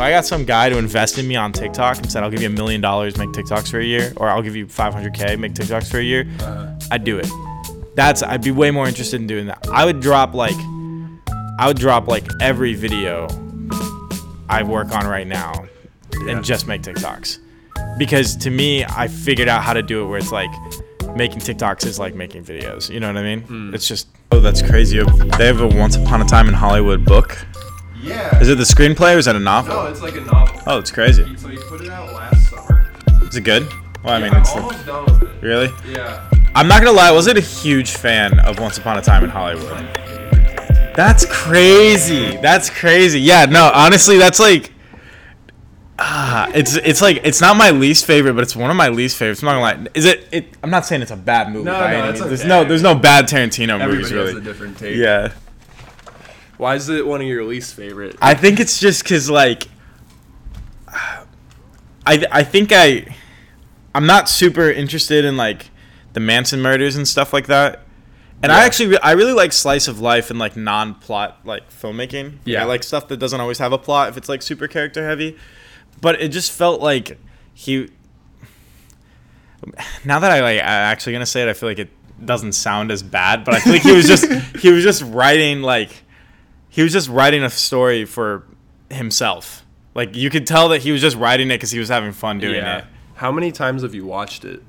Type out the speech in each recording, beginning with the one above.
if I got some guy to invest in me on TikTok and said I'll give you a million dollars, make TikToks for a year, or I'll give you 500k, make TikToks for a year, Uh, I'd do it. That's I'd be way more interested in doing that. I would drop like, I would drop like every video I work on right now, Yeah. and just make TikToks, because to me, I figured out how to do it where it's like making TikToks is like making videos. You know what I mean? Hmm. It's just oh, that's crazy. They have a Once Upon a Time in Hollywood book. Yeah. Is it the screenplay or is it a novel? No, it's like a novel. Oh, it's crazy. So he put it out last summer. Is it good? Well, I mean, I'm it's almost done with it. really. Yeah. I'm not gonna lie. I wasn't a huge fan of Once Upon a Time in Hollywood. That's crazy. That's crazy. Yeah. No. Honestly, that's like. Ah, it's it's like it's not my least favorite, but it's one of my least favorites. I'm not gonna lie. Is it? it I'm not saying it's a bad movie No, no, any it's means. There's no there's no bad Tarantino Everybody movies has really. a different take. Yeah. Why is it one of your least favorite? I think it's just because like I I think I I'm not super interested in like the Manson murders and stuff like that. And I actually I really like slice of life and like non-plot like filmmaking. Yeah. I like stuff that doesn't always have a plot if it's like super character heavy. But it just felt like he now that I like I'm actually gonna say it, I feel like it doesn't sound as bad, but I feel like he was just he was just writing like he was just writing a story for himself. Like you could tell that he was just writing it because he was having fun doing yeah. it. How many times have you watched it?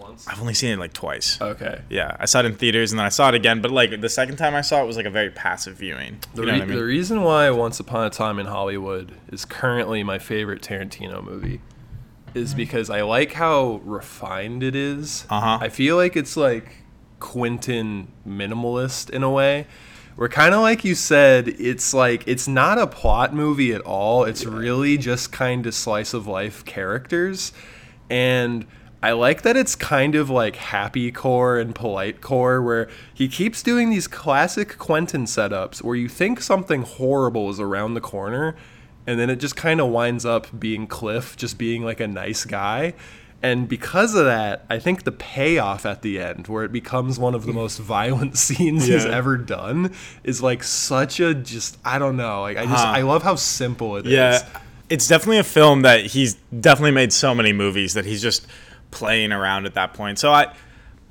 Once. I've only seen it like twice. Okay. Yeah, I saw it in theaters and then I saw it again. But like the second time I saw it was like a very passive viewing. The, You know re- what I mean? the reason why Once Upon a Time in Hollywood is currently my favorite Tarantino movie is because I like how refined it is. Uh-huh. I feel like it's like Quentin minimalist in a way. Where kind of like you said, it's like it's not a plot movie at all. It's really just kind of slice of life characters. And I like that it's kind of like happy core and polite core, where he keeps doing these classic Quentin setups where you think something horrible is around the corner, and then it just kind of winds up being Cliff, just being like a nice guy. And because of that, I think the payoff at the end, where it becomes one of the most violent scenes he's ever done, is like such a just I don't know. Like I just Huh. I love how simple it is. yeah, it's definitely a film that he's definitely made so many movies that he's just playing around at that point. So I.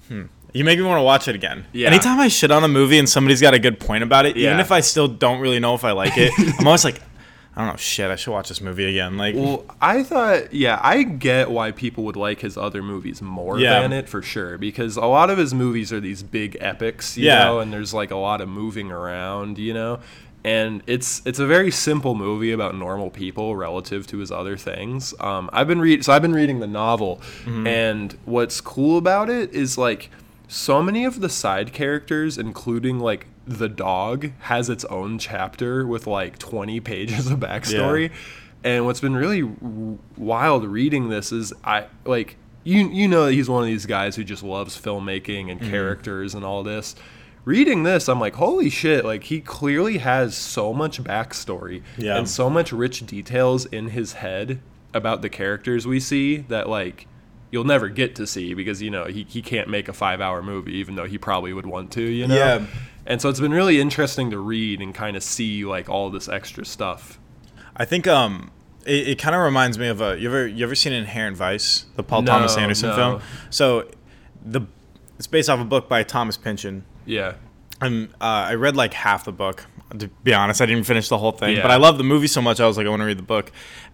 Hmm. You make me want to watch it again. Yeah. Anytime I shit on a movie and somebody's got a good point about it, even if I still don't really know if I like it, I'm always like, I don't know, shit, I should watch this movie again. Like, Well, I thought, yeah, I get why people would like his other movies more Yeah. than it for sure, because a lot of his movies are these big epics, you Yeah. know, and there's like a lot of moving around, you know, and it's it's a very simple movie about normal people relative to his other things. Um, I've been read so I've been reading the novel, and what's cool about it is like so many of the side characters, including like the dog, has its own chapter with like 20 pages of backstory. And what's been really wild reading this is I like you you know that he's one of these guys who just loves filmmaking and mm-hmm. characters and all this. Reading this, I'm like, holy shit! Like he clearly has so much backstory Yeah. and so much rich details in his head about the characters we see that like you'll never get to see because you know he, he can't make a five hour movie even though he probably would want to you know Yeah. And so it's been really interesting to read and kind of see like all this extra stuff I think um, it, it kind of reminds me of a you ever you ever seen Inherent Vice, the Paul No, Thomas Anderson no. film? So, the it's based off a book by Thomas Pynchon. yeah And uh, I read like half the book. To be honest, I didn't finish the whole thing, Yeah. but I love the movie so much. I was like, I want to read the book.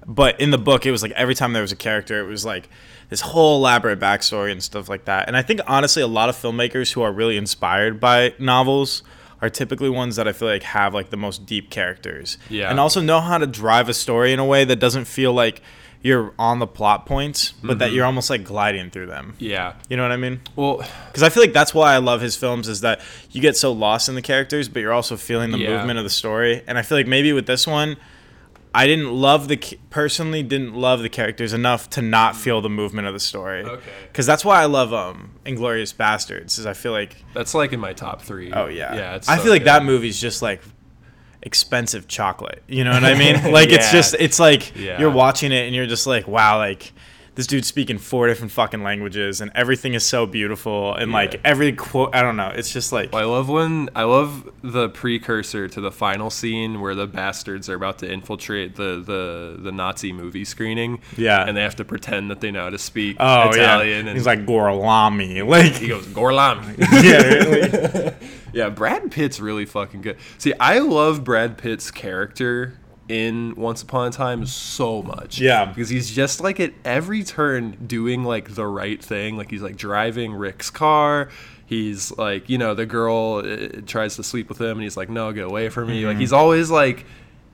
But in the book, it was like every time there was a character, it was like this whole elaborate backstory and stuff like that. And I think honestly, a lot of filmmakers who are really inspired by novels are typically ones that I feel like have like the most deep characters. Yeah. And also know how to drive a story in a way that doesn't feel like you're on the plot points, but that you're almost like gliding through them. yeah You know what I mean? well Because I feel like that's why I love his films is that you get so lost in the characters, but you're also feeling the Yeah. movement of the story. And I feel like maybe with this one, I didn't love the personally didn't love the characters enough to not feel the movement of the story. Okay. Because that's why I love um Inglourious Basterds. Is I feel like that's like in my top three oh yeah yeah it's I so feel like good. that movie's just like expensive chocolate. You know what I mean? Like it's just it's like Yeah. you're watching it and you're just like wow like this dude's speaking four different fucking languages, and everything is so beautiful, and Yeah. like every quote, I don't know, it's just like, I love when I love the precursor to the final scene where the bastards are about to infiltrate the the, the Nazi movie screening. Yeah. and they have to pretend that they know how to speak oh Italian. yeah, And he's like Gorlami, like he goes Gorlam. yeah, yeah, Brad Pitt's really fucking good. See, I love Brad Pitt's character in Once Upon a Time so much. Yeah. because he's just like at every turn doing like the right thing. Like he's like driving Rick's car. He's like, you know, the girl uh, tries to sleep with him, and he's like, "No, get away from me!" Mm-hmm. Like he's always like,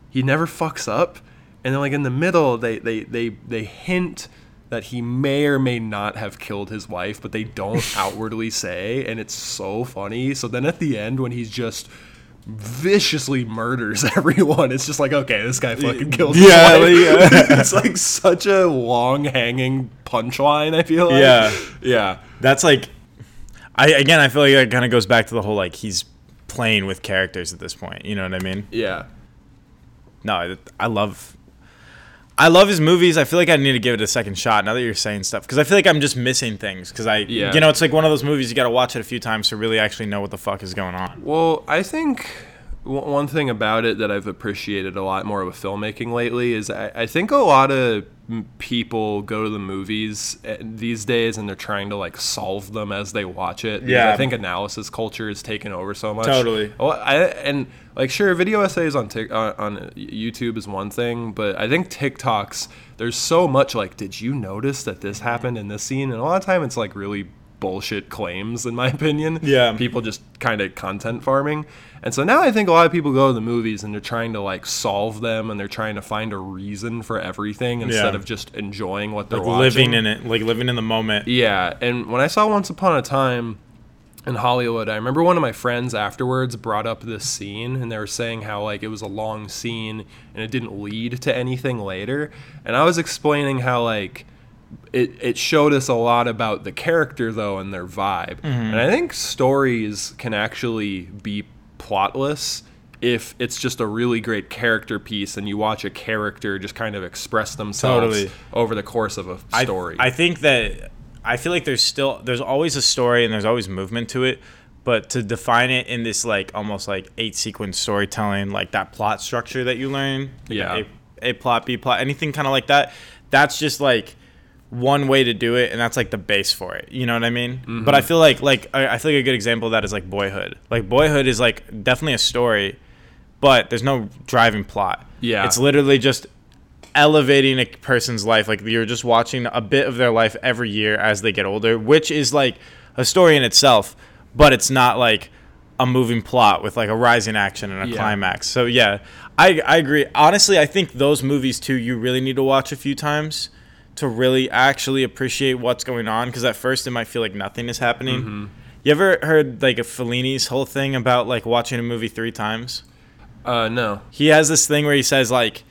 he never fucks up. And then like in the middle, they they they they hint that he may or may not have killed his wife, but they don't outwardly say, and it's so funny. So then at the end, when he's just viciously murders everyone, it's just like, okay, this guy fucking kills. Yeah, like, yeah. it's like such a long hanging punchline. I feel like. Yeah. yeah, that's like, I again, I feel like that kind of goes back to the whole like he's playing with characters at this point. You know what I mean? yeah. No, I, I love. I love his movies. I feel like I need to give it a second shot now that you're saying stuff because I feel like I'm just missing things because I, Yeah. you know, it's like one of those movies you got to watch it a few times to really actually know what the fuck is going on. Well, I think w- one thing about it that I've appreciated a lot more with filmmaking lately is I, I think a lot of people go to the movies uh, these days and they're trying to like solve them as they watch it. Yeah. I think analysis culture is taken over so much. Totally. Well, I, and like sure, video essays on Tik on, on YouTube is one thing, but I think TikToks there's so much like, did you notice that this happened in this scene? And a lot of time it's like really bullshit claims in my opinion. Yeah. People just kind of content farming. And so now I think a lot of people go to the movies and they're trying to like solve them and they're trying to find a reason for everything instead Yeah. of just enjoying what they're Like watching. living in it, like living in the moment. Yeah, and when I saw Once Upon a Time in Hollywood, I remember one of my friends afterwards brought up this scene and they were saying how like it was a long scene and it didn't lead to anything later. And I was explaining how like it, it showed us a lot about the character though and their vibe. Mm-hmm. And I think stories can actually be plotless if it's just a really great character piece and you watch a character just kind of express themselves Totally. over the course of a story. I, think that I feel like there's still there's always a story and there's always movement to it, but to define it in this like almost like eight sequence storytelling, like that plot structure that you learn, like Yeah. a, a plot, B plot, anything kind of like that, that's just like one way to do it and that's like the base for it. You know what i mean? Mm-hmm. but i feel like like I, I feel like a good example of that is like boyhood. Like boyhood is like definitely a story but there's no driving plot. Yeah. it's literally just elevating a person's life. Like you're just watching a bit of their life every year as they get older which is like a story in itself but it's not like a moving plot with like a rising action and a Yeah. climax. So yeah I, I agree. Honestly i think those movies too you really need to watch a few times to really actually appreciate what's going on because at first it might feel like nothing is happening Mm-hmm. you ever heard like a fellini's whole thing about like watching a movie three times uh, no. he has this thing where he says like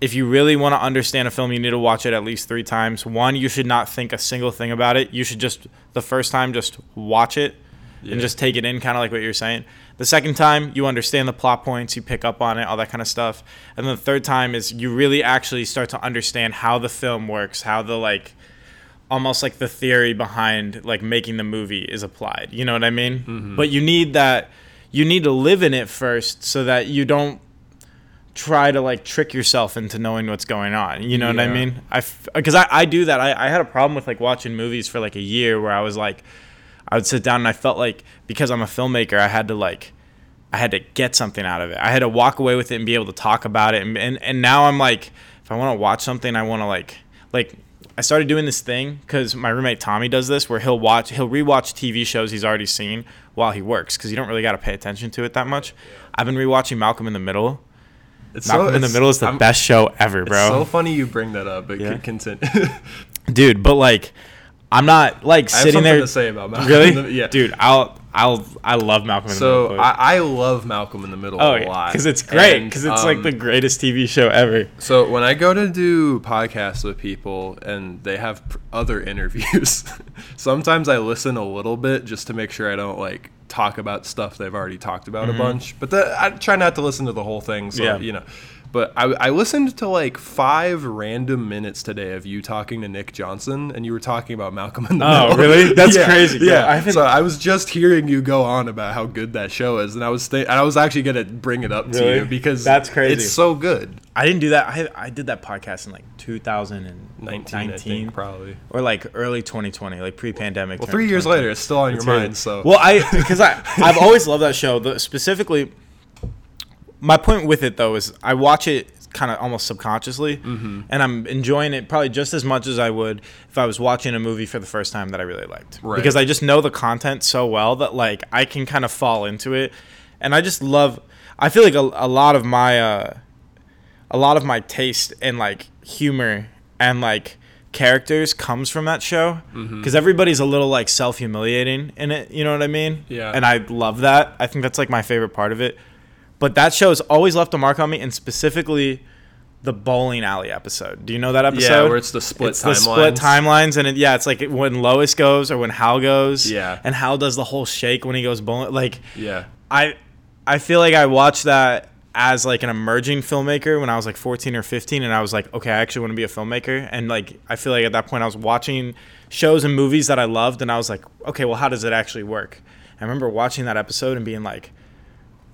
if you really want to understand a film you need to watch it at least three times one you should not think a single thing about it you should just the first time just watch it Yeah. and just take it in kind of like what you're saying the second time you understand the plot points you pick up on it all that kind of stuff. And then the third time is you really actually start to understand how the film works how the like almost like the theory behind like making the movie is applied. You know what i mean? Mm-hmm. But you need that you need to live in it first so that you don't try to like trick yourself into knowing what's going on. You know what i mean? I because I, I do that. I, I had a problem with like watching movies for like a year where i was like i would sit down and i felt like because i'm a filmmaker i had to like i had to get something out of it i had to walk away with it and be able to talk about it and and, and now i'm like if i want to watch something i want to like like I started doing this thing because my roommate Tommy does this, where he'll watch, he'll rewatch TV shows he's already seen while he works, because you don't really got to pay attention to it that much. I've been rewatching Malcolm in the Middle. It's Malcolm in the Middle is the I'm- best show ever, It's bro. so funny you bring that up, but yeah. continue. Dude, but like, I'm not like sitting there. to say about Malcolm. really? in the- yeah. Dude, I'll, I'll, I love Malcolm in the Middle. So I, I love Malcolm in the Middle oh, a lot because it's great, because it's like um, the greatest TV show ever. So when I go to do podcasts with people and they have pr- other interviews, sometimes I listen a little bit just to make sure I don't like talk about stuff they've already talked about a bunch. But the, I try not to listen to the whole thing, so Mm-hmm. Yeah. you know. But I, I listened to like five random minutes today of you talking to Nick Johnson, and you were talking about Malcolm in the Oh, Middle. really? That's Yeah, crazy. Yeah, Yeah, I so I was just hearing you go on about how good that show is, and I was th- and I was actually gonna bring it up to you because That's crazy. It's so good. I didn't do that. I I did that podcast in like 19, 2019 I think, probably. or like early 2020, like pre-pandemic. Well, three years later, it's still on your mind. So well, I because I I've always loved that show. The, specifically, my point with it though is I watch it kind of almost subconsciously, Mm-hmm. and I'm enjoying it probably just as much as I would if I was watching a movie for the first time that I really liked. Right. Because I just know the content so well that like I can kind of fall into it, and I just love. I feel like a, a lot of my uh, a lot of my taste and like humor and like characters comes from that show Mm-hmm. because everybody's a little like self-humiliating in it you know what i mean Yeah. and i love that i think that's like my favorite part of it but that show has always left a mark on me and specifically the bowling alley episode do you know that episode Yeah, where it's the split it's the split timelines. timelines and it, yeah it's like when lois goes or when hal goes Yeah. and hal does the whole shake when he goes bowling like yeah, I I feel like I watched that as like an emerging filmmaker when I was like 14 or 15 and I was like okay I actually want to be a filmmaker and like I feel like at that point I was watching shows and movies that I loved and I was like okay well how does it actually work I remember watching that episode and being like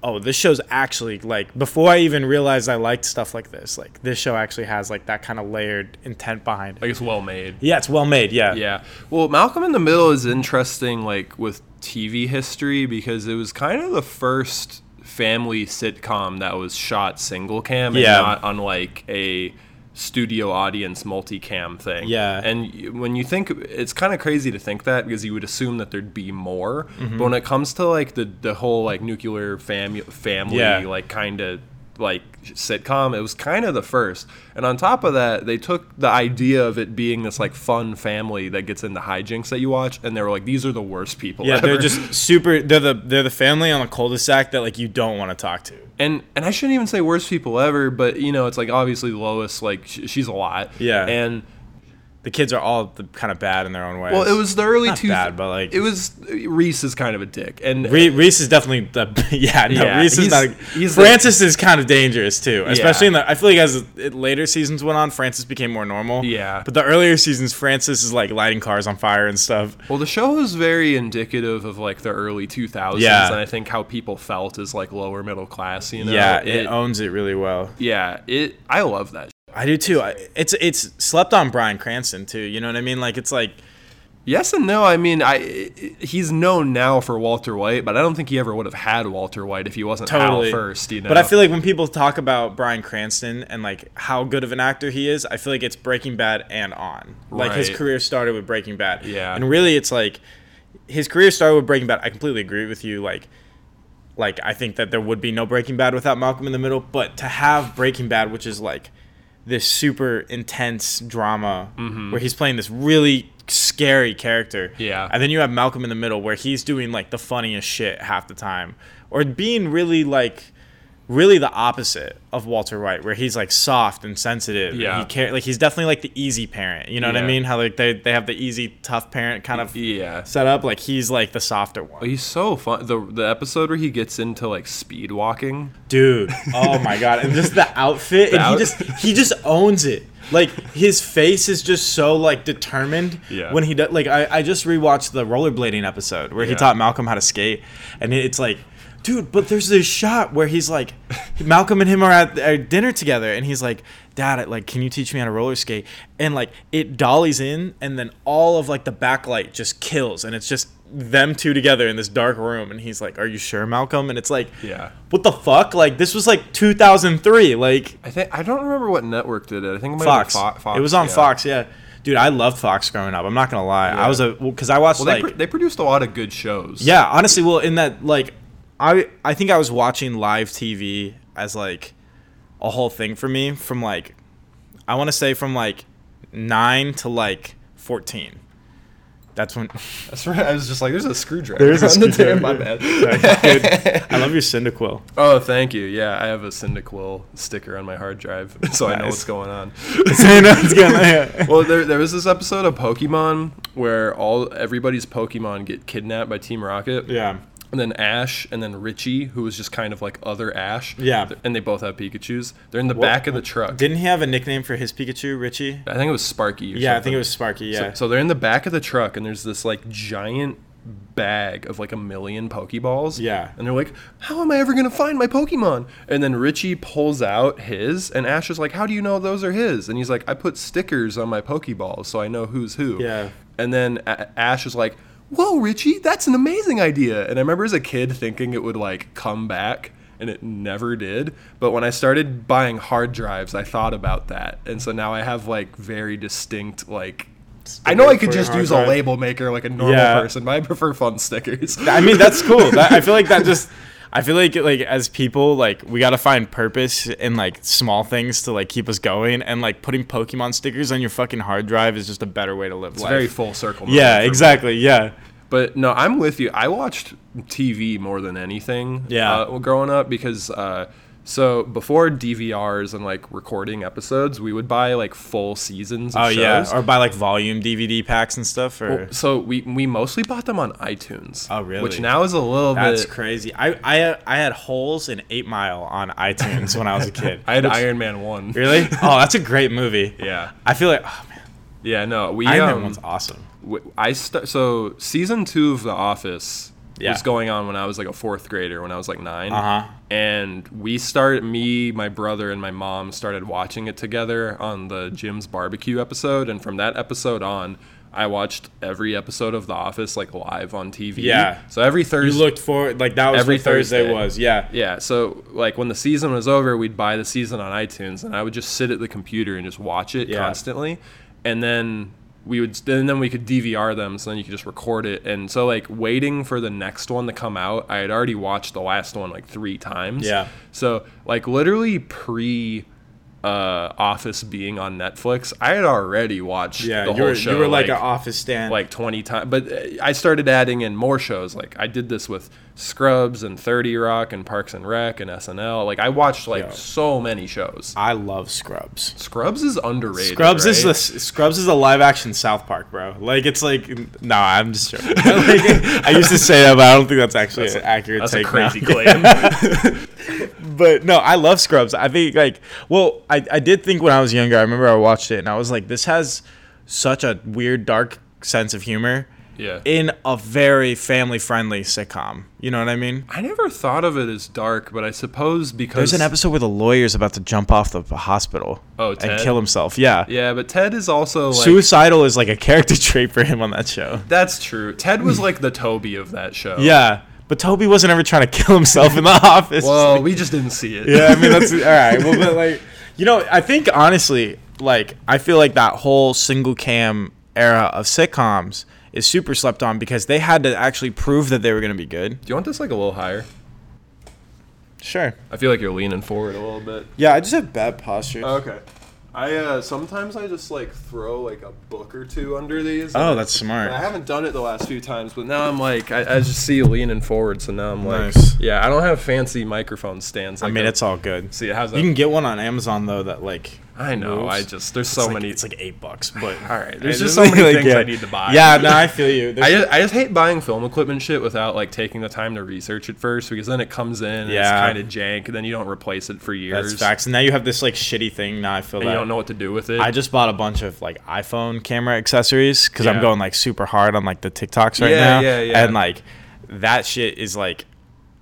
oh this show's actually like before I even realized I liked stuff like this like this show actually has like that kind of layered intent behind it like it's well made. yeah it's well made yeah Yeah. Well, Malcolm in the Middle is interesting, like with TV history, because it was kind of the first family sitcom that was shot single cam and Yeah. not on like a studio audience multicam thing. Yeah. And when you think it's kind of crazy to think that because you would assume that there'd be more, Mm-hmm. but when it comes to like the the whole like nuclear fam- family Yeah. like kind of like sitcom it was kind of the first and on top of that they took the idea of it being this like fun family that gets into hijinks that you watch and they were like these are the worst people yeah they're just super they're the they're the family on the cul-de-sac that like you don't want to talk to and and I shouldn't even say worst people ever, but you know, it's like obviously Lois, like sh- she's a lot. Yeah. And the kids are all the, kind of bad in their own ways. well, it was the early Not two. bad, but, like- it was Reese is kind of a dick, and Re- Reese is definitely the yeah no Yeah, Reese is not. A, the- Francis is kind of dangerous too, especially in the. I feel like as it, later seasons went on, Francis became more normal. Yeah. but the earlier seasons, Francis is like lighting cars on fire and stuff. well, the show is very indicative of like the early two thousands, Yeah. and I think how people felt is like lower middle class. You know, yeah, it, owns it really well. yeah, it. I love that. I do too. I, it's it's slept on Bryan Cranston too. You know what I mean? Like it's like Yes and no. I mean, I he's known now for Walter White, but I don't think he ever would have had Walter White if he wasn't totally Hal first. You know, But I feel like when people talk about Bryan Cranston and like how good of an actor he is, I feel like it's Breaking Bad and on. Like his career started with Breaking Bad. Yeah. And really it's like his career started with Breaking Bad. I completely agree with you like like I think that there would be no Breaking Bad without Malcolm in the Middle, but to have Breaking Bad which is like this super intense drama where he's playing this really scary character. Mm-hmm. Yeah. And then you have Malcolm in the Middle where he's doing like the funniest shit half the time. Or being really like really the opposite of Walter White, where he's like soft and sensitive. and Yeah. he care like he's definitely like the easy parent. You know what I mean? How like they, they have the easy tough parent kind of yeah. set up. Like he's like the softer one. He's so fun. The the episode where he gets into like speed walking. dude oh my god and just the outfit and out- he just he just owns it like his face is just so like determined Yeah. when he does like I, I just rewatched the rollerblading episode where he Yeah. taught malcolm how to skate and it's like dude but there's this shot where he's like malcolm and him are at, at dinner together and he's like dad like can you teach me how to roller skate and like it dollies in and then all of like the backlight just kills and it's just them two together in this dark room and he's like are you sure malcolm and it's like Yeah. what the fuck? Like this was like 2003. Like I think I don't remember what network did it. I think it might Fox. Fo- Fox. It was on yeah. Fox. Yeah, dude, I loved Fox growing up. I'm not gonna lie. Yeah. I was a because I watched Well, they, like pr- they produced a lot of good shows. yeah. Honestly, well, in that like I I think I was watching live TV as like a whole thing for me from like I want to say from like nine to like 14. That's when. that's right. I was just like, there's a screwdriver. There is a screwdriver. damn- My bad. Dude, I love your Cyndaquil. Oh, thank you. Yeah, I have a Cyndaquil sticker on my hard drive, so I know what's going on. It's gonna- well, there, there was this episode of Pokemon where all everybody's Pokemon get kidnapped by Team Rocket. yeah. And then Ash, and then Richie, who was just kind of like other Ash. Yeah. and they both have Pikachu's. They're in the back of the truck. Didn't he have a nickname for his Pikachu, Richie? I think it was Sparky. Yeah, I think it was Sparky. So, Yeah. so they're in the back of the truck, and there's this like giant bag of like a million Pokeballs. Yeah. And they're like, How am I ever going to find my Pokemon? And then Richie pulls out his, and Ash is like, How do you know those are his? And he's like, I put stickers on my Pokeballs so I know who's who. Yeah. And then A- Ash is like, Whoa, Richie, that's an amazing idea. And I remember as a kid thinking it would like come back. And it never did. But when I started buying hard drives, I thought about that. And so now I have like very distinct, like, I know I could just use drive. a label maker like a normal Yeah. person, but I prefer fun stickers. I mean, that's cool. That, I feel like that just. I feel like like as people like we gotta find purpose in like small things to like keep us going and like putting Pokemon stickers on your fucking hard drive is just a better way to live It's life. very full circle. yeah, for me. exactly. Yeah. But no, I'm with you. I watched TV more than anything. Yeah. Uh, growing up because uh, so before DVRs and like recording episodes, we would buy like full seasons. Of Oh yeah, or buy like volume DVD packs and stuff. Or so we we mostly bought them on iTunes. Oh, really? Which now is a little that's bit. crazy. I I I had holes in Eight Mile on iTunes when I was a kid. I had Which- Iron Man one. Really? Oh, that's a great movie. Yeah. I feel like oh man, Yeah. No. We Iron um, Man one's awesome. I st- so season two of The Office Yeah. was going on when I was like a fourth grader, when I was like nine. Uh huh. And we started, me, my brother, and my mom started watching it together on the Jim's barbecue episode. And from that episode on, I watched every episode of The Office like live on TV. Yeah. So every Thursday, You looked for like that was Every what Thursday, Thursday. was. Yeah. yeah, so like when the season was over, we'd buy the season on iTunes, and I would just sit at the computer and just watch it Yeah. constantly, and then we would, and then we could DVR them, so then you could just record it, and so like waiting for the next one to come out, I had already watched the last one like three times. Yeah. So like literally pre. Uh, Office being on Netflix, I had already watched Yeah. the You whole were show. you were like, an office stand. like 20 times but uh, i started adding in more shows like i did this with scrubs and 30 rock and parks and rec and snl like i watched like Yo. so many shows I love Scrubs. scrubs is underrated Scrubs is right? the Scrubs is a live action South Park, bro. Like it's like no, I'm just joking. like, I used to say that, but I don't think that's actually an accurate that's a crazy claim but no, I love Scrubs. I think like, well, I, I did think when I was younger. I remember I watched it and I was like, this has such a weird, dark sense of humor yeah in a very family friendly sitcom. You know what I mean? i never thought of it as dark but i suppose because There's an episode where the lawyer's about to jump off the hospital Oh, and kill himself. Yeah. yeah but ted is also like Suicidal is like a character trait for him on that show. that's true ted was like the toby of that show Yeah. But Toby wasn't ever trying to kill himself in the office. well we just didn't see it yeah, I mean that's all right. Well, but like, you know, I think honestly, like, I feel like that whole single cam era of sitcoms is super slept on because they had to actually prove that they were gonna be good. do you want this like a little higher Sure. i feel like you're leaning forward a little bit Yeah, I just have bad posture. Okay. I uh, sometimes I just like throw like a book or two under these. oh, that's smart. I haven't done it the last few times, but now I'm like, I, I just see you leaning forward, so now I'm like, Nice. yeah, I don't have fancy microphone stands. I mean, it's all good. see, how's that? You can get one on Amazon though that like. I know. moves. I just there's It's so like- many. It's like eight bucks, but all right, there's It's just so many like, things yeah. I need to buy. Yeah, no, I feel you. There's- I just, I just hate buying film equipment shit without like taking the time to research it first because then it comes in and it's Yeah. kind of jank and then you don't replace it for years. that's facts. And now you have this like shitty thing. Now I feel And that you don't know what to do with it. I just bought a bunch of like iPhone camera accessories because I'm going like super hard on like the TikToks right Yeah, now. yeah, yeah. And like that shit is like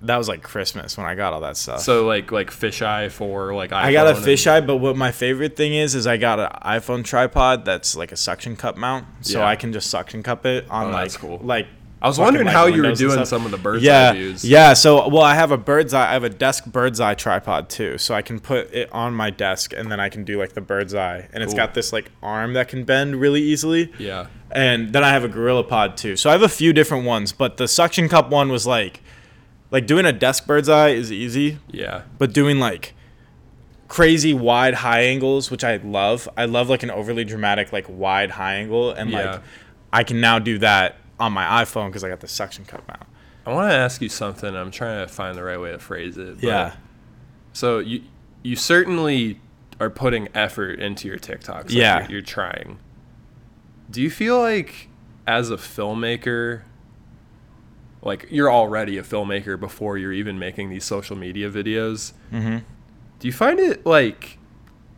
that was like Christmas when I got all that stuff. so like like fisheye for like I got a and- fisheye, but what my favorite thing is is I got an iPhone tripod that's like a suction cup mount, so Yeah. I can just suction cup it on Oh, like that's cool. like. I was wondering like, how you were doing some of the bird's yeah, eye views. Yeah, so well, I have a bird's eye. I have a desk bird's eye tripod too, so I can put it on my desk, and then I can do like the bird's eye, and it's Cool. got this like arm that can bend really easily. Yeah. And then I have a Gorilla Pod too. So I have a few different ones, but the suction cup one was like like doing a desk bird's eye is easy, Yeah. but doing like crazy wide high angles, which I love. I love like an overly dramatic like wide high angle and Yeah. like I can now do that on my iPhone cuz I got the suction cup mount. I want to ask you something. I'm trying to find the right way to phrase it. but- Yeah. So you you certainly are putting effort into your TikToks. Like Yeah. You're, you're trying. Do you feel like as a filmmaker like you're already a filmmaker before you're even making these social media videos. Mm-hmm. Do you find it like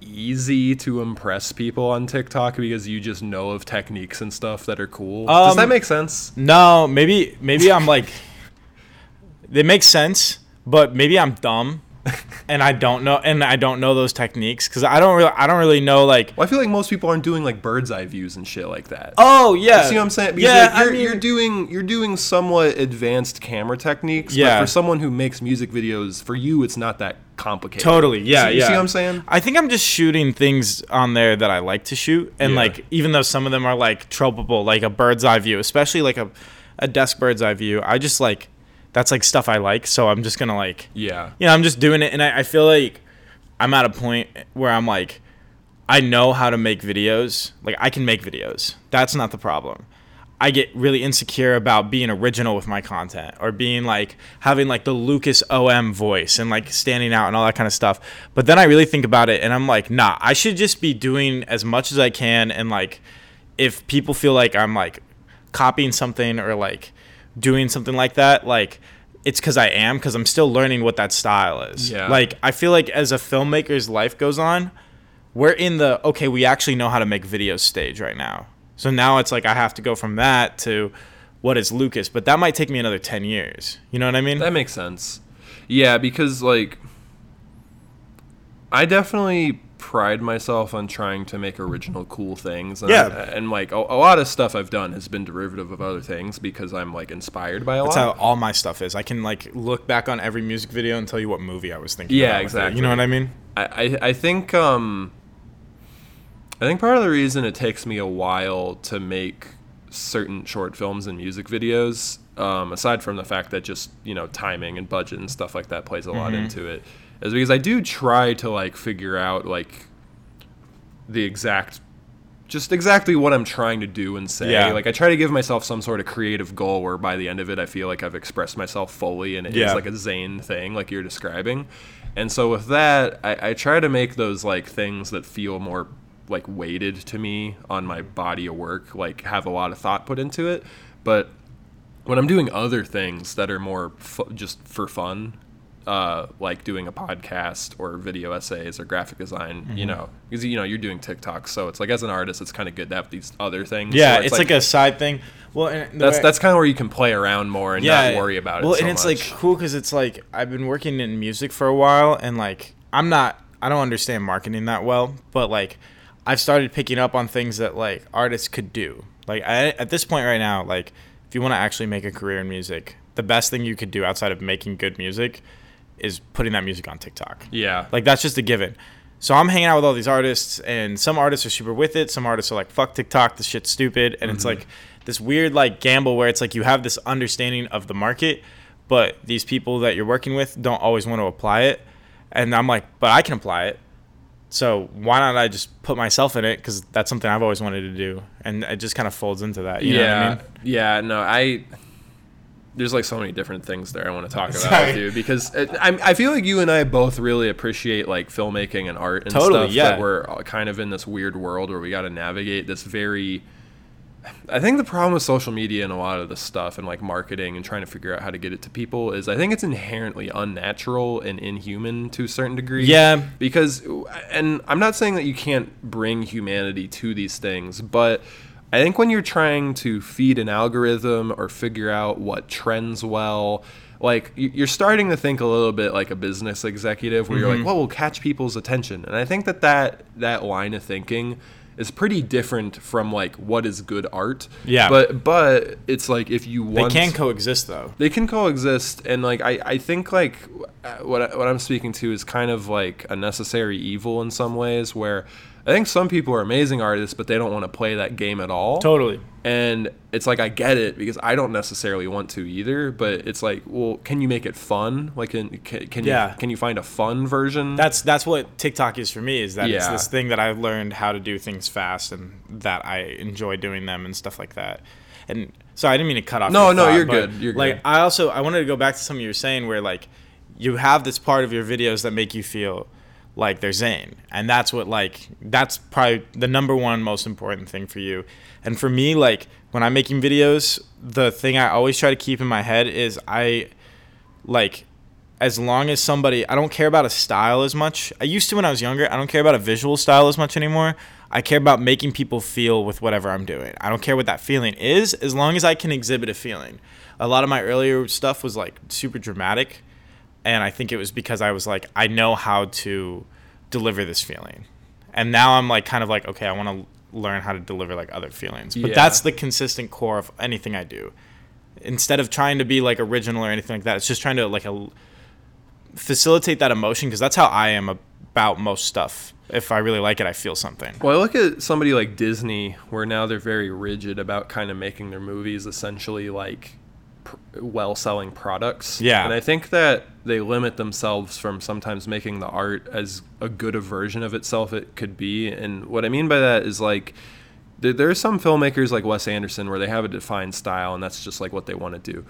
easy to impress people on TikTok because you just know of techniques and stuff that are cool? Does Um, that make sense? No, maybe maybe I'm like it makes sense, but maybe I'm dumb and I don't know and I don't know those techniques cuz I don't really I don't really know like Well, I feel like most people aren't doing like bird's eye views and shit like that. Oh, yeah. You see what I'm saying? Because yeah, like, you're, I mean, you're doing you're doing somewhat advanced camera techniques. Yeah. But for someone who makes music videos, for you, it's not that complicated. Totally, yeah, See- you yeah. see what I'm saying? I think I'm just shooting things on there that I like to shoot, and Yeah. like even though some of them are like tropeable, like a bird's eye view, especially like a a desk bird's eye view, I just like that's like stuff I like, so I'm just gonna like Yeah. you know I'm just doing it, and I, I feel like I'm at a point where I'm like I know how to make videos, like I can make videos. That's not the problem. I get really insecure about being original with my content or being like having like the Lucas OM voice and like standing out and all that kind of stuff. But then I really think about it and I'm like, nah, I should just be doing as much as I can and like if people feel like I'm like copying something or like doing something like that, like it's because I am because I'm still learning what that style is. Yeah. Like I feel like as a filmmaker's life goes on, we're in the okay, we actually know how to make videos stage right now. So now it's like I have to go from that to what is Lucas, but that might take me another 10 years. You know what I mean? That makes sense. Yeah, because like I definitely pride myself on trying to make original cool things. And Yeah. I- and like a, a lot of stuff I've done has been derivative of other things because I'm like inspired by a That's lot. how all my stuff is. I can like look back on every music video and tell you what movie I was thinking. Yeah, about with it. exactly. You know what I mean? I, I, I think um I think part of the reason it takes me a while to make certain short films and music videos, um, aside from the fact that just, you know, timing and budget and stuff like that plays a lot Mm-hmm. into it, is because I do try to like figure out like the exact just exactly what I'm trying to do and say. Yeah. Like I try to give myself some sort of creative goal where by the end of it I feel like I've expressed myself fully and it is Yeah. like a zane thing like you're describing. And so with that, I, I try to make those like things that feel more like weighted to me on my body of work, like have a lot of thought put into it. But when I'm doing other things that are more fu- just for fun, uh, like doing a podcast or video essays or graphic design, Mm-hmm. you know, because you know you're doing TikTok, so it's like as an artist, it's kind of good to have these other things. Yeah, where it's, like, a side thing. Well, and that's way- that's kind of where you can play around more and not worry about it. Well, so and it's much. like cool because it's like I've been working in music for a while, and like I'm not, I don't understand marketing that well, but like I've started picking up on things that like artists could do. Like I, at this point right now, like if you want to actually make a career in music, the best thing you could do outside of making good music is putting that music on TikTok. yeah, Like that's just a given. So I'm hanging out with all these artists, and some artists are super with it. Some artists are like, "Fuck TikTok, this shit's stupid," and it's mm-hmm. like this weird like gamble where it's like you have this understanding of the market, but these people that you're working with don't always want to apply it. And I'm like, but I can apply it. So why not I just put myself in it? Because that's something I've always wanted to do, and it just kind of folds into that. You yeah, know what I mean? yeah. No, I. There's like so many different things there I want to talk about Sorry. with you because it, I, I feel like you and I both really appreciate like filmmaking and art and Totally, stuff. yeah. That we're kind of in this weird world where we got to navigate this very. I think the problem with social media and a lot of this stuff and like marketing and trying to figure out how to get it to people is I think it's inherently unnatural and inhuman to a certain degree. Yeah. Because, and I'm not saying that you can't bring humanity to these things, but I think when you're trying to feed an algorithm or figure out what trends well, like you're starting to think a little bit like a business executive where Mm-hmm. you're like, well, we'll catch people's attention. And I think that that, that line of thinking is pretty different from like what is good art. Yeah. But but it's like if you want They can coexist though. they can coexist and like I, I think like uh, what, I, what i'm speaking to is kind of like a necessary evil in some ways where i think some people are amazing artists but they don't want to play that game at all Totally. and it's like i get it because i don't necessarily want to either but it's like well can you make it fun like can, can, can Yeah. you can you find a fun version That's that's what TikTok is for me. Is that it's this thing that I've learned how to do things fast and that I enjoy doing them and stuff like that. And so I didn't mean to cut off. No, no, thought, you're good, you're like good. I also I wanted to go back to something you were saying where like you have this part of your videos that make you feel like they're Zayn. And that's what like that's probably the number one most important thing for you. And for me, like when I'm making videos, the thing I always try to keep in my head is I like as long as somebody I don't care about a style as much. I used to when I was younger. I don't care about a visual style as much anymore. I care about making people feel with whatever I'm doing. I don't care what that feeling is as long as I can exhibit a feeling. A lot of my earlier stuff was like super dramatic and I think it was because I was like I know how to deliver this feeling. And now I'm like kind of like okay, I want to learn how to deliver like other feelings. But Yeah. that's the consistent core of anything I do. Instead of trying to be like original or anything like that, it's just trying to like a, facilitate that emotion because that's how I am about most stuff. If I really like it, I feel something. Well, I look at somebody like Disney, where now they're very rigid about kind of making their movies essentially like pr- well-selling products. Yeah. and I think that they limit themselves from sometimes making the art as a good a version of itself it could be. And what I mean by that is like there, there are some filmmakers like Wes Anderson where they have a defined style, and that's just like what they want to do.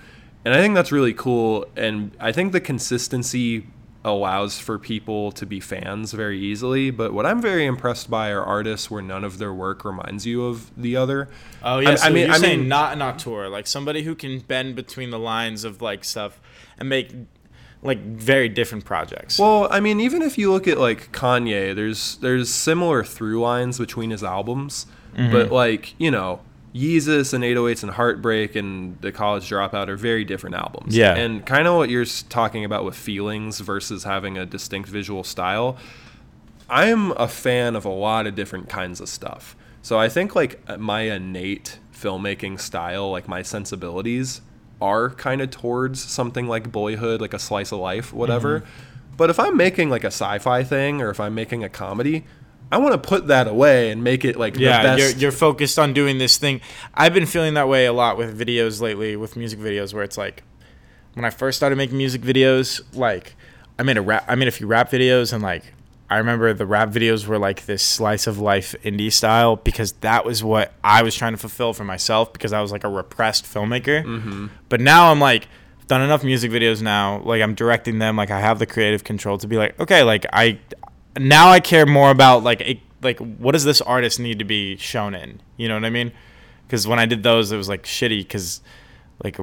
And I think that's really cool. And I think the consistency allows for people to be fans very easily. But what I'm very impressed by are artists where none of their work reminds you of the other. Oh yeah, I- so I mean- you're I saying mean- not an auteur, like somebody who can bend between the lines of like stuff and make like very different projects. Well, I mean, even if you look at like Kanye, there's there's similar through lines between his albums, Mm-hmm. but like you know, Yeezus and 808s and Heartbreak and The College Dropout are very different albums. Yeah. and kind of what you're talking about with feelings versus having a distinct visual style. I'm a fan of a lot of different kinds of stuff. So I think like uh, my innate filmmaking style, like my sensibilities are kind of towards something like boyhood, like a slice of life, whatever. Mm-hmm. But if I'm making like a sci-fi thing or if I'm making a comedy, I want to put that away and make it like yeah, the best. you're you're focused on doing this thing. I've been feeling that way a lot with videos lately, with music videos, where it's like when I first started making music videos, like I made a rap, I made a few rap videos, and like I remember the rap videos were like this slice of life indie style because that was what I was trying to fulfill for myself because I was like a repressed filmmaker. Mm-hmm. But now I'm like. I've Done enough music videos now. Like I'm directing them. Like I have the creative control to be like, okay, like I now I care more about like a, like what does this artist need to be shown in? You know what I mean? Because when I did those, it was like shitty because like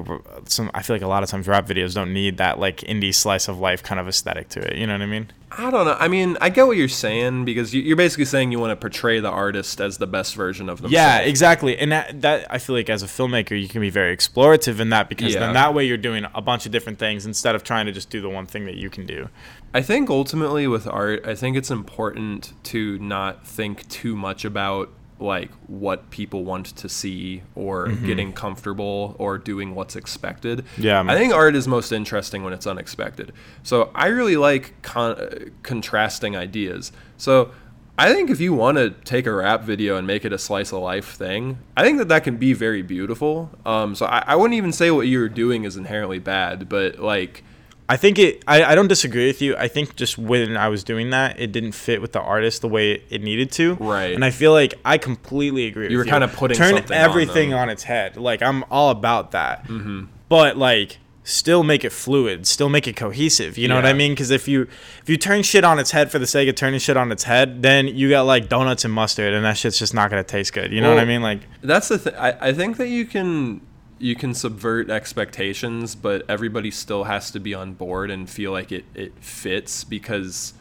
some I feel like a lot of times rap videos don't need that like indie slice of life kind of aesthetic to it. You know what I mean? I don't know. I mean, I get what you're saying because you- you're basically saying you want to portray the artist as the best version of themselves. Yeah, exactly. And that, that I feel like as a filmmaker, you can be very explorative in that because Yeah. then that way you're doing a bunch of different things instead of trying to just do the one thing that you can do. I think ultimately with art, I think it's important to not think too much about like what people want to see or getting comfortable or doing what's expected. Mm-hmm. Yeah. I think art is most interesting when it's unexpected. So I really like con- contrasting ideas. So I think if you want to take a rap video and make it a slice of life thing, I think that that can be very beautiful. Um, so I, I wouldn't even say what you're doing is inherently bad, but like I think it. I, I don't disagree with you. I think just when I was doing that, it didn't fit with the artist the way it needed to. Right. And I feel like I completely agree. With you were kinda putting turn something on everything them. on, its head. Like I'm all about that. Mm-hmm. But like, still make it fluid. Still make it cohesive. You know what I mean? Because if you if you turn shit on its head for the sake of turning shit on its head, then you got like donuts and mustard, and that shit's just not gonna taste good. You know what I mean? Like. That's the thing. I, I think that you can you can subvert expectations, but everybody still has to be on board and feel like it, it fits because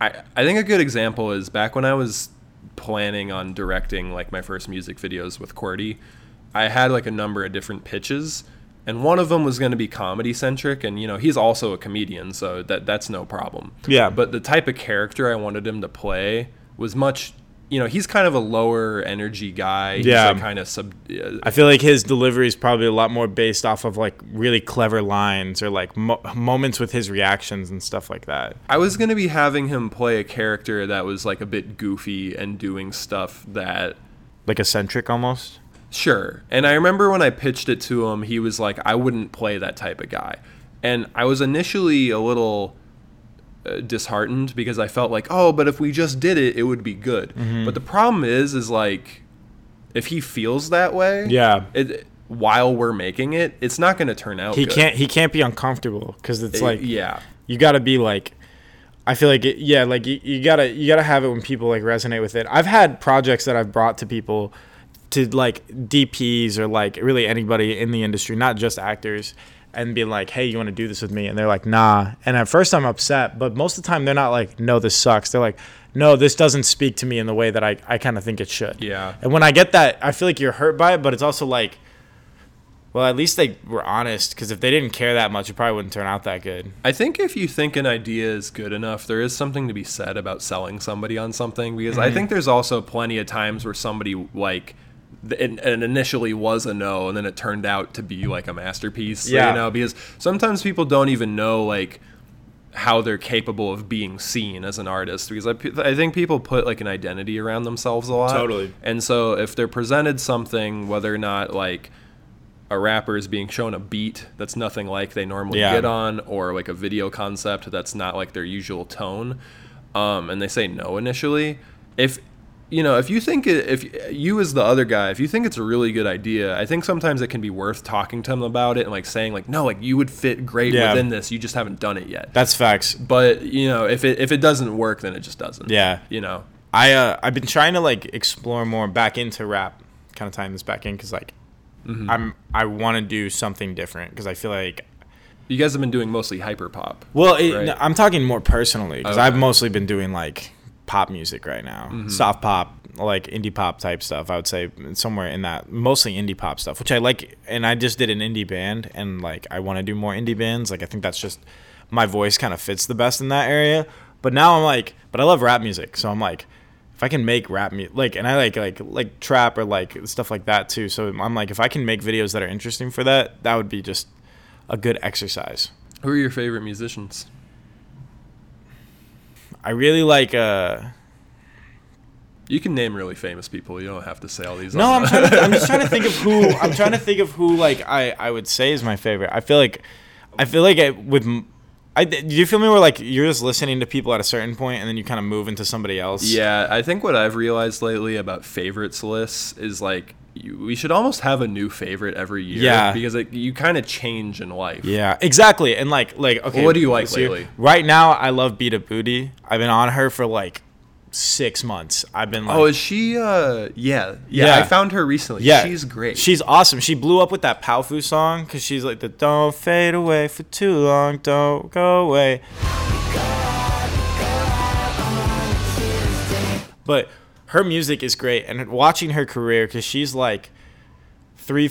I I think a good example is back when I was planning on directing like my first music videos with Qwerty, I had like a number of different pitches and one of them was going to be comedy centric and you know he's also a comedian so that that's no problem. Yeah. But the type of character I wanted him to play was much you know, he's kind of a lower energy guy. He's Yeah. kind of sub uh, I feel like his delivery is probably a lot more based off of like really clever lines or like mo- moments with his reactions and stuff like that. I was gonna be having him play a character that was like a bit goofy and doing stuff that Like eccentric almost. sure. And I remember when I pitched it to him, he was like, I wouldn't play that type of guy. And I was initially a little disheartened because I felt like, oh, but if we just did it, it would be good. Mm-hmm. But the problem is, is like, if he feels that way, Yeah. it, while we're making it, it's not going to turn out. He good. can't he can't be uncomfortable cuz it's Uh, like yeah, you got to be like I feel like it, yeah, like you, you gotta you gotta have it when people like resonate with it. I've had projects that I've brought to people, to like DPs or like really anybody in the industry, not just actors, and be like, hey, you want to do this with me? And they're like, nah. And at first I'm upset, but most of the time they're not like, no, this sucks. They're like, no, this doesn't speak to me in the way that I I kind of think it should. Yeah. And when I get that, I feel like you're hurt by it, but it's also like. Well, at least they were honest, because if they didn't care that much, it probably wouldn't turn out that good. I think if you think an idea is good enough, there is something to be said about selling somebody on something because Mm-hmm. I think there's also plenty of times where somebody like it, it initially was a no and then it turned out to be like a masterpiece. Yeah. You know, because sometimes people don't even know like how they're capable of being seen as an artist because I, I think people put like an identity around themselves a lot. Totally. And so if they're presented something, whether or not like a rapper is being shown a beat that's nothing like they normally Yeah. get on, or like a video concept that's not like their usual tone, um, and they say no initially, if you know, if you think it, if you as the other guy, if you think it's a really good idea, I think sometimes it can be worth talking to them about it and like saying like, no, like you would fit great Yeah. within this, you just haven't done it yet. That's facts. But you know, if it if it doesn't work, then it just doesn't. Yeah. You know. I uh, I've been trying to like explore more back into rap, kind of tying this back in because like I'm I want to do something different because I feel like You guys have been doing mostly hyper pop. well it, Right. no, I'm talking more personally because Okay. I've mostly been doing like pop music right now, mm-hmm. soft pop, like indie pop type stuff. I would say somewhere in that mostly indie pop stuff, which I like. And I just did an indie band, and like I want to do more indie bands. Like I think that's just my voice kind of fits the best in that area. But now I'm like, but I love rap music, so I'm like. If I can make rap music, like, and I like like like trap or like stuff like that too. So I'm like, if I can make videos that are interesting for that, that would be just a good exercise. Who are your favorite musicians? I really like uh You can name really famous people. You don't have to say all these. No, I'm trying to I'm just trying to think of who I'm trying to think of who like I I would say is my favorite. I feel like I feel like I, with I do you feel me where like you're just listening to people at a certain point and then you kind of move into somebody else. Yeah, I think what I've realized lately about favorites lists is like we should almost have a new favorite every year. Yeah. because like, you kind of change in life. Yeah, exactly. And like like okay. what do you like lately? Right now I love Beabadoobee. I've been on her for like 6 months. I've been like Oh, is she? uh Yeah, yeah. Yeah. I found her recently. Yeah, she's great. She's awesome. She blew up with that Powfu song because she's like the "Don't fade away for too long, don't go away." But her music is great, and watching her career because she's like three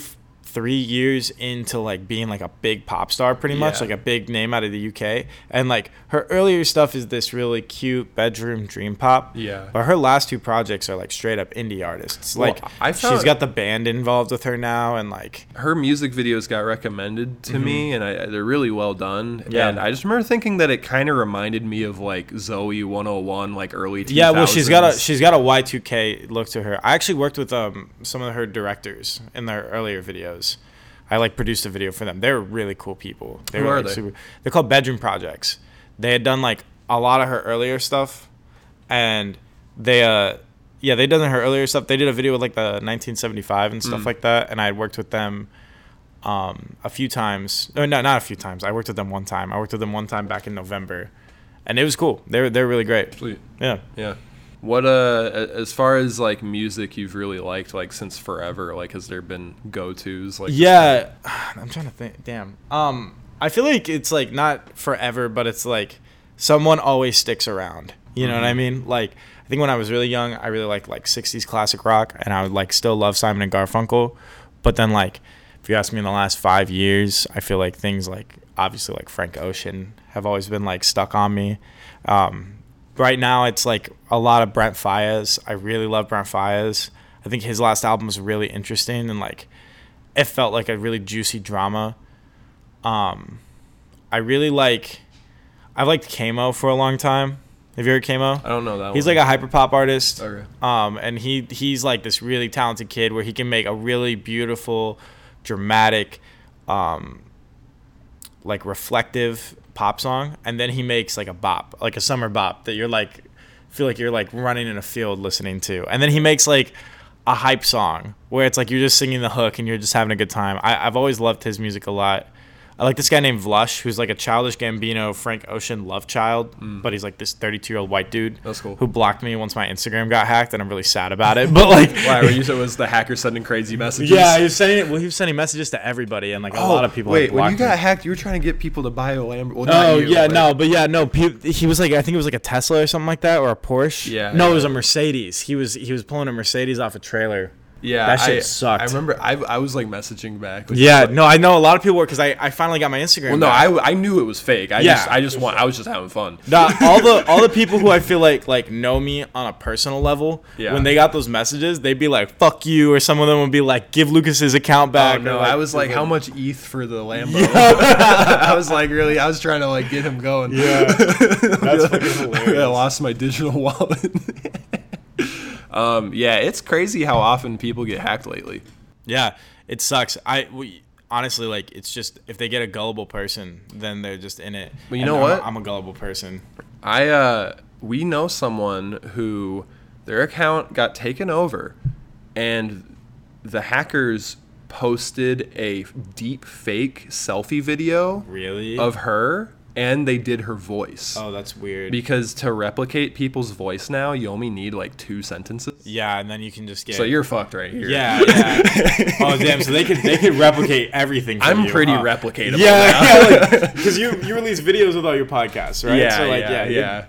three years into like being like a big pop star, pretty much Yeah. like a big name out of the UK, and like her earlier stuff is this really cute bedroom dream pop. Yeah. But her last two projects are like straight up indie artists. Well, Like I she's found- got the band involved with her now, and like her music videos got recommended to me, and I, they're really well done. Mm-hmm. Yeah. And I just remember thinking that it kind of reminded me of like Zoey 101, like early 2000s. yeah, well she's got a she's got a Y two K look to her. I actually worked with um some of her directors in their earlier videos. I like produced a video for them. They're really cool people. They Who were, are like, they? Super, they're called Bedroom Projects. They had done like a lot of her earlier stuff, and they uh yeah they done her earlier stuff. They did a video with like the 1975 and Mm. stuff like that, and I had worked with them um a few times. No, no, not a few times. I worked with them one time. I worked with them one time back in November, and it was cool. They're they're really great. Sweet. Yeah. Yeah. What uh a- as far as like music you've really liked like since forever, like has there been go tos like Yeah, I'm trying to think. Damn. Um, I feel like it's like not forever, but it's like someone always sticks around. You know what I mean? Like I think when I was really young, I really liked like '60s classic rock, and I would like still love Simon and Garfunkel. But then like, if you ask me in the last five years, I feel like things like obviously like Frank Ocean have always been like stuck on me. Um, right now it's like a lot of Brent Faiyaz. I really love Brent Faiyaz. I think his last album was really interesting and like it felt like a really juicy drama. Um, I really like. I've liked Kamo for a long time. Have you heard Kamo? I don't know that one. He's one. like a hyperpop artist. Okay. Um, and he he's like this really talented kid where he can make a really beautiful, dramatic, um, like reflective pop song, and then he makes like a bop, like a summer bop that you're like feel like you're like running in a field listening to, and then he makes like a hype song where it's like you're just singing the hook and you're just having a good time. I, I've always loved his music a lot. I like this guy named Vlush, who's like a childish Gambino, Frank Ocean love child, but he's like this 32 year old white dude. Mm. That's cool. Who blocked me once my Instagram got hacked, and I'm really sad about it. But like, Why? Were you said it was the hacker sending crazy messages? yeah, he was sending well, he was sending messages to everybody, and like a Oh, lot of people. Wait, when you got hacked, you were trying to get people to buy a Lamborghini. Well, Oh you, yeah, but- no, but yeah, no. Pe- he was like, I think it was like a Tesla or something like that, or a Porsche. Yeah, No, yeah. it was a Mercedes. He was he was pulling a Mercedes off a trailer. Yeah, That shit I, sucked. I remember I, I was like messaging back. like, Yeah, no, I know a lot of people were because I, I finally got my Instagram. Well, no, back. I, I knew it was fake. I Yeah. just I just want I was just having fun. Nah, all the all the people who I feel like like know me on a personal level, Yeah. when they got those messages, they'd be like "fuck you," or some of them would be like "give Lucas his account Oh back." no, or, I was like, how much ETH for the Lambo? I was like, really? I was trying to like get him going. Yeah, that's fucking I lost my digital wallet. Um, yeah, it's crazy how often people get hacked lately. Yeah, it sucks. I we, honestly like it's just if they get a gullible person, then they're just in it. But you And know I'm what? A, I'm a gullible person. I uh we know someone who their account got taken over and the hackers posted a deep fake selfie video Really? of her and they did her voice. oh, that's weird. Because to replicate people's voice now, you only need like two sentences. yeah, and then you can just get. So you're fucked right here. Yeah, yeah. oh damn! So they could they could replicate everything. I'm you, pretty huh? replicatable. Yeah, because you you release videos with all your podcasts, right? yeah, so like, yeah, you're- yeah.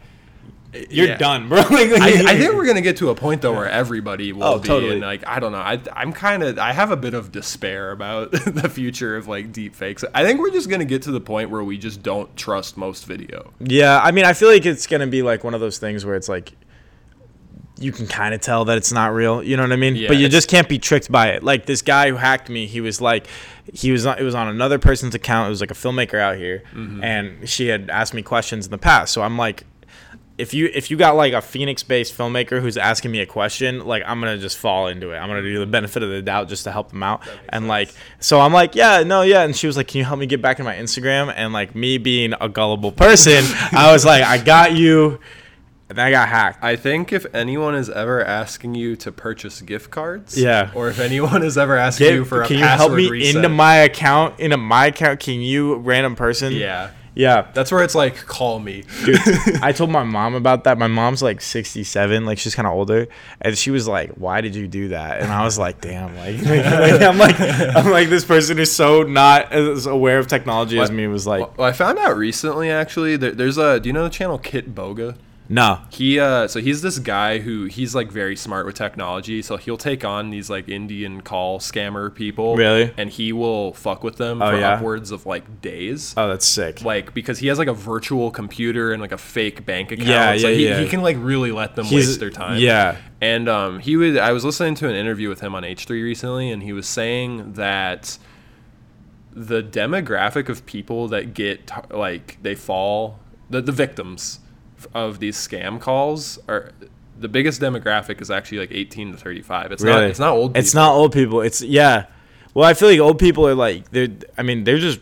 You're Yeah. done, bro. Like, I, I think we're gonna get to a point though where everybody will Oh, be, totally. and like I don't know, I I'm kind of I have a bit of despair about the future of like deep fakes. I think we're just gonna get to the point where we just don't trust most video. Yeah, I mean, I feel like it's gonna be like one of those things where it's like you can kind of tell that it's not real. You know what I mean? Yeah, but you just can't be tricked by it. Like this guy who hacked me, he was like, he was on, it was on another person's account. It was like a filmmaker out here, Mm-hmm. and she had asked me questions in the past. So I'm like. If you if you got like a Phoenix-based filmmaker who's asking me a question, like I'm gonna just fall into it. I'm gonna do the benefit of the doubt just to help them out. And like, so I'm like, yeah, no, yeah. And she was like, can you help me get back in my Instagram? And like me being a gullible person, I was like, I got you. And then I got hacked. I think if anyone is ever asking you to purchase gift cards, Yeah. or if anyone is ever asking Get- you for a can you help me reset, into my account? Into my account? Can you, random person? yeah, Yeah. that's where it's like call me. Dude, I told my mom about that. My mom's like 67, like she's kind of older, and she was like, "Why did you do that?" And I was like, "Damn!" Like, like, like, I'm like, I'm like, this person is so not as aware of technology as me. Was like, well, I found out recently actually. There, there's a. Do you know the channel Kitboga? No, He uh so he's this guy who he's like very smart with technology, so he'll take on these like Indian call scammer people. Really? And he will fuck with them Oh, for yeah? upwards of like days. oh, that's sick. Like because he has like a virtual computer and like a fake bank account. Yeah, so yeah, he, yeah. he can like really let them He's- waste their time. Yeah, And um, he would. I was listening to an interview with him on H3 recently, and he was saying that the demographic of people that get like they fall the the victims of these scam calls are the biggest demographic is actually like 18 to 35. It's not. It's not old. It's people. not old people. It's yeah. Well, I feel like old people are like they're. I mean, they're just.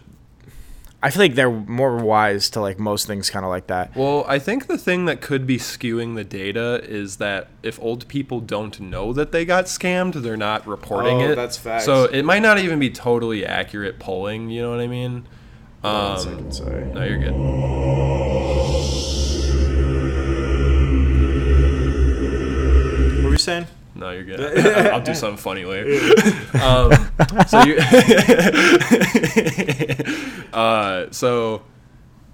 I feel like they're more wise to like most things, kind of like that. Well, I think the thing that could be skewing the data is that if old people don't know that they got scammed, they're not reporting Oh, it. that's facts. So it might not even be totally accurate polling. You know what I mean? Um, second, sorry. no, you're good. Saying? No, you're good. I'll do something funny later. um, so you, uh, so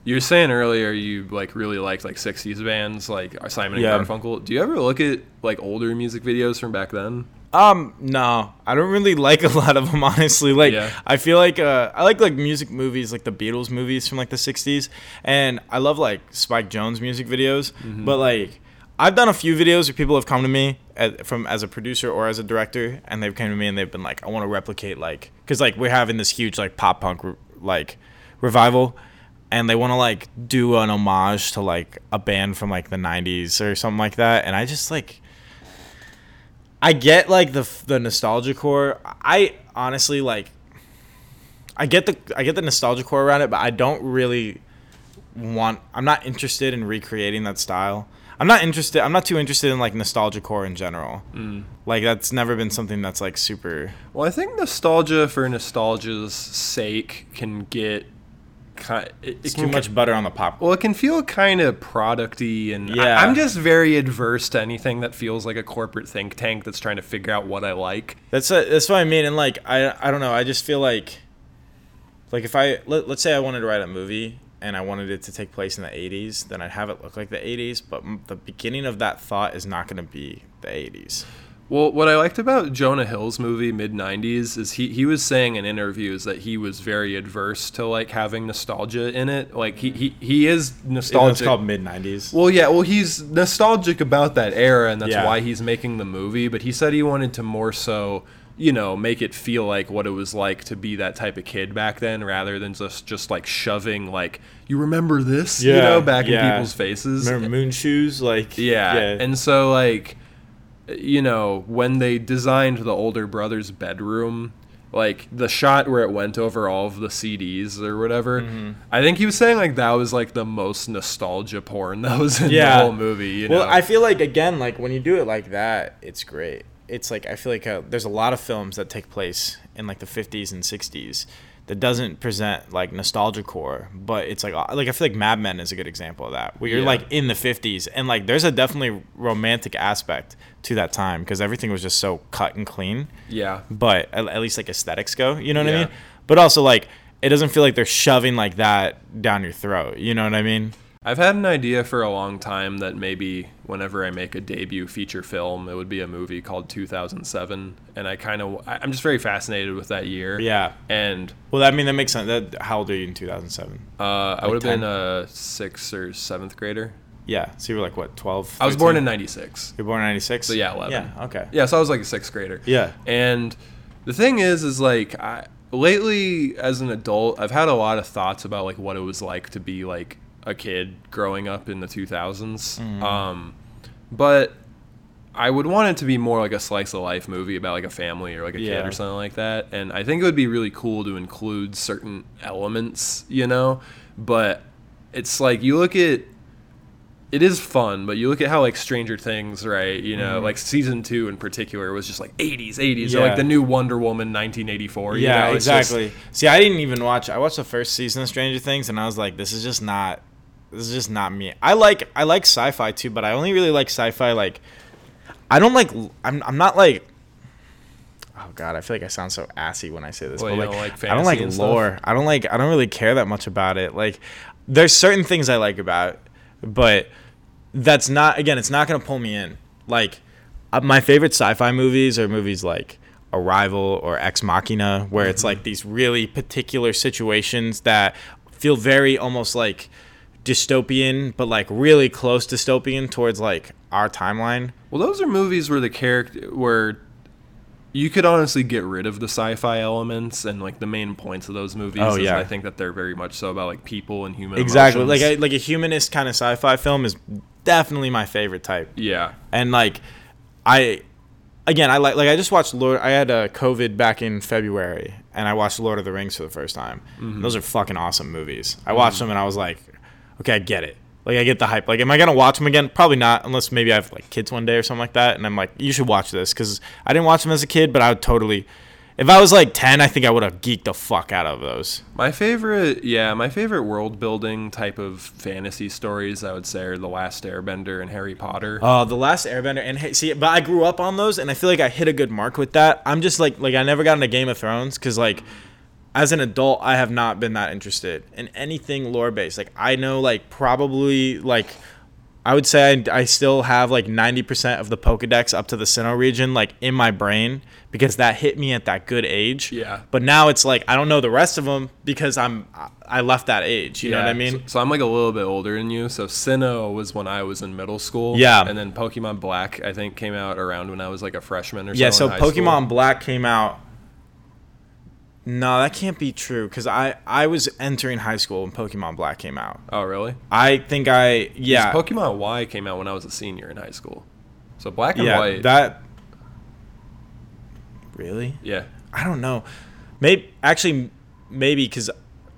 you were saying earlier you like really liked like '60s bands like Simon and Yeah. Garfunkel. Do you ever look at like older music videos from back then? Um, no, I don't really like a lot of them, honestly. Like, Yeah. I feel like uh, I like like music movies, like the Beatles movies from like the '60s, and I love like Spike Jonze music videos. Mm-hmm. But like, I've done a few videos where people have come to me as, from as a producer or as a director, and they've come to me and they've been like, I want to replicate like, cause like we're having this huge like pop punk like revival. And they want to like do an homage to like a band from like the '90s or something like that, and I just like I get like the the nostalgia core. I honestly like. I get the I get the nostalgia core around it, but I don't really want. I'm not interested in recreating that style. I'm not interested. I'm not too interested in like nostalgia core in general. Like that's never been something that's like super. Well, I think nostalgia for nostalgia's sake can get kind. It, it It's can too much butter on the pop. Well, it can feel kind of producty, and Yeah. I'm just very adverse to anything that feels like a corporate think tank that's trying to figure out what I like. That's uh that's what I mean. And like I I don't know. I just feel like like if I let, let's say I wanted to write a movie and I wanted it to take place in the 80s, then I'd have it look like the 80s. But m- the beginning of that thought is not going to be the 80s. Well, what I liked about Jonah Hill's movie mid '90s is he he was saying in interviews that he was very adverse to like having nostalgia in it. Like he he, he is nostalgic. It's called mid 90s. Well, yeah, well, he's nostalgic about that era, and that's Yeah. why he's making the movie. But he said he wanted to more so, you know, make it feel like what it was like to be that type of kid back then, rather than just just like shoving like you remember this, you know, back yeah. in people's faces. Remember Moon Shoes? Like Yeah. And so like you know, when they designed the older brother's bedroom, like the shot where it went over all of the CDs or whatever, Mm-hmm. I think he was saying like that was like the most nostalgia porn that was in Yeah. the whole movie, you know. Well, I feel like again, like when you do it like that, it's great. It's like I feel like uh, there's a lot of films that take place in like the 50s and 60s that doesn't present like nostalgia core, but it's like uh, like I feel like Mad Men is a good example of that. Where you're Yeah. like in the 50s and like there's a definitely romantic aspect to that time because everything was just so cut and clean. yeah. But at, at least like aesthetics go, you know what I mean? But also like it doesn't feel like they're shoving like that down your throat. You know what I mean? I've had an idea for a long time that maybe whenever I make a debut feature film, it would be a movie called 2007, and I kind of I'm just very fascinated with that year. Yeah. And Well, I mean that makes sense. That, how old are you in 2007? uh, I would have 10? been a sixth or seventh grader. Yeah. So you were like what, 12? I was born in '96. You're born in 96? So yeah, 11. Yeah, okay. Yeah, so I was like a sixth grader. Yeah. And the thing is, is like I lately as an adult, I've had a lot of thoughts about like what it was like to be like a kid growing up in the 2000s. Mm-hmm. Um, but I would want it to be more like a slice of life movie about like a family or like a kid or something like that. And I think it would be really cool to include certain elements, you know. But it's like you look at it is fun, but you look at how like Stranger Things, right? You know, like season two in particular was just like 80s, 80s, or Mm-hmm. Yeah. like the new Wonder Woman 1984. you Yeah, know? It's just- exactly. See, I didn't even watch. I watched the first season of Stranger Things, and I was like, "This is just not. This is just not me." I like I like sci-fi too, but I only really like sci-fi. Like, I don't like. I'm I'm not like. Oh God, I feel like I sound so assy when I say this. Well, but like, don't like I don't like and stuff? lore. I don't like. I don't really care that much about it. Like, there's certain things I like about, it, but that's not. Again, it's not gonna pull me in. Like, uh, my favorite sci-fi movies are movies like Arrival or Ex Machina, where it's like these really particular situations that feel very almost like dystopian, but like really close dystopian towards like our timeline. Well, those are movies where the character where you could honestly get rid of the sci-fi elements and like the main points of those movies. Oh, is yeah. I think that they're very much so about like people and human. Exactly, emotions. like a, like a humanist kind of sci-fi film is definitely my favorite type. yeah. and like i again i like like i just watched lord i had uh, covid back in february and i watched lord of the rings for the first time those are fucking awesome movies i watched them and i was like okay i get it like i get the hype like am i gonna watch them again probably not unless maybe i have like kids one day or something like that and i'm like you should watch this because i didn't watch them as a kid but i would totally if i was like 10 i think i would have geeked the fuck out of those My favorite, yeah, my favorite world building type of fantasy stories, I would say, are The Last Airbender and Harry Potter. Oh, the last Airbender, and hey, see, but I grew up on those, and I feel like I hit a good mark with that. I'm just like, like I never got into Game of Thrones because, like, as an adult, I have not been that interested in anything lore based. Like, I know, like, probably, like, I would say I, I still have like 90% of the Pokedex up to the Sinnoh region, like, in my brain because that hit me at that good age. Yeah. But now it's like I don't know the rest of them because I'm I left that age. You know what I mean? So, so I'm like a little bit older than you. So Sinnoh was when I was in middle school. Yeah. And then Pokemon Black, I think, came out around when I was like a freshman or Yeah, so something. in high school. Pokemon Black came out. No, that can't be true because I I was entering high school when Pokemon Black came out. Oh, really? I think I yeah Pokemon Y came out when I was a senior in high school. So Black and yeah White. that really yeah. I don't know maybe actually maybe because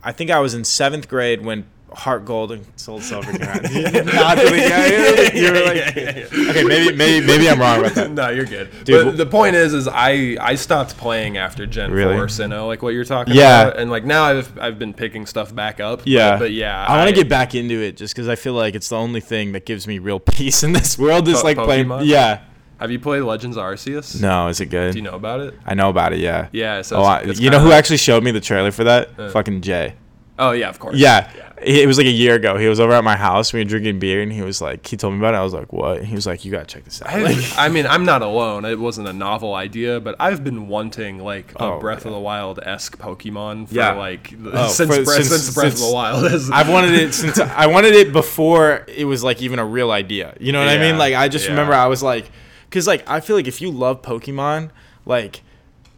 I think I was in seventh grade when heart gold and soul silver. Not to the guy. You were like, okay, maybe maybe maybe I'm wrong about that. no, you're good. Dude, but the point is, is I I stopped playing after Gen Really? Four Sinnoh, like what you're talking about. Yeah. about, and like now I've I've been picking stuff back up. Yeah, but, yeah, I want to get back into it just because I feel like it's the only thing that gives me real peace in this world. Is Po- like playing. Yeah. Have you played Legends Arceus? No, is it good? Do you know about it? I know about it. Yeah. Yeah. So Oh, it's- it's you know who actually showed me the trailer for that? Uh. Fucking Jay. Oh yeah, of course. Yeah. Yeah. It was like a year ago. He was over at my house. We were drinking beer, and he was like, he told me about it. I was like, what? He was like, you gotta check this out. I, Like, I mean, I'm not alone. It wasn't a novel idea, but I've been wanting like a Oh, Breath of the Wild esque Pokemon for Yeah. like Oh, since, for- Breath, since- since, Breath of the Wild. I've wanted it since I wanted it before it was like even a real idea. You know what I mean? Like I just yeah. remember I was like, because like I feel like if you love Pokemon, like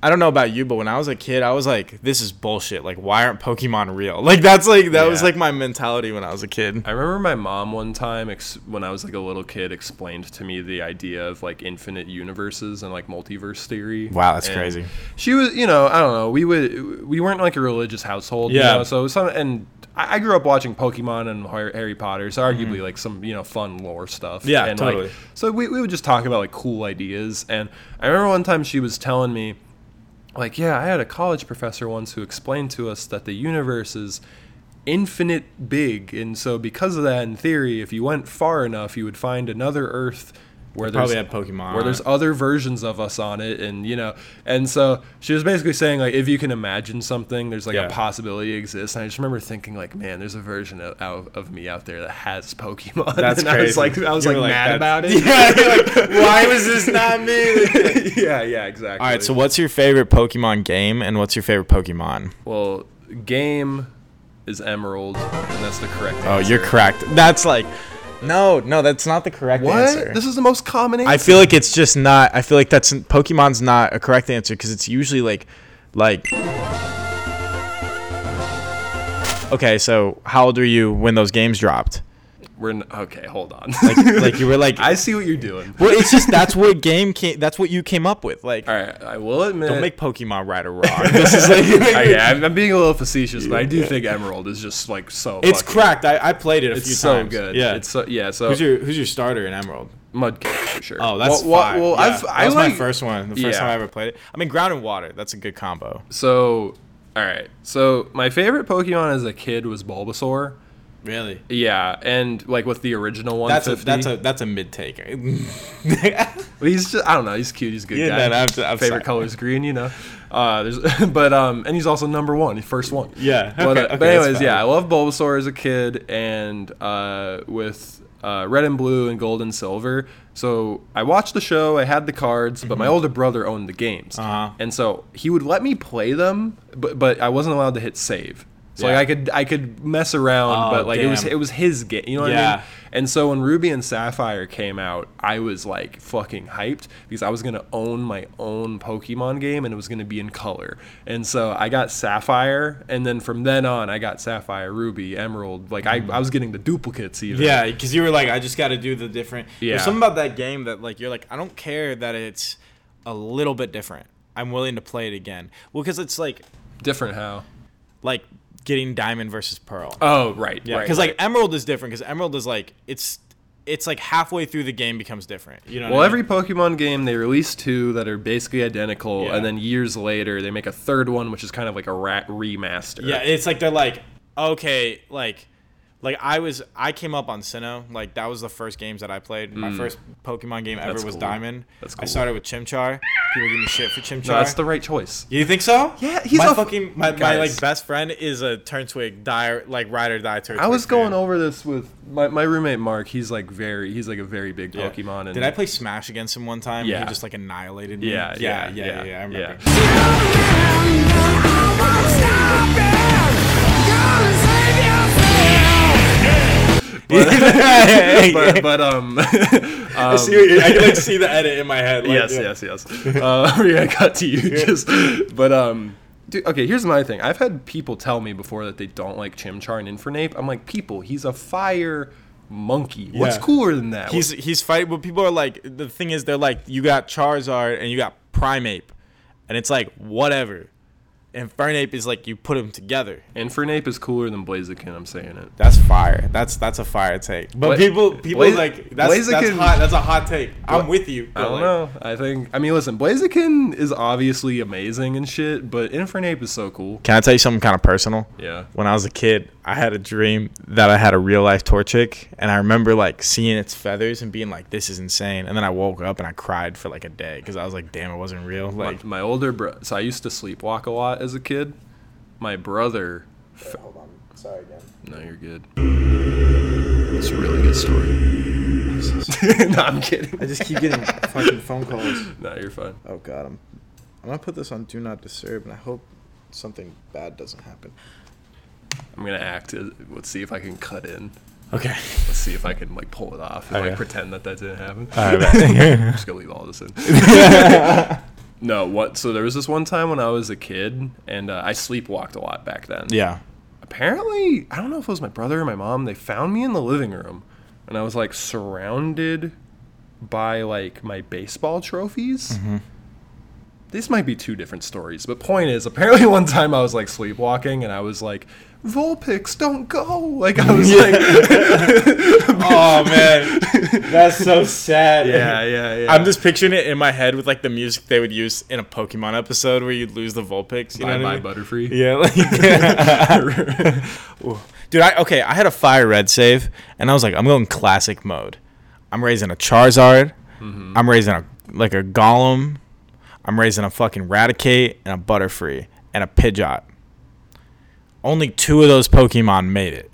I don't know about you, but when I was a kid, I was like, this is bullshit. Like why aren't Pokemon real? Like that's like that was like my mentality when I was a kid. I remember my mom one time, ex- when I was like a little kid, explained to me the idea of like infinite universes and like multiverse theory. Wow, that's And crazy. She was, you know, I don't know. We would, we weren't like a religious household, Yeah. You know, so some, and I grew up watching Pokemon and Harry Potter, so arguably like some, you know, fun lore stuff. Mm-hmm. Yeah, and, totally. Like, so we, we would just talk about like cool ideas, and I remember one time she was telling me, like, yeah, I had a college professor once who explained to us that the universe is infinite big, and so because of that, in theory, if you went far enough, you would find another Earth where there's Probably had Pokemon. where there's other versions of us on it, and you know, and so she was basically saying like, if you can imagine something, there's like Yeah. a possibility exists. And I just remember thinking like, man, there's a version of, out of me out there that has Pokemon. That's and I was like, I was like, like, mad that's- about it. Yeah, you're like, why was this not me? yeah, yeah, exactly. All right, so what's your favorite Pokemon game and what's your favorite Pokemon? Well, game is Emerald, and that's the correct. Oh, you're correct. That's like, no, no, that's not the correct What? answer. This is the most common answer. I feel like it's just not. I feel like that's Pokemon's not a correct answer because it's usually like, like. Okay, so how old were you when those games dropped? We're n- okay. Hold on. Like, like you were like, I see what you're doing. well, it's just that's what game came. That's what you came up with. Like, All right, I will admit. don't make Pokemon right or wrong. This is like, yeah, I'm, I'm being a little facetious, but I do think Emerald is just like so. it's fucking- cracked. I, I played it a It's few so times. good. Yeah. It's so yeah. So who's your Who's your starter in Emerald? Mudkip for sure. Oh, that's well, fire. well, Yeah, I've that I was like my first one. The first Yeah. time I ever played it. I mean, Ground and Water. That's a good combo. So, all right. So my favorite Pokemon as a kid was Bulbasaur. Really? Yeah, and like with the original one. That's a that's a that's a mid take. He's just I don't know. He's cute. He's a good Yeah, guy. no, I'm- I'm favorite color is green. You know. Uh, there's but um and he's also number one. He's first one. Yeah, But, okay, uh, okay, but anyways, yeah, I love Bulbasaur as a kid, and uh, with uh, Red and Blue and Gold and Silver. So I watched the show. I had the cards, but my older brother owned the games, Mm-hmm. Uh-huh. and so he would let me play them, but but I wasn't allowed to hit save. So Yeah. like I could I could mess around, Oh, but like it was it was his game. You know what I Yeah. mean? And so when Ruby and Sapphire came out, I was like fucking hyped because I was gonna own my own Pokemon game and it was gonna be in color. And so I got Sapphire, and then from then on, I got Sapphire, Ruby, Emerald. Like I, mm. I was getting the duplicates even. Yeah, because you were like, I just got to do the different. Yeah. There's something about that game that like you're like, I don't care that it's a little bit different. I'm willing to play it again. Well, because it's like Different how? like getting Diamond versus Pearl. Oh right, yeah, because right. like Emerald is different. Because Emerald is like it's it's like halfway through the game becomes different. You know. Well, what I every? Pokemon game they release two that are basically identical, Yeah. and then years later they make a third one, which is kind of like a rat remaster. Yeah, it's like they're like, okay, like, like I was, I came up on Sinnoh. Like that was the first games that I played. My first Pokemon game ever Mm. That's was cool. Diamond. That's I started with Chimchar. People give me shit for Chimchar. no, that's the right choice. you think so? Yeah, he's my a- fucking my, my like best friend is a Turtwig die like ride or die Turtwig. I was fan. going over this with my, my roommate Mark. He's like very he's like a very big Yeah. Pokemon. And Did I play Smash against him one time? Yeah. He just like annihilated me. Yeah, yeah, yeah, yeah, yeah. yeah, I remember. yeah. but, but um, I, see what I can like see the edit in my head. Like, yes, yeah. yes, yes. Uh, we're gonna cut to you. Just, but um, dude, okay. Here's my thing. I've had people tell me before that they don't like Chimchar and Infernape. I'm like, people, he's a fire monkey. What's cooler than that? He's he's fighting, but people are like, the thing is, they're like, you got Charizard and you got Primeape, and it's like whatever. Infernape is like you put them together. And Infernape is cooler than Blaziken. I'm saying it. That's fire. That's that's a fire take. But Bla- people people Blaze- like that's that's Blaziken- hot. That's a hot take. I'm with you. I don't like, know. I think. I mean, listen. Blaziken is obviously amazing and shit, but Infernape is so cool. Can I tell you something kind of personal? Yeah. When I was a kid, I had a dream that I had a real life Torchic, and I remember like seeing its feathers and being like, "This is insane." And then I woke up and I cried for like a day because I was like, "Damn, it wasn't real." Like, my, my older bro. So I used to sleepwalk a lot as a kid. My brother. hold on, sorry again. No, you're good. It's a really good story. no, I'm kidding. I just keep getting fucking phone calls. No, you're fine. Oh god, I'm I'm gonna put this on do not disturb, and I hope something bad doesn't happen. I'm gonna act. Let's see if I can cut in. Okay. Let's see if I can like pull it off and Okay. like pretend that that didn't happen. All right. I'm just gonna leave all this in. no, what? So there was this one time when I was a kid, and uh, I sleepwalked a lot back then. yeah. Apparently, I don't know if it was my brother or my mom. They found me in the living room, and I was like surrounded by like my baseball trophies. Mm-hmm. These might be two different stories, but point is, apparently one time I was like sleepwalking, and I was like, "Vulpix, don't go!" Like I was like, Oh man, that's so sad. yeah, yeah, yeah. I'm just picturing it in my head with like the music they would use in a Pokemon episode where you'd lose the Vulpix. You bye know bye I mean? Butterfree. Yeah, like dude. I okay. I had a fire red save, and I was like, I'm going classic mode. I'm raising a Charizard. Mm-hmm. I'm raising a like a Golem. I'm raising a fucking Raticate and a Butterfree and a Pidgeot. Only two of those Pokemon made it.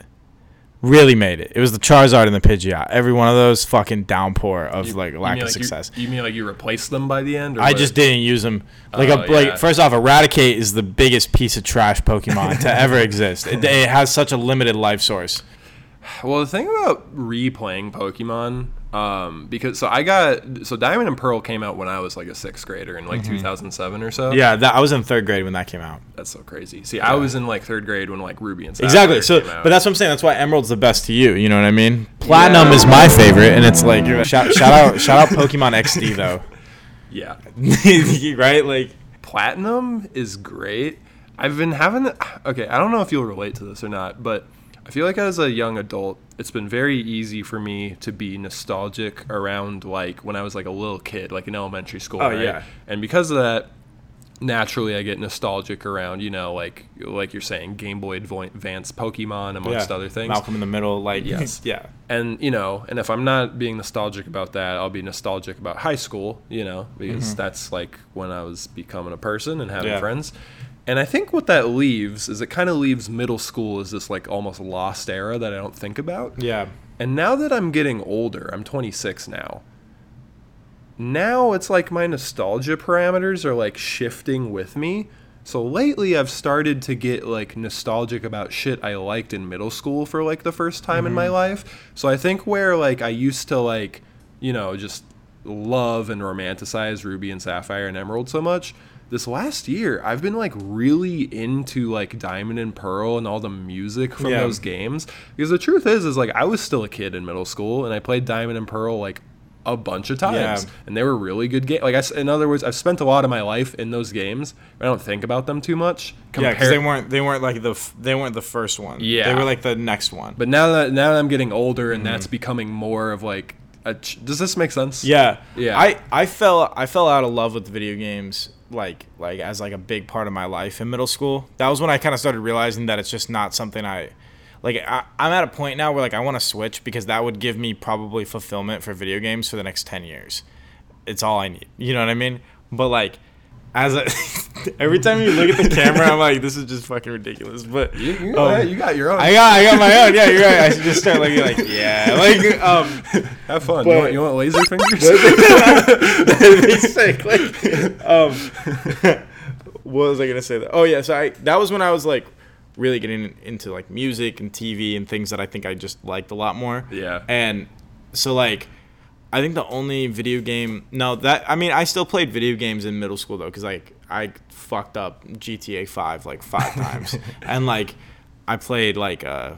Really made it. It was the Charizard and the Pidgeot. Every one of those fucking downpour of like lack of like success. You, mean like you replaced them by the end? Or I what? just didn't use them. Like Oh, a like yeah. first off, Eradicate is the biggest piece of trash Pokemon to ever exist. It, it has such a limited life source. Well, the thing about replaying Pokemon, um, because so I got so Diamond and Pearl came out when I was like a sixth grader in like 2007 or so. Mm-hmm. Yeah, that I was in third grade when that came out. that's so crazy. See, I was in like third grade when like Ruby and Sapphire Exactly. So, but that's what I'm saying. That's why Emerald's the best to you. You know what I mean? Platinum is my favorite, and it's like shout, shout out shout out Pokemon XD though. yeah, right? Like Platinum is great. I've been having okay. I don't know if you'll relate to this or not, but I feel like as a young adult, it's been very easy for me to be nostalgic around like when I was like a little kid, like in elementary school. Oh, right? yeah. And because of that, naturally I get nostalgic around you know like like you're saying Game Boy Advance Pokemon amongst yeah, other things. Malcolm in the Middle. Like Yes. yeah. and you know and if i'm not being nostalgic about that i'll be nostalgic about high school you know because that's like when i was becoming a person and having Mm-hmm. Yeah. friends and i think what that leaves is it kind of leaves middle school as this like almost lost era that i don't think about Yeah. and now that i'm getting older i'm 26 now now it's like my nostalgia parameters are like shifting with me so lately I've started to get like nostalgic about shit I liked in middle school for like the first time in my mm-hmm. life. So I think where like I used to like, you know, just love and romanticize Ruby and Sapphire and Emerald so much, this last year I've been like really into like Diamond and Pearl and all the music from Yeah. those games. Because the truth is is like I was still a kid in middle school and I played Diamond and Pearl like a bunch of times Yeah. and they were really good games. Like I, in other words, I've spent a lot of my life in those games. I don't think about them too much. Yeah, because they weren't they weren't like the f- they weren't the first one. Yeah. they were like the next one. But now that now that I'm getting older and mm-hmm. that's becoming more of like, does this make sense? Yeah, Yeah. I I fell I fell out of love with video games like like as like a big part of my life in middle school. That was when I kind of started realizing that it's just not something I like. I, I'm at a point now where like I want to switch because that would give me probably fulfillment for video games for the next ten years. It's all I need. You know what I mean? But like. As a, every time you look at the camera, I'm like, this is just fucking ridiculous. But You, you, um, you got your own. I got, I got my own. Yeah, you're right. I should just start looking like, yeah, like, um, Have fun. but- you, want, you want laser fingers? That'd be sick. Like, um, what was I gonna say? That? Oh yeah, so I that was when I was like really getting into like music and TV and things that I think I just liked a lot more. Yeah. And so like, I think the only video game no that I mean I still played video games in middle school though because like I fucked up GTA Five like five times and like I played like uh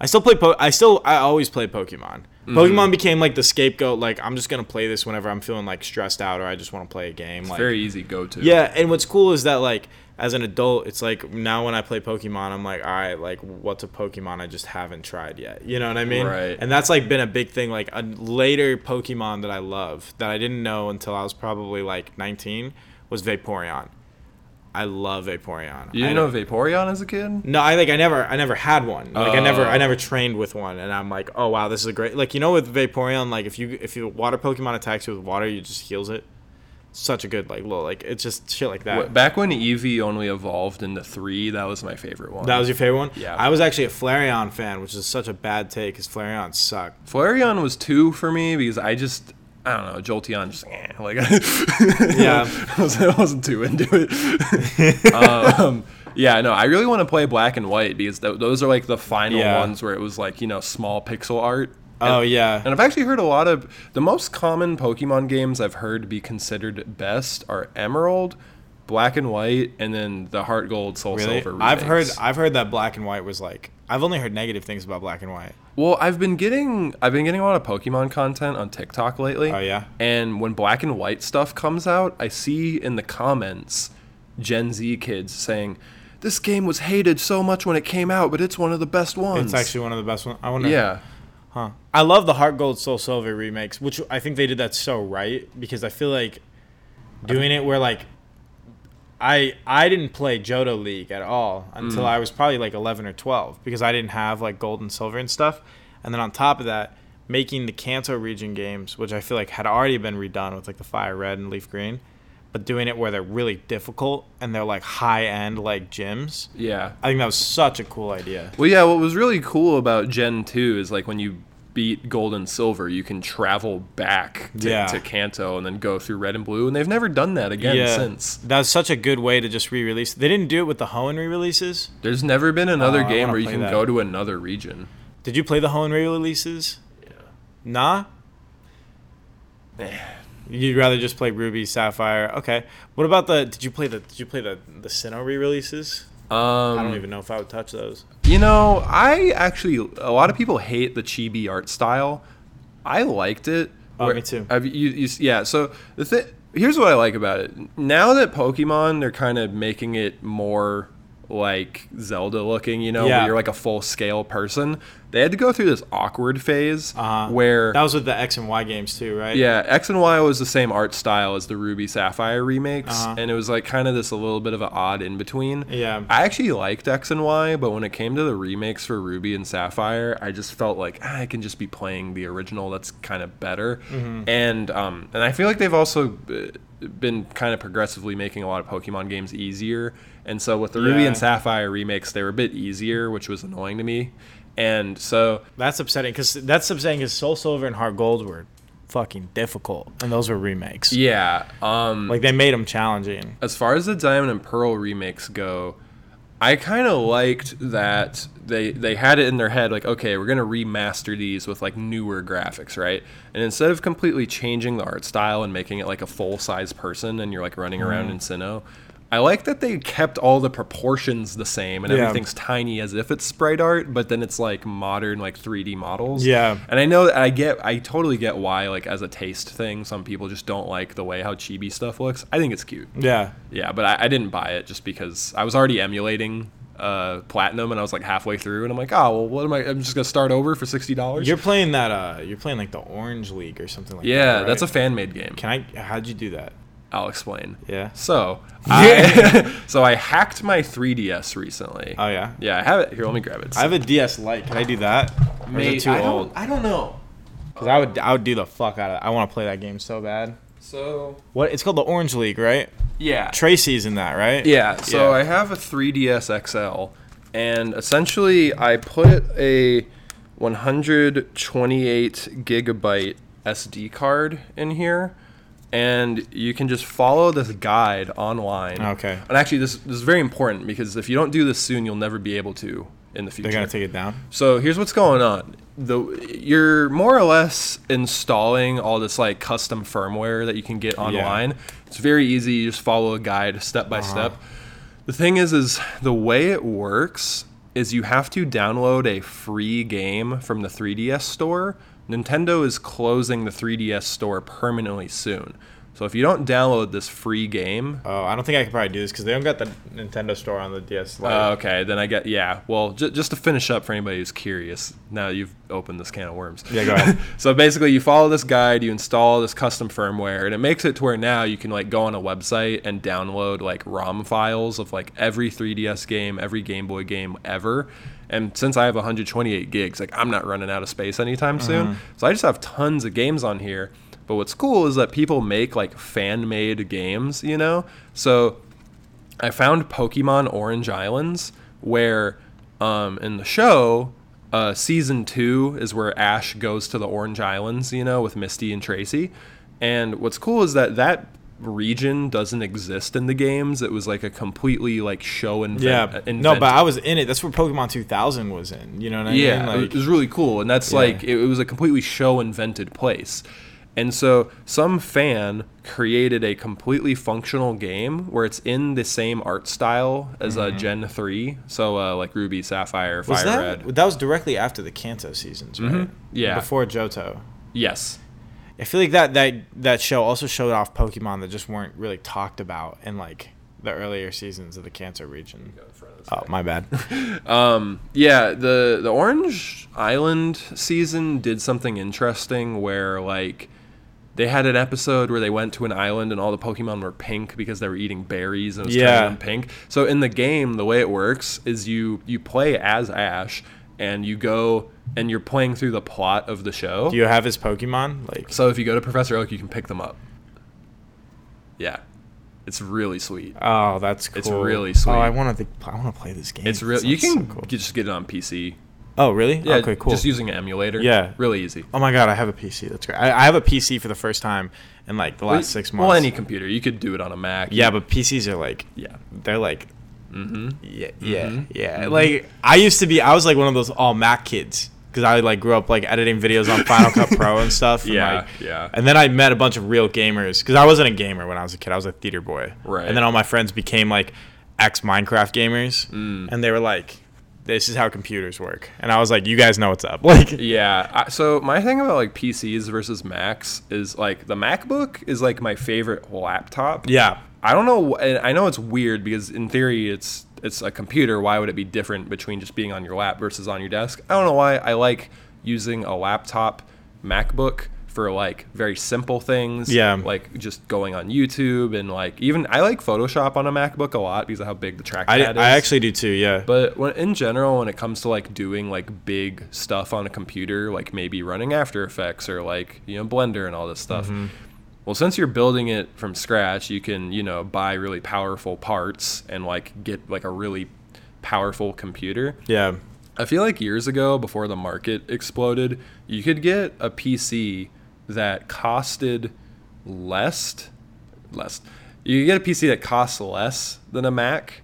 I still play po- I still I always play Pokemon. Mm-hmm. Pokemon became like the scapegoat. Like I'm just gonna play this whenever I'm feeling like stressed out or I just want to play a game. like Very easy go to. yeah, and what's cool is that like as an adult, it's like now when I play Pokemon, I'm like, all right, like what's a Pokemon I just haven't tried yet? You know what I mean? Right. And that's like been a big thing. Like a later Pokemon that I love that I didn't know until I was probably like 19 was Vaporeon. I love Vaporeon. You didn't know Vaporeon as a kid? no, I like I never I never had one. Like I never I Oh. never trained with one and I'm like, "Oh wow, this is a great." Like you know with Vaporeon like if you if you water Pokemon attacks you with water, you just heals it. Such a good like little like it's just shit like that. Back when Eevee only evolved into three, that was my favorite one. That was your favorite one? Yeah. I was actually a Flareon fan, which is such a bad take cuz Flareon suck. Flareon was two for me because I just I don't know Jolteon just eh, like Yeah. I, was, I wasn't too into it. um, yeah, no, I really want to play Black and White because th- those are like the final Yeah. ones where it was like you know small pixel art. Oh And- yeah. And I've actually heard a lot of the most common Pokemon games I've heard be considered best are Emerald, Black and White, and then the Heart Gold Soul Really? Silver. I've heard. I've heard that Black and White was like I've only heard negative things about Black and White. Well, I've been getting I've been getting a lot of Pokemon content on TikTok lately. Oh, yeah? And when black and white stuff comes out, I see in the comments Gen Z kids saying, "This game was hated so much when it came out, but it's one of the best ones." It's actually one of the best ones. I wonder yeah. Huh. I love the Heart Gold Soul Silver remakes, which I think they did that so right because I feel like doing it where like I I didn't play Johto League at all until Mm. I was probably like 11 or 12 because I didn't have like gold and silver and stuff. And then on top of that, making the Kanto region games, which I feel like had already been redone with like the Fire Red and Leaf Green, but doing it where they're really difficult and they're like high end like gyms. Yeah. I think that was such a cool idea. Well, yeah, what was really cool about Gen 2 is like when you beat Gold and Silver, you can travel back to, Yeah. to Kanto and then go through Red and Blue, and they've never done that again since. That was such a good way to just re-release. They didn't do it with the Hoenn re-releases. There's never been uh, another Oh, game where you can that. go to another region. Did you play the Hoenn re-releases? Yeah. Nah. You'd rather just play Ruby, Sapphire. Okay. What about the? Did you play the? Did you play the the Sinnoh re-releases? Um, I don't even know if I would touch those. You know, I actually a lot of people hate the chibi art style. I liked it. Oh, Where- me too. You, you, yeah. So the thing here's what I like about it. Now that Pokemon, they're kind of making it more like Zelda looking. You know, Yeah. where you're like a full scale person. They had to go through this awkward phase Uh-huh. where That was with the X and Y games too, right? yeah, X and Y was the same art style as the Ruby Sapphire remakes, Uh-huh. and it was like kind of this a little bit of an odd in between. Yeah. I actually liked X and Y, but when it came to the remakes for Ruby and Sapphire, I just felt like ah, I can just be playing the original. That's kind of better, Mm-hmm. and um, and I feel like they've also uh, been kind of progressively making a lot of Pokemon games easier. And so with the Ruby and Sapphire remakes, they were a bit easier, which was annoying to me. And so That's upsetting because that's upsetting because Soul Silver and Heart Gold were fucking difficult, and those were remakes. yeah, um, Like they made them challenging. as far as the Diamond and Pearl remakes go, I kind of liked that they they had it in their head like, okay, we're gonna remaster these with like newer graphics, right? And instead of completely changing the art style and making it like a full size person and you're like running around in Sinnoh, I like that they kept all the proportions the same and Yeah. everything's tiny as if it's sprite art, but then it's like modern like 3D models. Yeah. And I know I get, I totally get why, like as a taste thing, some people just don't like the way how chibi stuff looks. I think it's cute. Yeah. Yeah, but I, I didn't buy it just because I was already emulating uh, platinum, and I was like halfway through, and I'm like, oh well, what am I? I'm just gonna start over for sixty dollars. You're playing that. Uh, you're playing like the Orange League or something like that. Yeah, right? that's a fan made game. Can I? How'd you do that? I'll explain. Yeah. So, I, so I hacked my 3ds recently. Oh yeah. yeah, I have it here. Let me grab it. I have a DS Lite. Can I do that? Or is Mate, it too I don't- old? I don't know. Because I would, I would do the fuck out of. it. I want to play that game so bad. So What? It's called the Orange League, right? yeah, Tracy's in that, right? Yeah, so Yeah. I have a 3DS XL, and essentially I put a 128 gigabyte SD card in here, and you can just follow this guide online. Okay. And actually, this, this is very important because if you don't do this soon, you'll never be able to in the future. They're gonna take it down. So here's what's going on. The you're more or less installing all this like custom firmware that you can get online. Yeah. It's very easy. You just follow a guide step by uh-huh. step. The thing is, is the way it works is you have to download a free game from the 3DS store Nintendo is closing the 3DS store permanently soon. So if you don't download this free game, Oh, I don't think I could probably do this because they don't got the Nintendo store on the DS. Lite. uh, okay, then I get yeah. Well, j- just to finish up for anybody who's curious, now you've opened this can of worms. Yeah, go ahead. so basically, you follow this guide, you install this custom firmware, and it makes it to where now you can like go on a website and download like ROM files of like every 3DS game, every Game Boy game ever. And since I have 128 gigs, like I'm not running out of space anytime soon, so I just have tons of games on here. But what's cool is that people make like fan-made games, you know. So I found Pokemon Orange Islands, where um, in the show, uh, season two is where Ash goes to the Orange Islands, you know, with Misty and Tracy. And what's cool is that that region doesn't exist in the games. It was like a completely like show invent. yeah, no, but I was in it. That's where Pokemon 2000 was in. You know what I yeah, mean? it Like, was really cool, and that's Yeah. like it, it was a completely show invented place. And so some fan created a completely functional game where it's in the same art style as uh, Gen three, so uh, like Ruby, Sapphire, Mm-hmm. was Fire that Red. that was directly after the Kanto seasons, right? Yeah. before Johto. Yes, I feel like that that that show also showed off Pokemon that just weren't really talked about in like the earlier seasons of the Kanto region. Oh, my bad. Um, yeah, the the Orange Island season did something interesting where like they had an episode where they went to an island and all the Pokemon were pink because they were eating berries and it was Yeah. turning them pink. So in the game, the way it works is you you play as Ash and you go and you're playing through the plot of the show. Do you have his Pokemon? Like, so if you go to Professor Oak, you can pick them up. Yeah, it's really sweet. oh, that's cool. It's really sweet. Oh, I want to. I want to play this game. It's real. You can so cool. just get it on PC. Oh, really? Yeah, okay, cool. Just using an emulator. Yeah. really easy. oh my god, I have a PC. That's great. I, I have a PC for the first time in like the last six months. Well, any computer, you could do it on a Mac. Yeah, but PCs are like yeah, they're like mm-hmm. yeah yeah yeah. Like I used to be. I was like one of those all Mac kids because I like grew up like editing videos on Final Cut Pro and stuff. and, Yeah, like- yeah. And then I met a bunch of real gamers because I wasn't a gamer when I was a kid. I was a theater boy. Right. And then all my friends became like ex Minecraft gamers, Mm. and they were like, "This is how computers work." And I was like, "You guys know what's up." Like, yeah. I, so my thing about like PCs versus Macs is like the MacBook is like my favorite laptop. yeah, I don't know. I know it's weird because in theory it's it's a computer. Why would it be different between just being on your lap versus on your desk? I don't know why. I like using a laptop MacBook for like very simple things. Yeah. Like just going on YouTube and like even I like Photoshop on a MacBook a lot because of how big the trackpad I, is. I actually do too. Yeah. But when, in general, when it comes to like doing like big stuff on a computer, like maybe running After Effects or like you know Blender and all this stuff. Mm-hmm. Well, since you're building it from scratch, you can you know buy really powerful parts and like get like a really powerful computer. yeah. I feel like years ago, before the market exploded, you could get a PC that costed less, less. You get a PC that costs less than a Mac,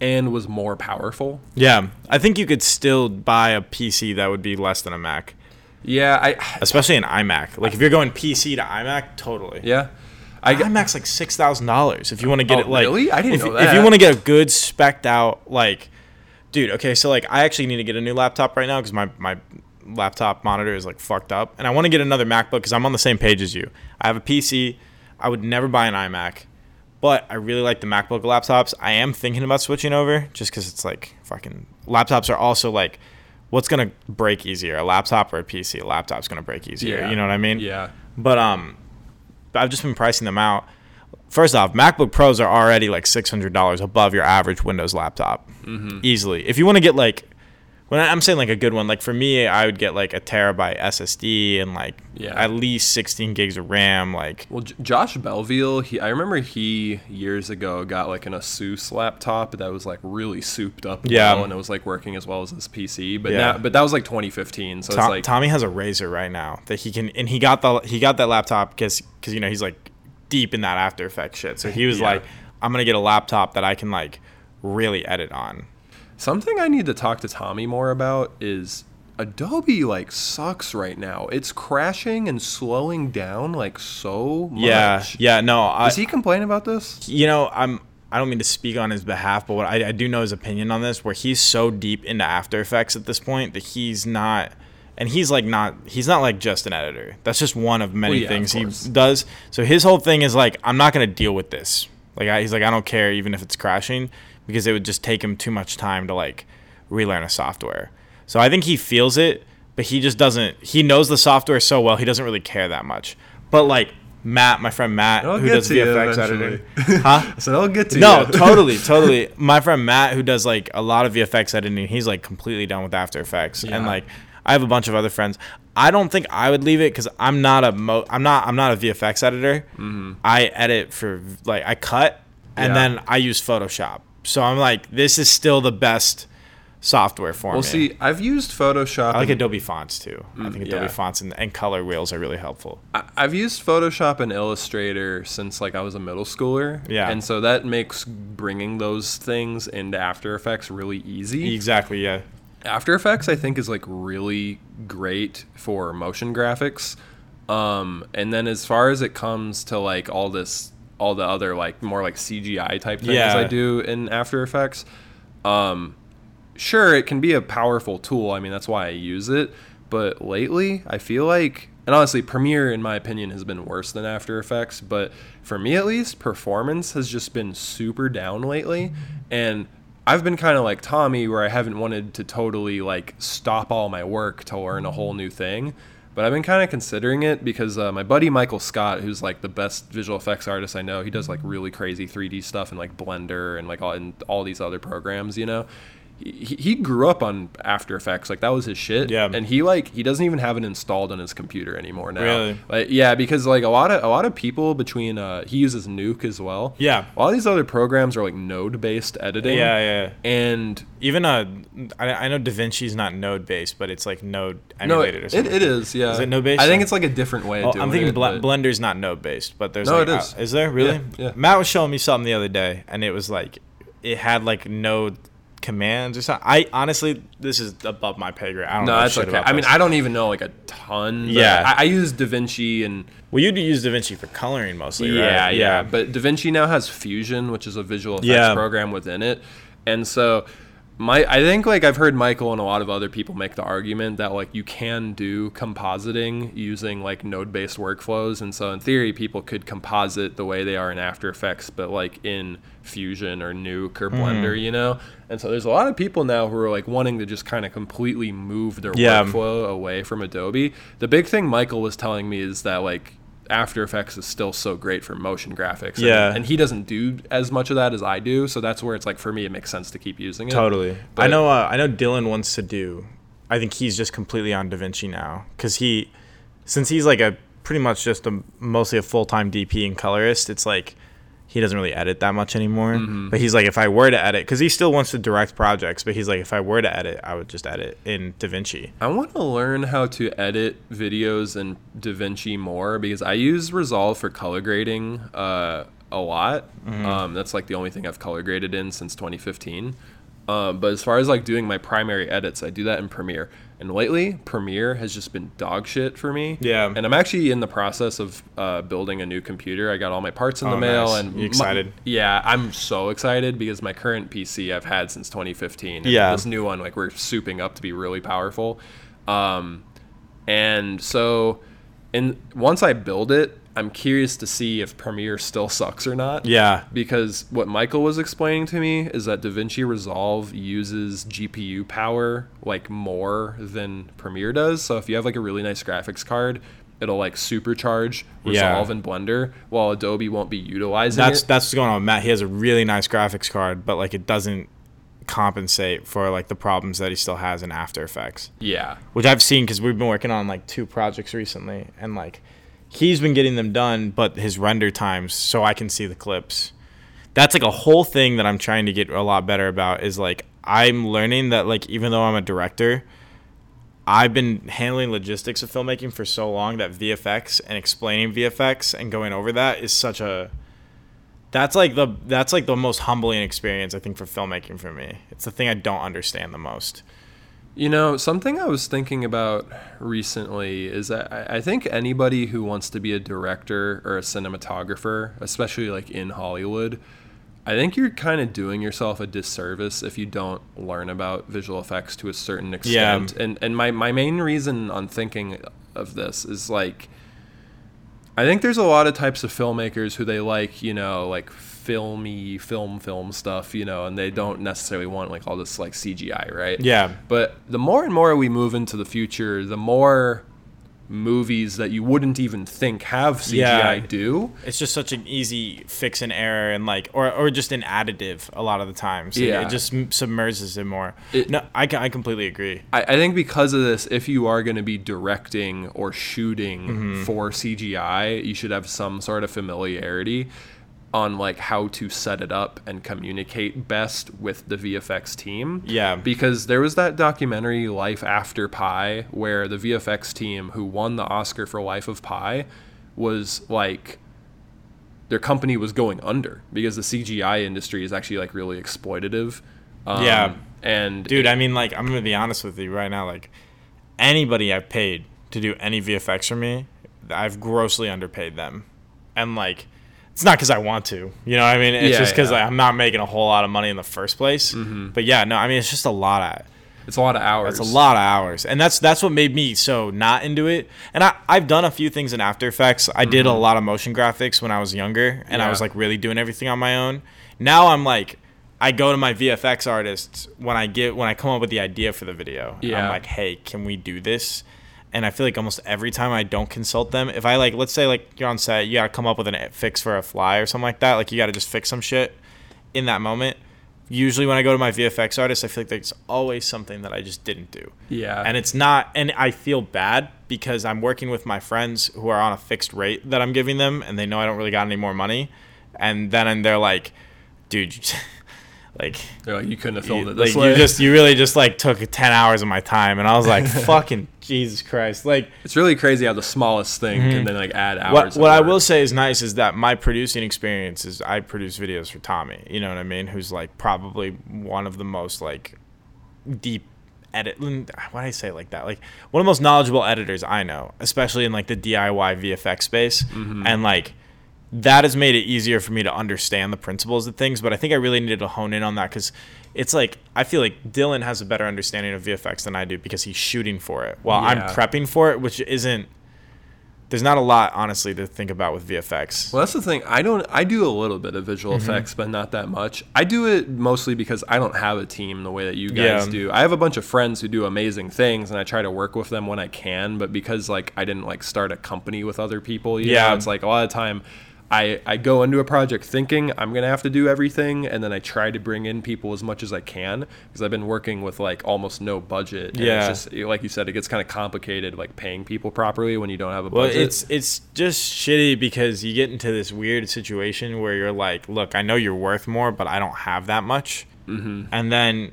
and was more powerful. Yeah. I think you could still buy a PC that would be less than a Mac, Yeah, I especially an iMac. Like if you're going PC to iMac, totally. yeah, I iMac's like six thousand dollars if you want to get Oh, it like. really? I didn't if, know If you want to get a good specked out like, dude. Okay, so like I actually need to get a new laptop right now because my my laptop monitor is like fucked up, and I want to get another MacBook because I'm on the same page as you. I have a PC. I would never buy an iMac, but I really like the MacBook laptops. I am thinking about switching over just because it's like fucking laptops are also like. What's gonna break easier, a laptop or a PC? A laptop's gonna break easier. yeah, You know what I mean? Yeah, But um, I've just been pricing them out. First off, MacBook Pros are already like six hundred dollars above your average Windows laptop, Mm-hmm. easily. If you want to get like, when I'm saying like a good one, like for me, I would get like a terabyte SSD and like Yeah. at least sixteen gigs of RAM. Like, Well, J- Josh Belville, he I remember he years ago got like an Asus laptop that was like really souped up Yeah. well, and it was like working as well as his PC. But Yeah. now, but that was like 2015, so Tom, it's like Tommy has a Razer right now that he can, and he got the he got that laptop because because you know he's like deep in that After Effects shit. So he was Yeah. like, I'm gonna get a laptop that I can like really edit on. Something I need to talk to Tommy more about is Adobe like sucks right now. It's crashing and slowing down like so much. Yeah, yeah, no, I, Does he complain about this? you know, I'm I don't mean to speak on his behalf, but what I, I do know his opinion on this, where he's so deep into After Effects at this point that he's not and he's like not he's not like just an editor. That's just one of many Well, yeah, things of he does. So his whole thing is like I'm not gonna deal with this. Like I, he's like I don't care even if it's crashing because it would just take him too much time to like relearn a software. So I think he feels it, but he just doesn't. He knows the software so well he doesn't really care that much. But like Matt, my friend Matt, I'll who does VFX editing, huh? I said I'll get to No, you. No, totally, totally. My friend Matt, who does like a lot of VFX editing, he's like completely done with After Effects, and like I have a bunch of other friends. I don't think I would leave it because I'm not a mo. I'm not. I'm not a VFX editor. I edit for like I cut, and Mm-hmm. Yeah. then I use Photoshop. So I'm like, this is still the best software for me. Well, me. see, I've used Photoshop. I like and- Adobe fonts too. I think Adobe yeah. fonts and, and color wheels are really helpful. I- I've used Photoshop and Illustrator since like I was a middle schooler. Yeah. And so that makes bringing those things into After Effects really easy. Exactly. Yeah. After Effects, I think, is like really great for motion graphics. Um, and then as far as it comes to like all this, all the other like more like CGI type things Yeah. I do in After Effects, um, sure, it can be a powerful tool. I mean, that's why I use it. But lately, I feel like, and honestly, Premiere, in my opinion, has been worse than After Effects. But for me, at least, performance has just been super down lately. And I've been kind of like Tommy, where I haven't wanted to totally like stop all my work to learn a whole new thing. But I've been kind of considering it because uh, my buddy Michael Scott, who's like the best visual effects artist I know, he does like really crazy 3D stuff in like Blender and like all, and all these other programs, you know. He, he grew up on After Effects, like that was his shit. Yeah. And he like he doesn't even have it installed on his computer anymore now. Really? Like, yeah, because like a lot of a lot of people between uh, he uses Nuke as well. Yeah. A lot of these other programs are like node based editing. Yeah. Yeah. And Even uh, I, I know DaVinci's not node based, but it's like node no, emulated or it, something. it is. Yeah. Is it node-based? I think it's like a different way of doing I'm thinking it. Bl- Blender's not node based, but there's No, like, it uh, is. is there really? Yeah, yeah. Matt was showing me something the other day, and it was like it had like node commands or something. I honestly, this is above my pay grade. I don't No, know that's okay. I mean. I don't even know like a ton. Yeah. I, I use DaVinci and well, you do use DaVinci for coloring mostly, yeah, right? Yeah, yeah, But DaVinci now has Fusion, which is a visual effects Yeah. program within it, and so my I think like I've heard Michael and a lot of other people make the argument that like you can do compositing using like node-based workflows, and so in theory people could composite the way they are in After Effects, but like in Fusion or Nuke or hmm. Blender, you know. And so there's a lot of people now who are like wanting to just kind of completely move their Yeah. workflow away from Adobe. The big thing Michael was telling me is that like After Effects is still so great for motion graphics. Yeah. and he doesn't do as much of that as I do, so that's where it's like for me it makes sense to keep using it. Totally. I know. Uh, I know. Dylan wants to do. I think he's just completely on DaVinci now because he, since he's like a pretty much just a mostly a full time DP and colorist. It's like he doesn't really edit that much anymore. Mm-hmm. But he's like, if I were to edit, because he still wants to direct projects, but he's like, if I were to edit, I would just edit in DaVinci. I want to learn how to edit videos in DaVinci more because I use Resolve for color grading uh, a lot. Mm-hmm. Um, that's like the only thing I've color graded in since 2015. Um, but as far as like doing my primary edits, I do that in Premiere. And lately, Premiere has just been dog shit for me. Yeah. And I'm actually in the process of uh, building a new computer. I got all my parts in the Oh, mail. nice. And You my- excited? yeah, I'm so excited because my current PC I've had since 2015. and Yeah. This new one, like we're souping up to be really powerful. Um, and so, and once I build it, I'm curious to see if Premiere still sucks or not. Yeah. Because what Michael was explaining to me is that DaVinci Resolve uses GPU power like more than Premiere does. So if you have like a really nice graphics card, it'll like supercharge Yeah. Resolve and Blender, while Adobe won't be utilizing That's it. that's what's going on. with Matt, he has a really nice graphics card, but like it doesn't compensate for like the problems that he still has in After Effects. yeah. which I've seen because we've been working on like two projects recently, and like he's been getting them done, but his render times, so I can see the clips. That's like a whole thing that I'm trying to get a lot better about. Is like I'm learning that like even though I'm a director, I've been handling logistics of filmmaking for so long that VFX and explaining VFX and going over that is such a that's like the that's like the most humbling experience I think for filmmaking for me. It's the thing I don't understand the most. You know, something I was thinking about recently is that I I think anybody who wants to be a director or a cinematographer, especially like in Hollywood, I think you're kind of doing yourself a disservice if you don't learn about visual effects to a certain extent. Yeah. And and my, my main reason on thinking of this is like I think there's a lot of types of filmmakers who they like, you know, like filmy film film stuff, you know, and they don't necessarily want like all this like CGI, right? Yeah. But the more and more we move into the future, the more movies that you wouldn't even think have CGI Yeah. do. It's just such an easy fix and error and like or or just an additive a lot of the times. It- Yeah. It just submerges it more. It- no, I, ca- I completely agree. I, I think because of this, if you are going to be directing or shooting Mm-hmm. for CGI, you should have some sort of familiarity on like how to set it up and communicate best with the VFX team. Yeah. Because there was that documentary Life After Pi where the VFX team who won the Oscar for Life of Pi was like their company was going under because the CGI industry is actually like really exploitative. Um, Yeah. And Dude, I mean like I'm gonna be honest with you right now, like anybody I've paid to do any VFX for me, I've grossly underpaid them. And like it's not because I want to, you know what I mean? It's Yeah, just because yeah. like, I'm not making a whole lot of money in the first place. Mm-hmm. But yeah, no, I mean it's just a lot of it's a lot of hours. It's a lot of hours, and that's that's what made me so not into it. And I I've done a few things in After Effects. I did a mm-hmm. lot of motion graphics when I was younger, and I was like really doing everything on my own. Now I'm like, I go to my VFX artists when I get when I come up with the idea for the video. Yeah. I'm like, hey, can we do this? And I feel like almost every time I don't consult them, if I like, let's say like you're on set, you gotta come up with a fix for a fly or something like that. Like you gotta just fix some shit in that moment. Usually when I go to my VFX artist, I feel like there's always something that I just didn't do. Yeah. And it's not, and I feel bad because I'm working with my friends who are on a fixed rate that I'm giving them, and they know I don't really got any more money. And then and they're like, dude, you- like, like, you couldn't have filmed you, it this like way. you just, you really just like took 10 hours of my time. And I was like, fucking Jesus Christ. Like, it's really crazy how the smallest thing can then like add hours. Mm-hmm. what, what I will say is nice is that my producing experience is I produce videos for Tommy. You know what I mean? Who's like probably one of the most like deep edit. Why do I say it like that? Like one of the most knowledgeable editors I know, especially in like the DIY VFX space, Mm-hmm. and like that has made it easier for me to understand the principles of things. But I think I really needed to hone in on that because it's like I feel like Dylan has a better understanding of VFX than I do because he's shooting for it while I'm prepping for it, which isn't. There's not a lot, honestly, to think about with VFX. Well, that's the thing. I don't. I do a little bit of visual Mm-hmm. effects, but not that much. I do it mostly because I don't have a team the way that you guys Yeah. do. I have a bunch of friends who do amazing things, and I try to work with them when I can. But because like I didn't like start a company with other people, you Yeah. know, it's like a lot of time. I, I go into a project thinking I'm gonna have to do everything, and then I try to bring in people as much as I can because I've been working with like almost no budget. and Yeah. it's just like you said, it gets kind of complicated like paying people properly when you don't have a Well, budget. it's it's just shitty because you get into this weird situation where you're like, look, I know you're worth more, but I don't have that much. Mm-hmm. And then,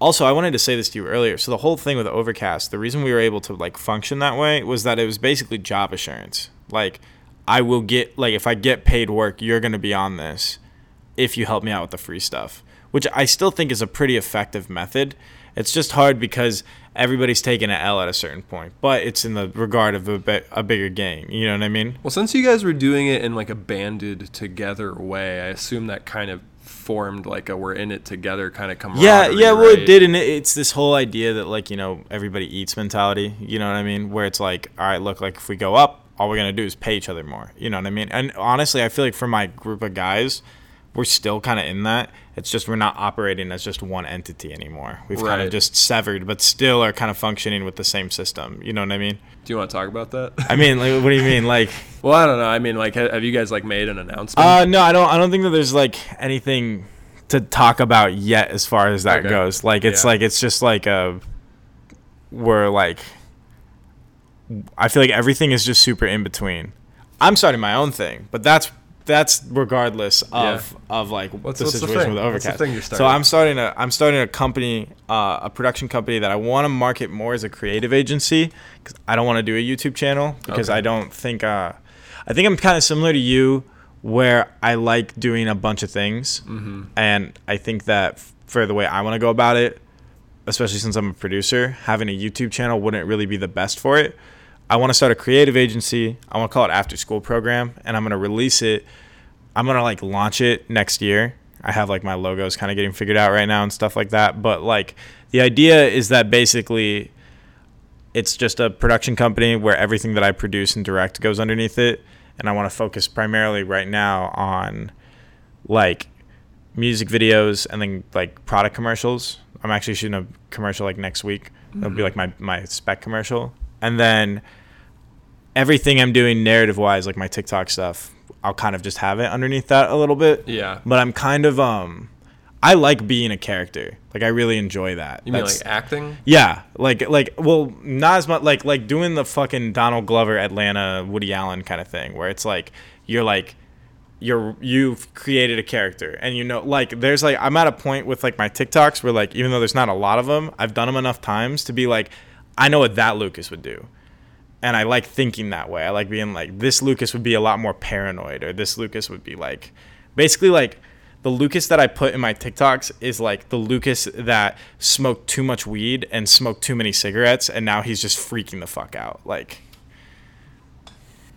also, I wanted to say this to you earlier. So the whole thing with Overcast, the reason we were able to like function that way was that it was basically job assurance. Like, I will get like if I get paid work, you're gonna be on this if you help me out with the free stuff, which I still think is a pretty effective method. It's just hard because everybody's taking an L at a certain point, but it's in the regard of a, bit, a bigger game. You know what I mean? Well, since you guys were doing it in like a banded together way, I assume that kind of formed like a we're in it together kind of camaraderie. Yeah, yeah. Well, it did, and it, it's this whole idea that like you know everybody eats mentality. You know what I mean? Where it's like, all right, look, like if we go up, all we're gonna do is pay each other more. You know what I mean? And honestly, I feel like for my group of guys, we're still kind of in that. It's just we're not operating as just one entity anymore. We've kind of just severed, but still are kind of functioning with the same system. You know what I mean? Do you want to talk about that? I mean, like, what do you mean? Like, well, I don't know. I mean, like, have you guys like made an announcement? uh, no, I don't. I don't think that there's like anything to talk about yet as far as that Okay. goes. Like, it's Yeah. like it's just like a we're like I feel like everything is just super in between. I'm starting my own thing, but that's that's regardless of of like What's- the what's situation thing? with What's the thing you're so? I'm starting a I'm starting a company, uh, a production company that I want to market more as a creative agency because I don't want to do a YouTube channel because Okay. I don't think uh, I think I'm kind of similar to you where I like doing a bunch of things, Mm-hmm. and I think that for the way I want to go about it, especially since I'm a producer, having a YouTube channel wouldn't really be the best for it. I want to start a creative agency. I want to call it After School Program, and I'm going to release it I'm gonna like launch it next year. I have like my logos kind of getting figured out right now and stuff like that. But like the idea is that basically it's just a production company where everything that I produce and direct goes underneath it. And I want to focus primarily right now on like music videos and then like product commercials. I'm actually shooting a commercial like next week. It'll be mm-hmm. like my, my spec commercial. And then everything I'm doing narrative wise, like my TikTok stuff, I'll kind of just have it underneath that a little bit. Yeah. But I'm kind of um I like being a character. Like I really enjoy that. You mean like acting? yeah, like like well, not as much like like doing the fucking Donald Glover Atlanta Woody Allen kind of thing where it's like you're like you're you've created a character and you know like there's like I'm at a point with like my TikToks where like even though there's not a lot of them, I've done them enough times to be like I know what that Lucas would do. And I like thinking that way. I like being like this Lucas would be a lot more paranoid or this Lucas would be like basically like the Lucas that I put in my TikToks is like the Lucas that smoked too much weed and smoked too many cigarettes and now he's just freaking the fuck out. Like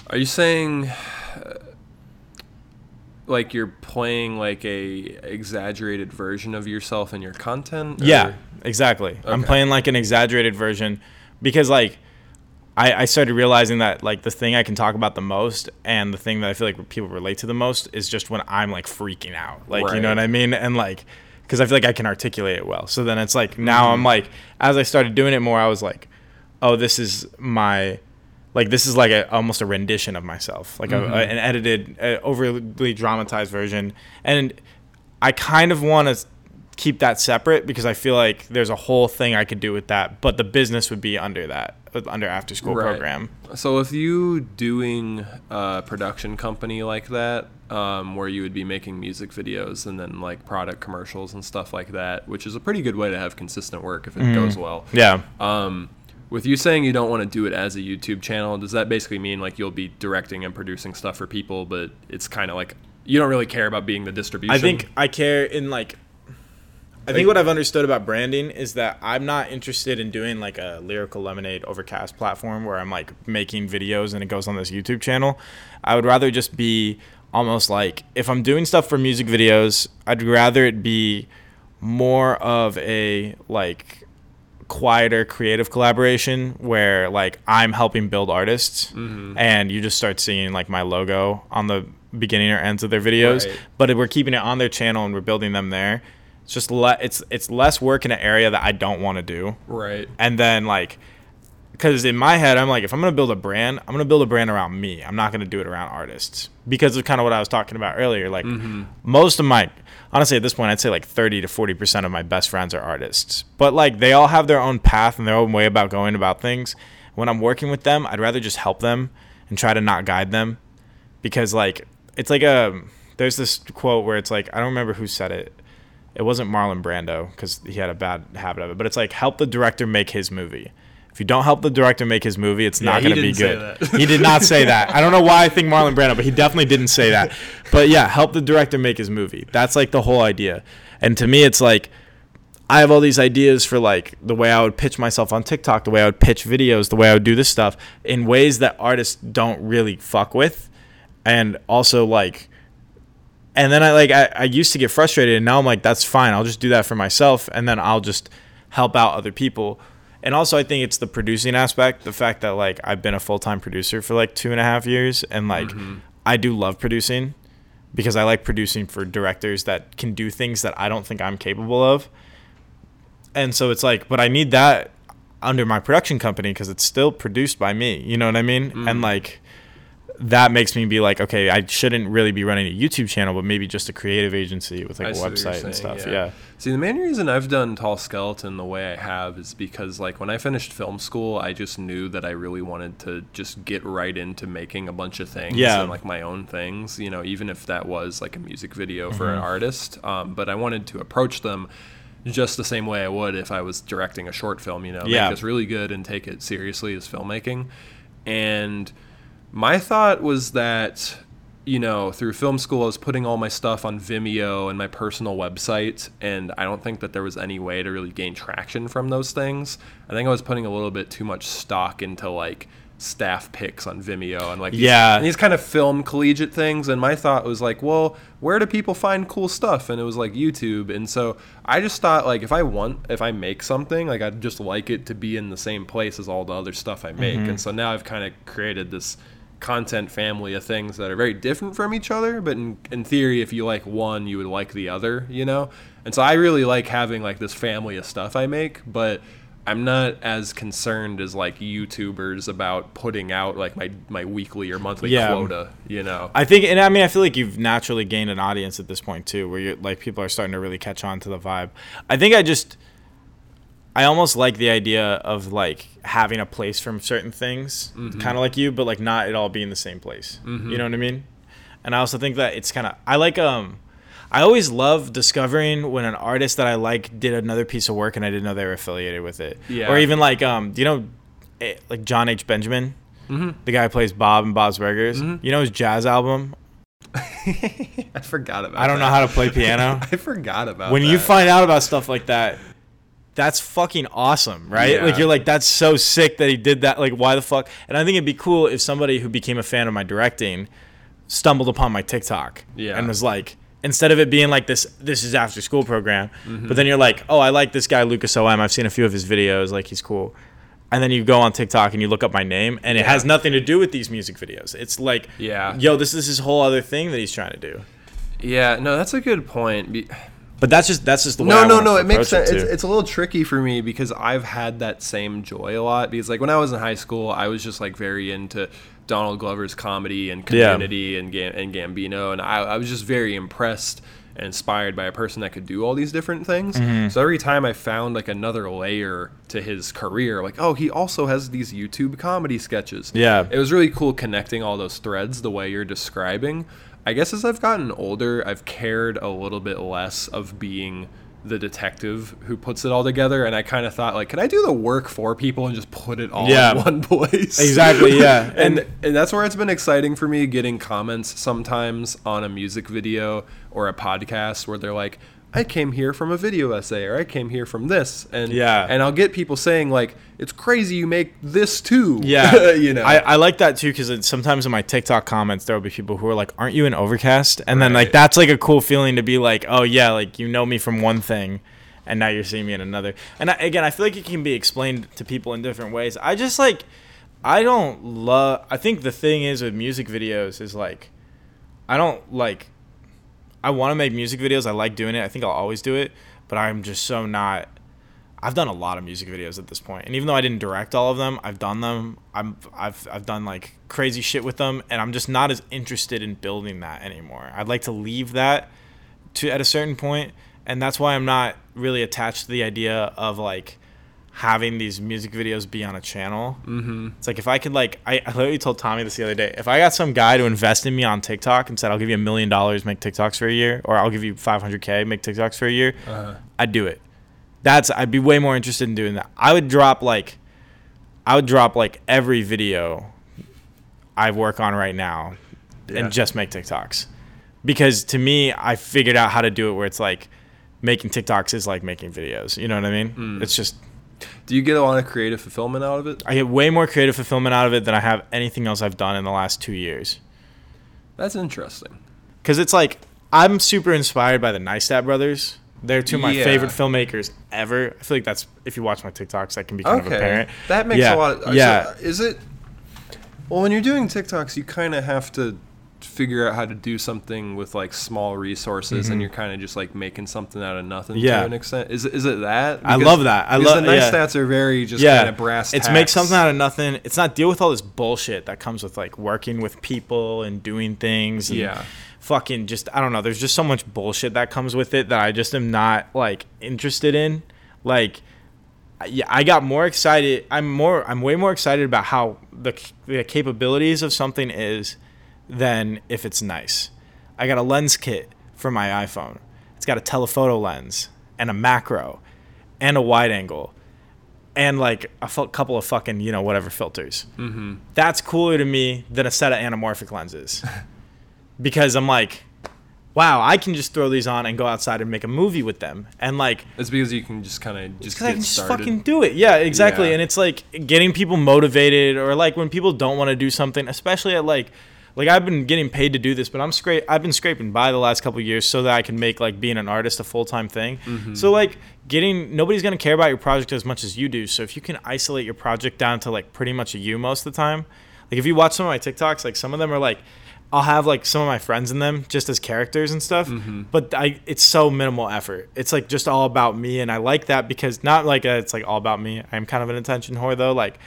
Are you saying uh, like you're playing like a exaggerated version of yourself in your content? or- Yeah, exactly. I'm playing like an exaggerated version because like I, I started realizing that like the thing I can talk about the most and the thing that I feel like people relate to the most is just when I'm like freaking out. Like you know what I mean? And like because I feel like I can articulate it well. So then it's like now I'm like as I started doing it more, I was like, oh, this is my like this is like a almost a rendition of myself, like a, a- an edited, uh, overly dramatized version, and I kind of want to keep that separate because I feel like there's a whole thing I could do with that, but the business would be under that, under after school Right. program. So if you doing a production company like that, um, where you would be making music videos and then like product commercials and stuff like that, which is a pretty good way to have consistent work if it goes well. Yeah. Um, with you saying you don't want to do it as a YouTube channel, does that basically mean like you'll be directing and producing stuff for people, but it's kind of like you don't really care about being the distribution? I think I care in like. I think what I've understood about branding is that I'm not interested in doing like a lyrical lemonade overcast platform where I'm like making videos and it goes on this YouTube channel. I would rather just be almost like if I'm doing stuff for music videos, I'd rather it be more of a like quieter creative collaboration where like I'm helping build artists mm-hmm. and you just start seeing like my logo on the beginning or ends of their videos Right. but we're keeping it on their channel and we're building them there it's just le- it's it's less work in an area that I don't want to do. Right. and then like because in my head i'm like if i'm going to build a brand i'm going to build a brand around me. I'm not going to do it around artists because of kind of what i was talking about earlier. Like mm-hmm. most of my honestly at this point i'd say like 30 to 40% of my best friends are artists. But like they all have their own path and their own way about going about things. When i'm working with them i'd rather just help them and try to not guide them because like it's like a there's this quote where it's like i don't remember who said it it wasn't Marlon Brando because he had a bad habit of it, but it's like help the director make his movie. If you don't help the director make his movie, it's not going to be good. he did not say that. I don't know why I think Marlon Brando, but he definitely didn't say that. But yeah, help the director make his movie. That's like the whole idea. And to me, it's like I have all these ideas for like the way I would pitch myself on TikTok, the way I would pitch videos, the way I would do this stuff in ways that artists don't really fuck with. And also like and then I like I, I used to get frustrated and now I'm like that's fine. I'll just do that for myself and then I'll just help out other people. And also I think it's the producing aspect the fact that like I've been a full-time producer for like two and a half years and like mm-hmm. I do love producing because I like producing for directors that can do things that I don't think I'm capable of. And so it's like but I need that under my production company because it's still produced by me. You know what I mean? And mm. like that makes me be like, okay, I shouldn't really be running a YouTube channel, but maybe just a creative agency with like I a see what website and saying, stuff. Yeah. See, the main reason I've done Tall Skeleton the way I have is because, like, when I finished film school, I just knew that I really wanted to just get right into making a bunch of things Yeah. and, like, my own things, you know, even if that was, like, a music video for Mm-hmm. an artist. Um, but I wanted to approach them just the same way I would if I was directing a short film, you know, Yeah. make this really good and take it seriously as filmmaking. And my thought was that you know through film school i was putting all my stuff on vimeo and my personal website and i don't think that there was any way to really gain traction from those things i think i was putting a little bit too much stock into like staff picks on Vimeo and like these, Yeah. and these kind of film collegiate things. And my thought was like, well, where do people find cool stuff? And it was like YouTube. And so I just thought like if I want if I make something, like I'd just like it to be in the same place as all the other stuff I make. Mm-hmm. And so now I've kind of created this content family of things that are very different from each other but in, in theory if you like one you would like the other you know and so i really like having like this family of stuff i make but i'm not as concerned as like youtubers about putting out like my my weekly or monthly Yeah. quota you know I think, and I mean, I feel like you've naturally gained an audience at this point too, where you're like people are starting to really catch on to the vibe. I think I just, I almost like the idea of like having a place from certain things, Mm-hmm. kind of like you, but like not it all being the same place. You know what I mean? And I also think that it's kind of I like um. I always love discovering when an artist that I like did another piece of work and I didn't know they were affiliated with it. Yeah. Or even like um, do you know, eh, like John H. Benjamin, Mm-hmm. the guy who plays Bob in Bob's Burgers. You know his jazz album i forgot about I don't know how to play piano. i forgot about when that. you find out about stuff like that, that's fucking awesome, right? Yeah. Like you're like, that's so sick that he did that. Like, why the fuck? And I think it'd be cool if somebody who became a fan of my directing stumbled upon my TikTok Yeah. and was like, instead of it being like this, this is after school program, Mm-hmm. but then you're like, oh, I like this guy Lucas OM. I've seen a few of his videos. Like he's cool. And then you go on TikTok and you look up my name, and it Yeah. has nothing to do with these music videos. It's like, Yeah. yo, this is his whole other thing that he's trying to do. yeah no that's a good point Be- But that's just that's just the way. no, I no, no. It makes sense. It's, it's a little tricky for me because I've had that same joy a lot. Because like when I was in high school, I was just like very into Donald Glover's comedy and Yeah. Community and Gam- and Gambino, and I, I was just very impressed and inspired by a person that could do all these different things. Mm-hmm. So every time I found like another layer to his career, like oh, he also has these YouTube comedy sketches. Yeah. it was really cool connecting all those threads the way you're describing. I guess as I've gotten older, I've cared a little bit less of being the detective who puts it all together, and I kind of thought like, can I do the work for people and just put it all Yeah. in one place? Exactly, yeah. and and that's where it's been exciting for me getting comments sometimes on a music video or a podcast where they're like. I came here from a video essay, or I came here from this, and Yeah. and I'll get people saying like, "It's crazy you make this too." Yeah, you know. I, I like that too because sometimes in my TikTok comments there will be people who are like, "Aren't you in Overcast?" And then like that's like a cool feeling to be like, "Oh yeah, like you know me from one thing, and now you're seeing me in another." And I, again, I feel like it can be explained to people in different ways. I just like, I don't love. I think the thing is with music videos is like, I don't like. I want to make music videos. I like doing it. I think I'll always do it, but I'm just so not. I've done a lot of music videos at this point, and even though I didn't direct all of them, I've done them. I'm I've I've done like crazy shit with them, and I'm just not as interested in building that anymore. I'd like to leave that to at a certain point, and that's why I'm not really attached to the idea of like having these music videos be on a channel. Mm-hmm. It's like if I could like I, I literally told Tommy this the other day. If I got some guy to invest in me on TikTok and said I'll give you a million dollars, make TikToks for a year, or I'll give you 500k, make TikToks for a year, I'd do it. That's I'd be way more interested in doing that. I would drop like I would drop like every video I work on right now Yeah. and just make TikToks. Because to me, I figured out how to do it where it's like making TikToks is like making videos. You know what I mean? It's just Do you get a lot of creative fulfillment out of it? I get way more creative fulfillment out of it than I have anything else I've done in the last two years. That's interesting. Because it's like I'm super inspired by the Neistat brothers. They're two of my Yeah. favorite filmmakers ever. I feel like that's if you watch my TikToks, that can be kind of apparent. that makes Yeah, a lot. Of, yeah. so is it? Well, when you're doing TikToks, you kind of have to figure out how to do something with like small resources, and you're kind of just like making something out of nothing Mm-hmm. Yeah. to an extent. Is it- is it that? I love that. I love- the nice yeah. stats are very just yeah, kind of brass. it's tacks. make something out of nothing. It's not deal with all this bullshit that comes with like working with people and doing things. And Yeah. fucking just I don't know. There's just so much bullshit that comes with it that I just am not like interested in. Like, I- yeah, I got more excited. I'm more. I'm way more excited about how the the capabilities of something is than if it's nice. I got a lens kit for my iPhone. It's got a telephoto lens and a macro and a wide angle and like a couple of fucking you know whatever filters. Mm-hmm. That's cooler to me than a set of anamorphic lenses because I'm like, wow, I can just throw these on and go outside and make a movie with them. And like, It's because you can just kind of just because I get can just started. fucking do it. Yeah, exactly. Yeah. And it's like getting people motivated, or like when people don't want to do something, especially at like, like I've been getting paid to do this, but I'm scrape. I've been scraping by the last couple of years so that I can make like being an artist a full time thing. Mm-hmm. So like getting nobody's gonna care about your project as much as you do. So if you can isolate your project down to like pretty much a you most of the time, like if you watch some of my TikToks, like some of them are like. I'll have like some of my friends in them just as characters and stuff, Mm-hmm. but I it's so minimal effort. It's like just all about me, and I like that because not like a, it's like all about me. I'm kind of an attention whore though. Like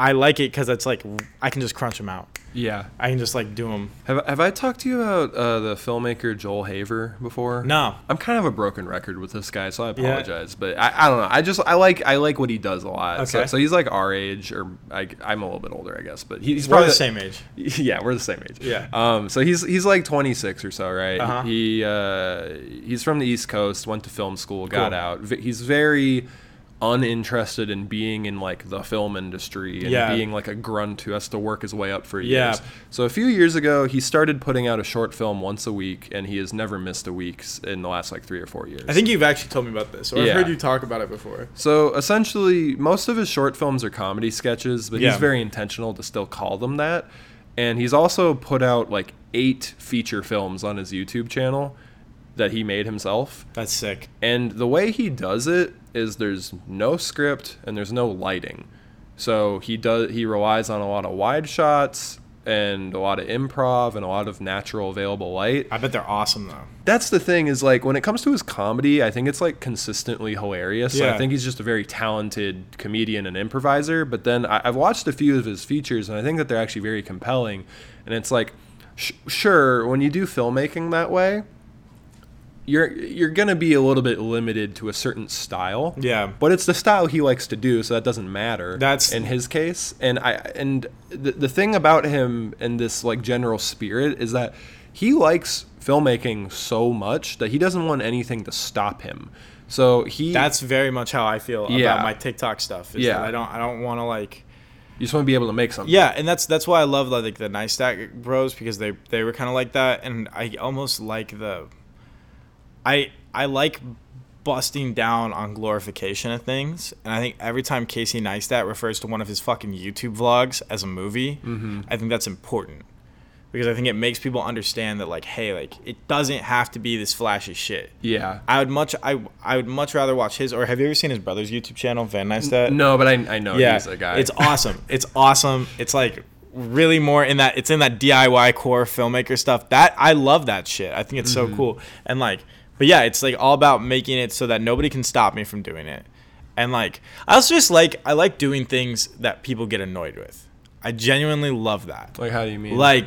I like it because it's like I can just crunch them out. Yeah. I can just like do them. Have, have I talked to you about uh, the filmmaker Joel Haver before? No, I'm kind of a broken record with this guy, so I Yeah. apologize. But I, I don't know. I just I like I like what he does a lot. So, Okay. so he's like our age, or I, I'm a little bit older, I guess. But he- he's we're probably the same age. Yeah, we're the same age. Yeah. Um. So he's he's like 26 or so, right? Uh-huh. He uh he's from the East Coast, went to film school, got Cool. out. He's very uninterested in being in like the film industry and Yeah. being like a grunt who has to work his way up for years. Yeah. So a few years ago, he started putting out a short film once a week, and he has never missed a week in the last like three or four years. I think you've actually told me about this, or Yeah. I've heard you talk about it before. So essentially, most of his short films are comedy sketches, but he's very intentional to still call them that. And he's also put out like eight feature films on his YouTube channel that he made himself. That's sick. And the way he does it is there's no script and there's no lighting. So he does he relies on a lot of wide shots and a lot of improv and a lot of natural available light I bet they're awesome though. that's the thing is like when it comes to his comedy i think it's like consistently hilarious Yeah. i think he's just a very talented comedian and improviser but then I, i've watched a few of his features and i think that they're actually very compelling and it's like sh- sure when you do filmmaking that way you're you're gonna be a little bit limited to a certain style Yeah. but it's the style he likes to do so that doesn't matter That's- in his case and i and the, the thing about him and this like general spirit is that he likes filmmaking so much that he doesn't want anything to stop him so he That's very much how I feel Yeah. about my TikTok stuff. Is Yeah. I don't I don't want to like you just want to be able to make something Yeah, and that's that's why I love like the Neistat Bros because they they were kind of like that, and I almost like the. I I like busting down on glorification of things, and I think every time Casey Neistat refers to one of his fucking YouTube vlogs as a movie, Mm-hmm. I think that's important because I think it makes people understand that like, hey, like it doesn't have to be this flashy shit. yeah I would much I I would much rather watch his or have you ever seen his brother's YouTube channel Van Neistat? no but i, I know yeah, he's a guy It's awesome. It's awesome. It's like really more in that. It's in that DIY core filmmaker stuff. That I love that shit. I think it's Mm-hmm. so cool. And like, but yeah, it's like all about making it so that nobody can stop me from doing it. And like, I also just like I like doing things that people get annoyed with. I genuinely love that. like how do you mean Like,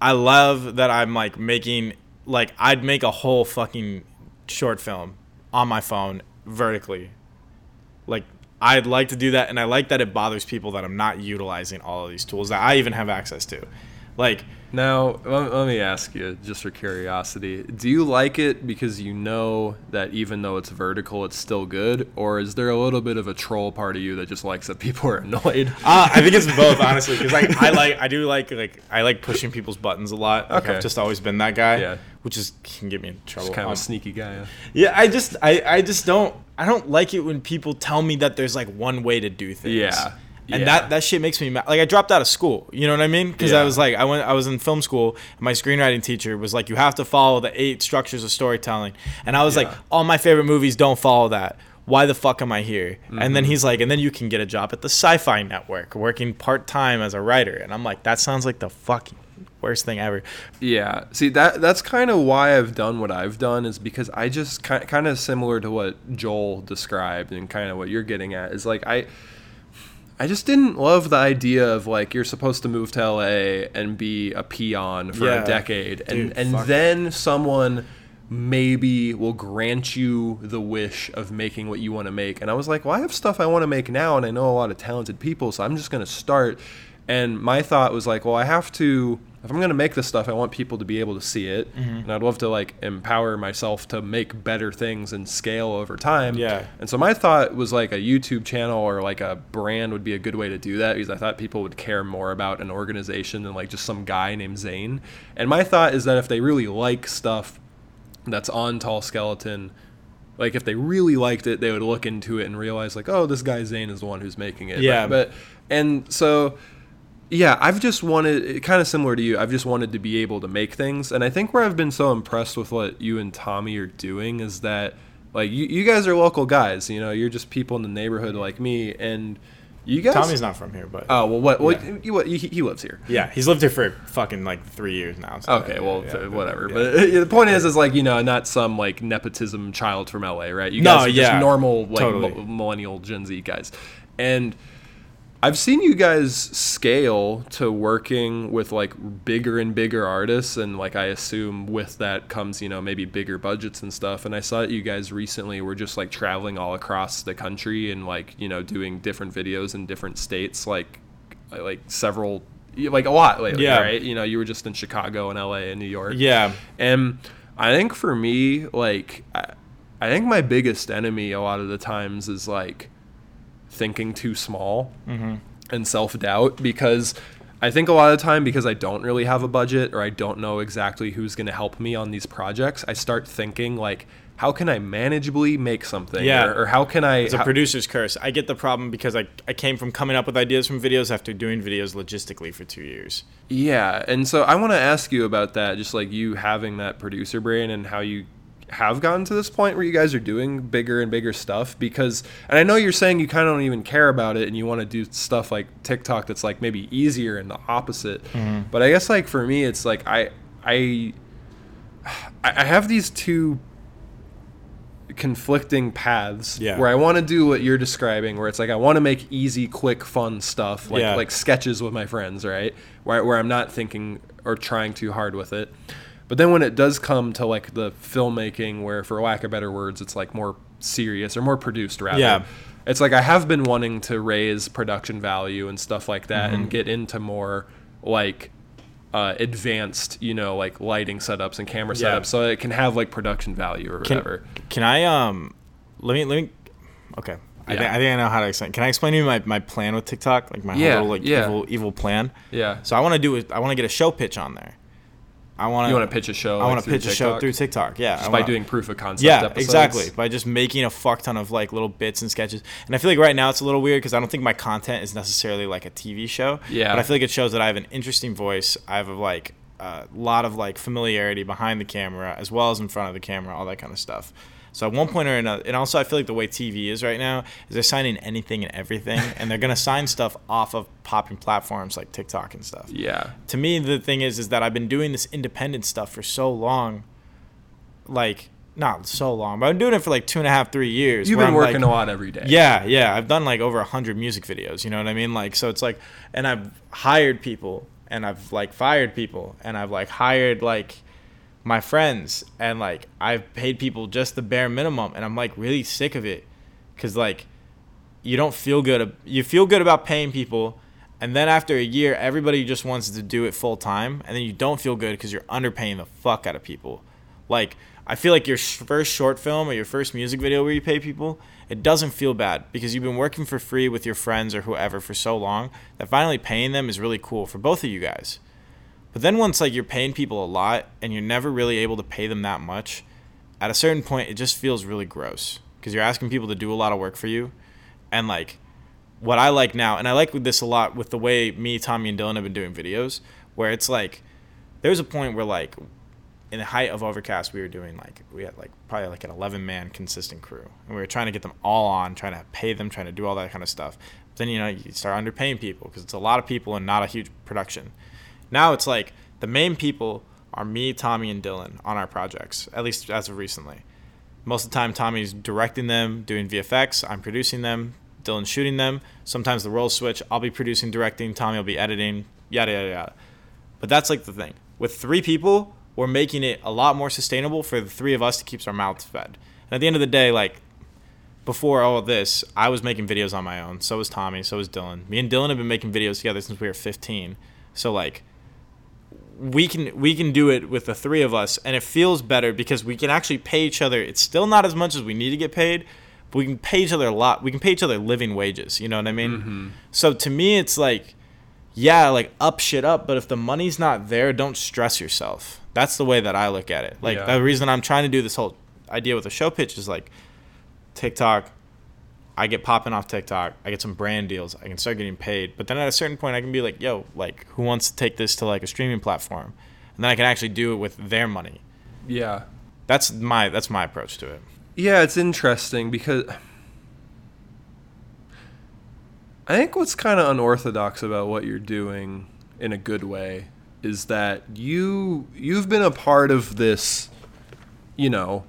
I love that I'm like making like I'd make a whole fucking short film on my phone vertically. Like I'd like to do that, and I like that it bothers people that I'm not utilizing all of these tools that I even have access to. Like, Now, let, me ask you, just for curiosity, do you like it because you know that even though it's vertical, it's still good, or is there a little bit of a troll part of you that just likes that people are annoyed? uh, I think it's both, honestly, because like I like I do like like I like pushing people's buttons a lot. Like, Okay. I've just always been that guy. Yeah. Which is can get me in trouble. Just kind of Um, a sneaky guy. huh? Yeah, I just I, I just don't I don't like it when people tell me that there's like one way to do things. Yeah. And Yeah. that that shit makes me mad. Like I dropped out of school, you know what I mean? Because I was like I went I was in film school and my screenwriting teacher was like you have to follow the eight structures of storytelling. And I was like all my favorite movies don't follow that. Why the fuck am I here? And Mm-hmm. then he's like and then you can get a job at the Sci-Fi Network working part-time as a writer. And I'm like that sounds like the fucking worst thing ever. Yeah. See that that's kind of why I've done what I've done is because I just kind kind of similar to what Joel described and kind of what you're getting at is like I I just didn't love the idea of like you're supposed to move to LA and be a peon for Yeah. a decade and Dude, and fuck. then someone maybe will grant you the wish of making what you want to make. And I was like, well, I have stuff I want to make now and I know a lot of talented people, so I'm just going to start. And my thought was like, well, I have to if I'm gonna make this stuff, I want people to be able to see it, Mm-hmm. and I'd love to like empower myself to make better things and scale over time. Yeah. And so my thought was like a YouTube channel or like a brand would be a good way to do that because I thought people would care more about an organization than like just some guy named Zane. And my thought is that if they really like stuff that's on Tall Skeleton, like if they really liked it, they would look into it and realize like, oh, this guy Zane is the one who's making it. Yeah. But, but and so yeah, I've just wanted kind of similar to you. I've just wanted to be able to make things, and I think where I've been so impressed with what you and Tommy are doing is that like you, you guys are local guys. You know, you're just people in the neighborhood like me, and you guys. Tommy's not from here, but Oh well, what? What? Yeah. You, what he, he lives here. yeah, he's lived here for fucking like three years now. so- Okay, well, yeah, f- whatever. yeah. But the point is, is like you know, not some like nepotism child from LA, right? You No, guys are just yeah, normal like totally. mi- millennial Gen Z guys, and I've seen you guys scale to working with like bigger and bigger artists, and like I assume with that comes you know maybe bigger budgets and stuff. And I saw that you guys recently were just like traveling all across the country and like you know doing different videos in different states, like uh, like several. Like a lot lately, Yeah. right? You know, you were just in Chicago and LA and New York. yeah, And I think for me, like, I, I think my biggest enemy a lot of the times is like thinking too small mm-hmm. and self doubt because I think a lot of the time because I don't really have a budget or I don't know exactly who's going to help me on these projects, I start thinking like, how can I manageably make something? Yeah. Or, or how can I? it's a how- producer's curse. I get the problem because I I came from coming up with ideas from videos after doing videos logistically for two years. Yeah, and so I want to ask you about that, just like you having that producer brain and how you have gotten to this point where you guys are doing bigger and bigger stuff because and I know you're saying you kind of don't even care about it and you want to do stuff like TikTok that's like maybe easier and the opposite. Mm-hmm. But I guess like for me it's like I I I I have these two conflicting paths Yeah. where I want to do what you're describing where it's like I want to make easy quick fun stuff like Yeah. like sketches with my friends right where, where I'm not thinking or trying too hard with it but then when it does come to like the filmmaking where for lack of better words it's like more serious or more produced rather Yeah. it's like I have been wanting to raise production value and stuff like that Mm-hmm. and get into more like uh, advanced, you know, like lighting setups and camera Yeah. setups, so it can have like production value or Can, whatever. can I um let me let me okay. I, Yeah. think, I think I know how to explain. Can I explain to you my, my plan with TikTok? Like my whole little like yeah. evil evil plan. Yeah. So I want to do it. I want to get a show pitch on there. I want to. You want to pitch a show? I like, want to pitch a show through TikTok. Yeah, just by wanna- doing proof of concept. Yeah, episodes? exactly. By just making a fuck ton of like little bits and sketches. And I feel like right now it's a little weird because I don't think my content is necessarily like a TV show. Yeah. But I feel like it shows that I have an interesting voice. I have a, like a lot of like familiarity behind the camera as well as in front of the camera, all that kind of stuff. So at one point or another, and also I feel like the way TV is right now is they're signing anything and everything, and they're gonna sign stuff off of popping platforms like TikTok and stuff Yeah. to me the thing is is that I've been doing this independent stuff for so long like not so long but I've been doing it for like two and a half three years You've been I'm, working like, a lot every day. yeah yeah I've done like over a hundred music videos you know what I mean like so it's like and I've hired people and I've like fired people and I've like hired like my friends and like I've paid people just the bare minimum and I'm like really sick of it. Because like you don't feel good you feel good about paying people and then after a year everybody just wants to do it full time and then you don't feel good because you're underpaying the fuck out of people. Like i feel like your first short film or your first music video where you pay people it doesn't feel bad because you've been working for free with your friends or whoever for so long that finally paying them is really cool for both of you guys but then once like you're paying people a lot and you're never really able to pay them that much, at a certain point it just feels really gross because you're asking people to do a lot of work for you. And like what I like now, and I like this a lot with the way me, Tommy, and Dylan have been doing videos, where it's like there's a point where like in the height of Overcast we were doing like we had like probably like an 11 man consistent crew, and we were trying to get them all on, trying to pay them, trying to do all that kind of stuff. But then you know you start underpaying people because it's a lot of people and not a huge production. Now it's like the main people are me, Tommy, and Dylan on our projects, at least as of recently. Most of the time, Tommy's directing them, doing VFX. I'm producing them. Dylan's shooting them. Sometimes the roles switch. I'll be producing, directing. Tommy will be editing. Yada yada yada. But that's like the thing. With three people, we're making it a lot more sustainable for the three of us to keep our mouths fed. And at the end of the day, like before all of this, I was making videos on my own. So was Tommy. So was Dylan. Me and Dylan have been making videos together since we were 15. So like we can we can do it with the three of us and it feels better because we can actually pay each other. It's still not as much as we need to get paid but we can pay each other a lot. We can pay each other living wages you know what i mean? Mm-hmm. So to me it's like yeah like up shit up but if the money's not there don't stress yourself. That's the way that i look at it. Like Yeah. the reason i'm trying to do this whole idea with the show pitch is like tiktok I get popping off TikTok. I get some brand deals. I can start getting paid. But then at a certain point, I can be like, yo, like, who wants to take this to like a streaming platform? And then I can actually do it with their money. Yeah. That's my that's my approach to it. Yeah, it's interesting because I think what's kind of unorthodox about what you're doing in a good way is that you you've been a part of this, you know,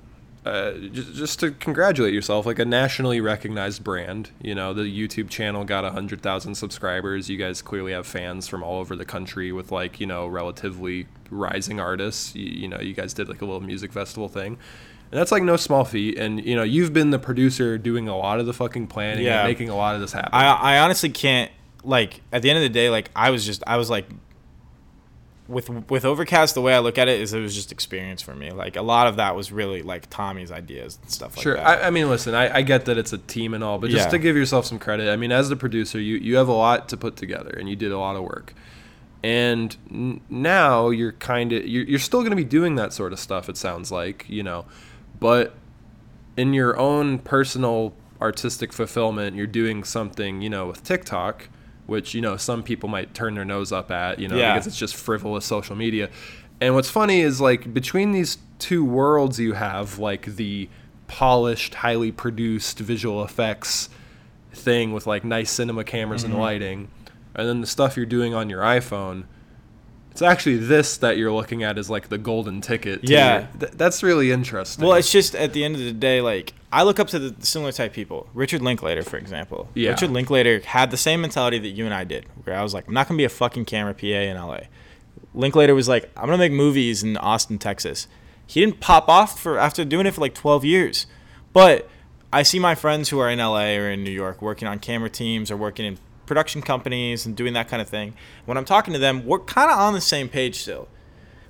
uh, just, just to congratulate yourself, like a nationally recognized brand. You know, the YouTube channel got hundred thousand subscribers. You guys clearly have fans from all over the country with like you know relatively rising artists. You, you know, you guys did like a little music festival thing. And that's like no small feat. And you know, you've been the producer doing a lot of the fucking planning Yeah. and making a lot of this happen. I I honestly can't like at the end of the day, like I was just I was like with with Overcast, the way I look at it is it was just experience for me. Like a lot of that was really like Tommy's ideas and stuff like Sure. that. I, I mean, listen, I, I get that it's a team and all, but just Yeah. to give yourself some credit, I mean, as the producer, you, you have a lot to put together and you did a lot of work. And n- now you're kind of, you're, you're still going to be doing that sort of stuff, it sounds like, you know, but in your own personal artistic fulfillment, you're doing something, you know, with TikTok, which, you know, some people might turn their nose up at, you know, Yeah. because it's just frivolous social media. And what's funny is like between these two worlds you have, like the polished, highly produced visual effects thing with like nice cinema cameras Mm-hmm. and lighting, and then the stuff you're doing on your iPhone. It's actually this that you're looking at is like the golden ticket. to Yeah. your- th- that's really interesting. Well, it's just at the end of the day, like I look up to the similar type people. Richard Linklater, for example. Yeah. Richard Linklater had the same mentality that you and I did, where I was like, I'm not gonna be a fucking camera PA in LA. Linklater was like, I'm gonna make movies in Austin, Texas. He didn't pop off for after doing it for like 12 years, but I see my friends who are in LA or in New York working on camera teams or working in production companies and doing that kind of thing. When I'm talking to them, we're kind of on the same page still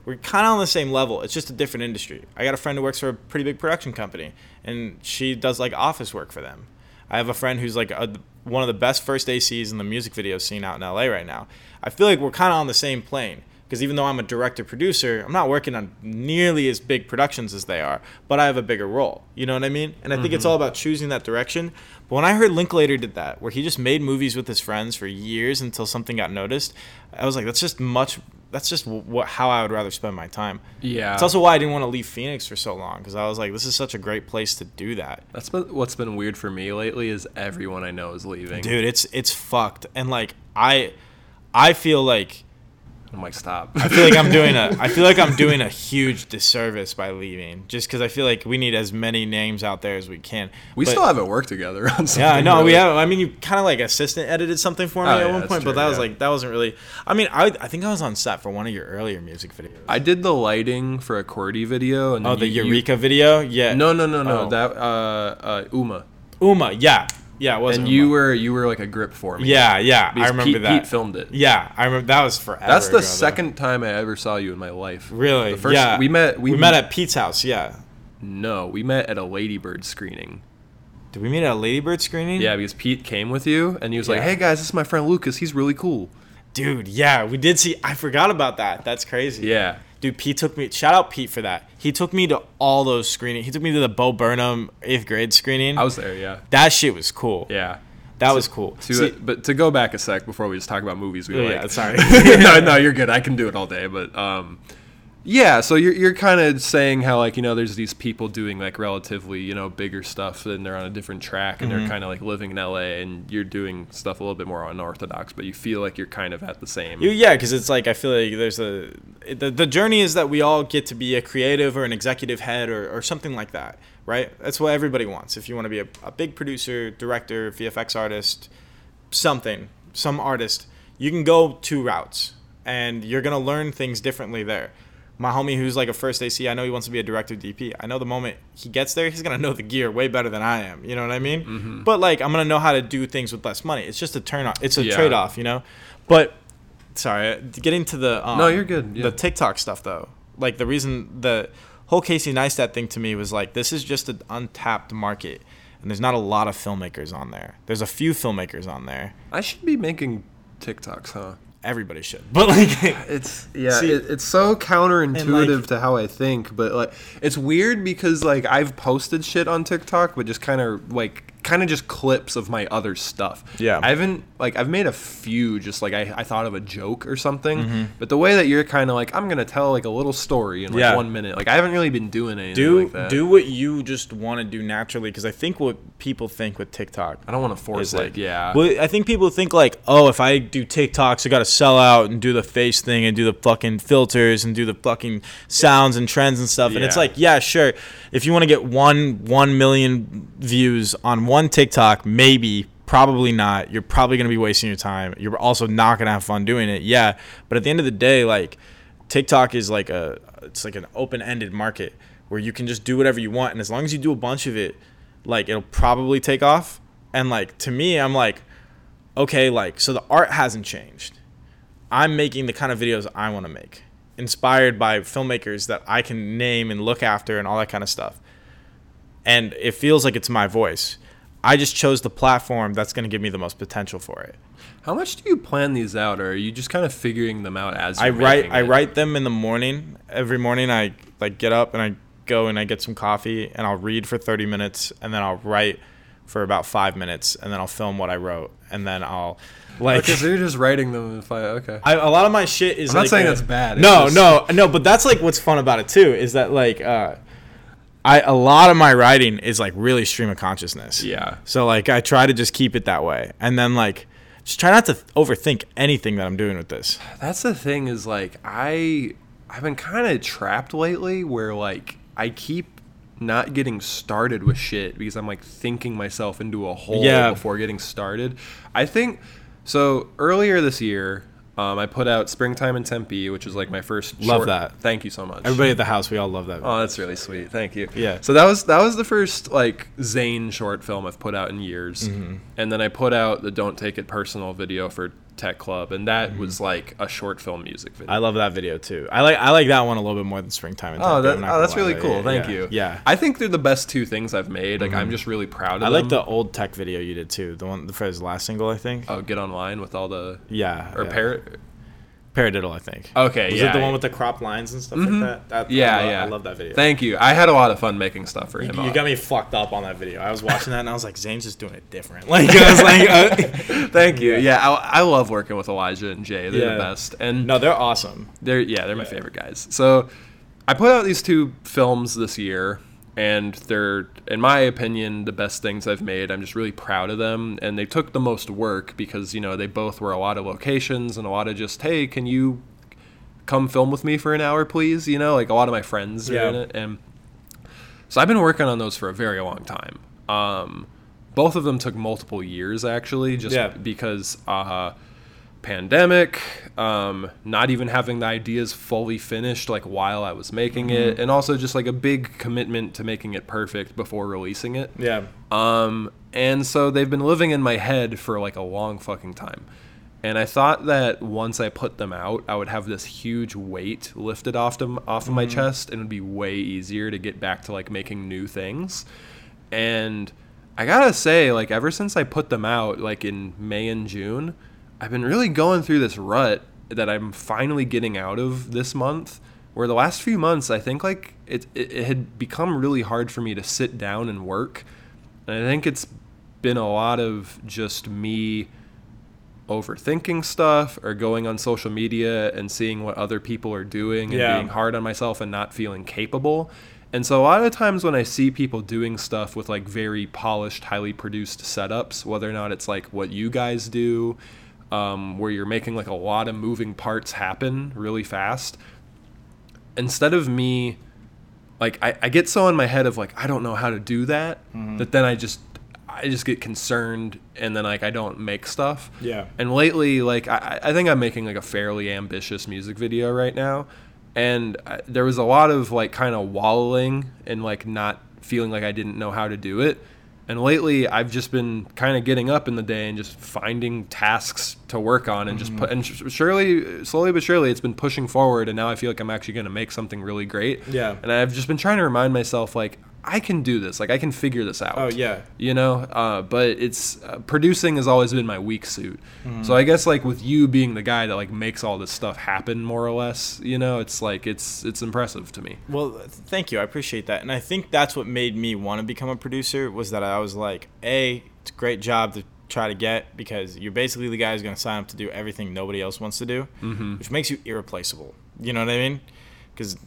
we're kind of on the same level. It's just a different industry. I got a friend who works for a pretty big production company, and she does like office work for them. I have a friend who's like a, one of the best first ACs in the music video scene out in LA right now. I feel like we're kind of on the same plane because even though I'm a director producer, I'm not working on nearly as big productions as they are, but I have a bigger role. You know what I mean? And I think it's mm-hmm. all about choosing that direction. But when I heard Linklater did that, where he just made movies with his friends for years until something got noticed, I was like, that's just much. That's just what how I would rather spend my time. yeah. It's also why I didn't want to leave Phoenix for so long because I was like, this is such a great place to do that. That's been, what's been weird for me lately is everyone I know is leaving. Dude, it's it's fucked. And like I I feel like I'm like, stop. I feel like I'm doing a I feel like I'm doing a huge disservice by leaving just because I feel like we need as many names out there as we can. we But- still haven't worked together on something. Yeah, I know we really. have. I mean, you kind of like assistant edited something for me Oh, at yeah, one point, but true, that was like that wasn't really. I mean, I I think I was on set for one of your earlier music videos. I did the lighting for a Cordy video. And oh, the you- you- Eureka video. Yeah. no, no, no, no. Oh. That uh, uh, Uma. Uma. Yeah. Yeah. It was. And you were you were like a grip for me. Yeah. Yeah. I remember Pete, that. Pete filmed it. Yeah, I remember that was forever. That's the ago, though. second time I ever saw you in my life. Really? The first, yeah. We met. We, We, met at Pete's house. Yeah. No, we met at a Lady Bird screening. Did we meet at a Lady Bird screening? Yeah, because Pete came with you, and he was like, "Hey guys, this is my friend Lucas. He's really cool." Dude, yeah, we did see. I forgot about that. That's crazy. Yeah. Dude, Pete took me. Shout out Pete for that. He took me to all those screenings. He took me to the Bo Burnham eighth grade screening. I was there. Yeah. that shit was cool. Yeah. That was cool. To See- it, but to go back a sec before we just talk about movies we Oh, like. yeah, sorry. no, no, you're good. I can do it all day. But um, yeah. So you're you're kind of saying how like you know there's these people doing like relatively you know bigger stuff and they're on a different track and Mm-hmm. they're kind of like living in LA and you're doing stuff a little bit more unorthodox, but you feel like you're kind of at the same. You- yeah, because it's like I feel like there's a the, the journey is that we all get to be a creative or an executive head or, or something like that, right? That's what everybody wants. If you want to be a, a big producer, director, VFX artist, something, some artist, you can go two routes and you're gonna learn things differently there. My homie who's like a first AC, I know he wants to be a director DP. I know the moment he gets there, he's gonna know the gear way better than I am. You know what I mean? But like I'm gonna know how to do things with less money. It's just a turn off. It's a Yeah. trade off, you know. But sorry, getting to the um, No, you're good, yeah. The TikTok stuff though, like the reason the whole Casey Neistat thing to me was like this is just an untapped market, and there's not a lot of filmmakers on there. There's a few filmmakers on there. I should be making TikToks, huh? Everybody should, but like It's yeah, See- it, it's so counterintuitive like- to how I think, but like it's weird because like I've posted shit on TikTok, but just kind of like kind of just clips of my other stuff. Yeah. I haven't like I've made a few just like I, I thought of a joke or something, Mm-hmm. but the way that you're kind of like I'm gonna tell like a little story in like Yeah. one minute, like I haven't really been doing anything do like that. do what you just want to do naturally because I think what people think with TikTok I don't want to force is it. like yeah. Well, I think people think like, oh, if I do TikToks, I got to sell out and do the face thing and do the fucking filters and do the fucking sounds and trends and stuff. And it's like, yeah, sure. If you want to get one one million views on one TikTok, maybe. Probably not. You're probably gonna be wasting your time. You're also not gonna have fun doing it. Yeah, but at the end of the day, like TikTok is like a it's like an open-ended market where you can just do whatever you want and as long as you do a bunch of it, like it'll probably take off. And like to me, I'm like okay, like so the art hasn't changed. I'm making the kind of videos I want to make, inspired by filmmakers that I can name and look after and all that kind of stuff. And it feels like it's my voice. I just chose the platform that's going to give me the most potential for it. How much do you plan these out, or are you just kind of figuring them out as I write I it? write them in the morning. Every morning I like get up and I go and I get some coffee and I'll read for 30 minutes and then I'll write for about 5 minutes and then I'll film what I wrote and then I'll like Okay, so you're just writing them in five. Okay. I, a lot of my shit is I'm not like saying uh, that's bad, No, just- no, no. But that's like what's fun about it too is that like uh, I a lot of my writing is like really stream of consciousness. Yeah. So like I try to just keep it that way, and then like just try not to overthink anything that I'm doing with this. That's the thing is like I I've been kind of trapped lately where like I keep not getting started with shit because I'm like thinking myself into a hole Yeah. before getting started. I think so earlier this year um, I put out Springtime in Tempe, which was like my first. Love short- that. Thank you so much. Everybody at the house, we all love that. Oh, that's really sweet. Thank you. Yeah. So that was that was the first like Zane short film I've put out in years, Mm-hmm. and then I put out the Don't Take It Personal video for Tech Club, and that Mm-hmm. was like a short film music video. I love that video too. I like I like that one a little bit more than Springtime. And Oh, that, oh, that's really cool. Yeah, Thank yeah, you. Yeah. I think they're the best two things I've made. Like I'm just really proud of them. I them. like the old tech video you did too. The one for his last single, I think. oh, get online with all the yeah. or yeah. parrot. Paradiddle, I think. Okay, Was yeah. it the one with the crop lines and stuff like that? that Yeah, I love, yeah. I love that video. Thank you. I had a lot of fun making stuff for him. you got me fucked up on that video. I was watching that and I was like, Zane's just doing it different. Like I was like, uh, Thank you. Yeah, I, I love working with Elijah and Jay. They're Yeah. the best. And no, they're awesome. They're yeah, they're my favorite guys. So I put out these two films this year and they're in my opinion the best things I've made. I'm just really proud of them and they took the most work because, you know, they both were a lot of locations and a lot of just, "Hey, can you come film with me for an hour, please?" You know, like a lot of my friends are in it and so I've been working on those for a very long time. Um, both of them took multiple years actually, just Yeah. because uh, pandemic, um, not even having the ideas fully finished like while I was making it, and also just like a big commitment to making it perfect before releasing it. Yeah. Um, and so they've been living in my head for like a long fucking time. And I thought that once I put them out, I would have this huge weight lifted off them off of my chest, and it would be way easier to get back to like making new things. And I gotta say, like ever since I put them out, like in May and June, I've been really going through this rut that I'm finally getting out of this month. Where the last few months, I think like it, it, it had become really hard for me to sit down and work. And I think it's been a lot of just me overthinking stuff or going on social media and seeing what other people are doing and Yeah. being hard on myself and not feeling capable. And so a lot of times when I see people doing stuff with like very polished, highly produced setups, whether or not it's like what you guys do, um, where you're making like a lot of moving parts happen really fast, instead of me like I, I get so in my head of like I don't know how to do that that then I just I just get concerned and then like I don't make stuff. Yeah. And lately, like I, I think I'm making like a fairly ambitious music video right now, and I, there was a lot of like kind of wallowing and like not feeling like I didn't know how to do it. And lately I've just been kind of getting up in the day and just finding tasks to work on and just put mm-hmm. and surely slowly but surely it's been pushing forward and now I feel like I'm actually going to make something really great. Yeah. And I've just been trying to remind myself like I can do this. Like I can figure this out. Oh, yeah. You know, uh, but it's uh, producing has always been my weak suit. Mm-hmm. So I guess like with you being the guy that like makes all this stuff happen more or less, you know, it's like it's it's impressive to me. Well, thank you. I appreciate that. And I think that's what made me want to become a producer was that I was like, A, it's a great job to try to get because you're basically the guy who's going to sign up to do everything nobody else wants to do, Mm-hmm. which makes you irreplaceable. You know what I mean? Because,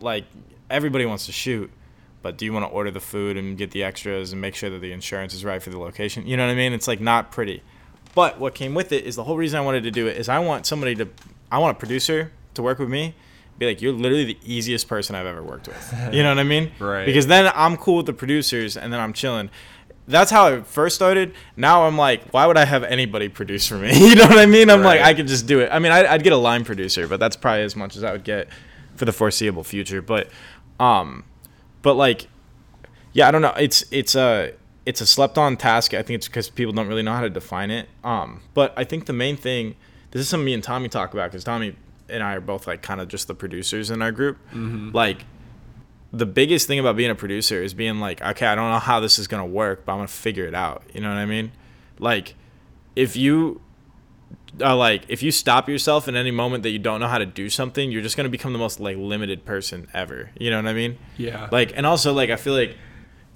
like, everybody wants to shoot, but do you want to order the food and get the extras and make sure that the insurance is right for the location? You know what I mean? It's like not pretty. But what came with it is the whole reason I wanted to do it is I want somebody to, I want a producer to work with me. Be like, you're literally the easiest person I've ever worked with. You know what I mean? Right. Because then I'm cool with the producers and then I'm chilling. That's how I first started. Now I'm like, why would I have anybody produce for me? You know what I mean? I'm like, I could just do it. I mean, I'd, I'd get a line producer, but that's probably as much as I would get for the foreseeable future. But, um, but like, yeah, I don't know. It's it's a it's a slept on task. I think it's because people don't really know how to define it. Um, but I think the main thing, this is something me and Tommy talk about because Tommy and I are both like kind of just the producers in our group. Like, the biggest thing about being a producer is being like, okay, I don't know how this is gonna work, but I'm gonna figure it out. You know what I mean? Like, if you uh, like if you stop yourself in any moment that you don't know how to do something, you're just gonna become the most like limited person ever. You know what I mean? Yeah. Like, and also like I feel like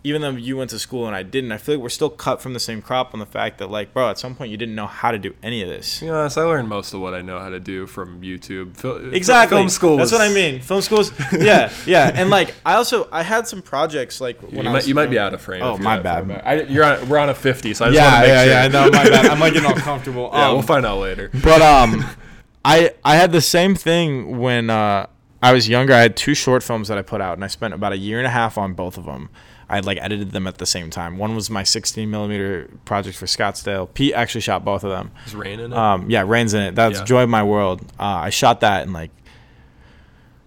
even though you went to school and I didn't, I feel like we're still cut from the same crop on the fact that like, bro, at some point you didn't know how to do any of this. To be honest, I learned most of what I know how to do from YouTube. Fil- Exactly. Film school. That's what I mean. Film schools. Yeah, yeah. And like, I also I had some projects like when You I might, was you might be out of frame. Oh, my bad. I, you're on, we're on a 50, so I just Yeah, want to make yeah, sure. yeah. I know. My bad. I'm like getting all comfortable. Yeah, Um, we'll find out later. But um, I I had the same thing when uh, I was younger. I had two short films that I put out, and I spent about a year and a half on both of them. I had like edited them at the same time. One was my 16 millimeter project for Scottsdale. Pete actually shot both of them. Is rain in it? Um, yeah, Rain's in it. That's Yeah. Joy of My World. Uh, I shot that in like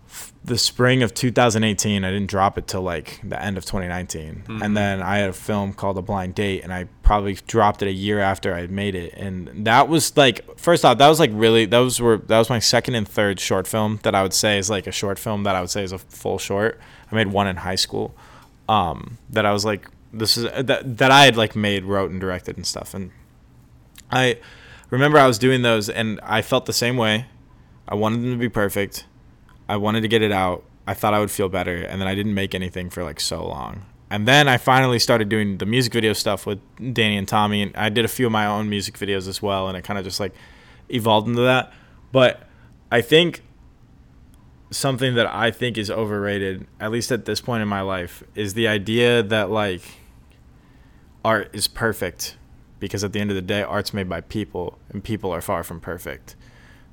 f- the spring of 2018. I didn't drop it till like the end of 2019. Mhm. And then I had a film called A Blind Date, and I probably dropped it a year after I had made it. And that was like, first off, that was like really, those were, that was my second and third short film that I would say is like a short film that I would say is a full short. I made one in high school. Um, that I was like, this is that that I had like made, wrote, and directed and stuff. And I remember I was doing those and I felt the same way. I wanted them to be perfect. I wanted to get it out. I thought I would feel better and then I didn't make anything for like so long. And then I finally started doing the music video stuff with Danny and Tommy and I did a few of my own music videos as well and it kind of just like evolved into that. But I think something that I think is overrated, at least at this point in my life, is the idea that like art is perfect because at the end of the day art's made by people and people are far from perfect.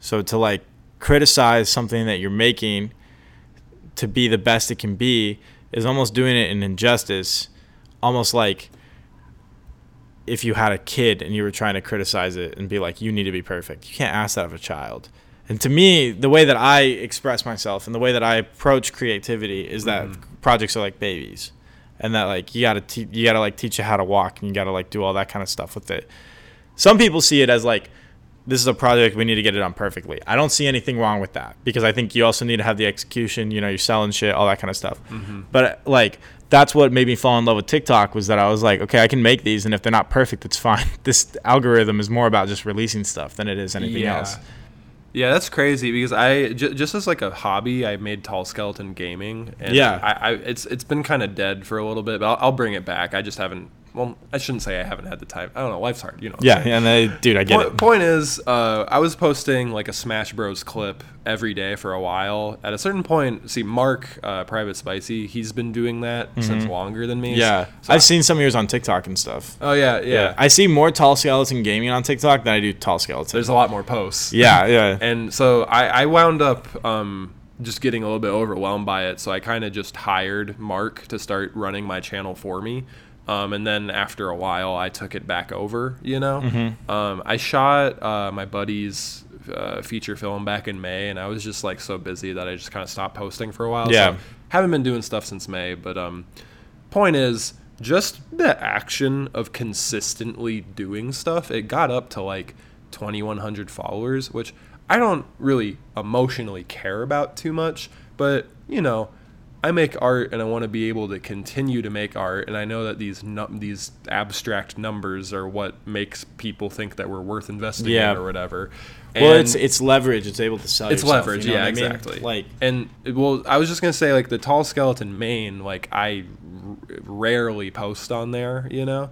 So to like criticize something that you're making to be the best it can be is almost doing it an injustice. Almost like if you had a kid and you were trying to criticize it and be like you need to be perfect. You can't ask that of a child and to me the way that i express myself and the way that i approach creativity is that mm-hmm. projects are like babies. And that like you gotta te- you gotta like teach you how to walk and you gotta like do all that kind of stuff with it. Some people see it as like this is a project we need to get it done perfectly. I don't see anything wrong with that because i think you also need to have the execution you know you're selling shit all that kind of stuff mm-hmm. but like that's what made me fall in love with tiktok was that i was like okay i can make these and if they're not perfect it's fine. This algorithm is more about just releasing stuff than it is anything Yeah. else Yeah, that's crazy because I j- just as like a hobby, I made tall skeleton gaming. And Yeah. I, I it's it's been kind of dead for a little bit, but I'll, I'll bring it back. I just haven't. Well, I shouldn't say I haven't had the time. I don't know. Life's hard, you know. yeah and I, dude i get Point, it point is, uh, I was posting like a Smash Bros clip every day for a while. At a certain point, see Mark, uh, Private Spicy, he's been doing that since longer than me. Mm-hmm. yeah So- i've seen some of yours on tiktok and stuff Oh yeah, yeah. I see more tall skeleton gaming on TikTok than I do tall skeleton. There's a lot more posts. yeah, yeah. And so I, I wound up um, just getting a little bit overwhelmed by it. So I kind of just hired Mark to start running my channel for me. Um, and then after a while, I took it back over, you know? Mm-hmm. Um, I shot uh, my buddy's uh, feature film back in May, and I was just like so busy that I just kind of stopped posting for a while. Yeah. So haven't been doing stuff since May. But um, point is, just the action of consistently doing stuff, it got up to like 2100 followers, which I don't really emotionally care about too much, but you know, I make art and I want to be able to continue to make art and I know that these num- these abstract numbers are what makes people think that we're worth investing Yeah. in or whatever. Well, it's it's leverage. It's able to sell. it's yourself, leverage, you know yeah, what I mean? exactly. Like and well, I was just gonna say like the tall skeleton main. like I r- rarely post on there, you know,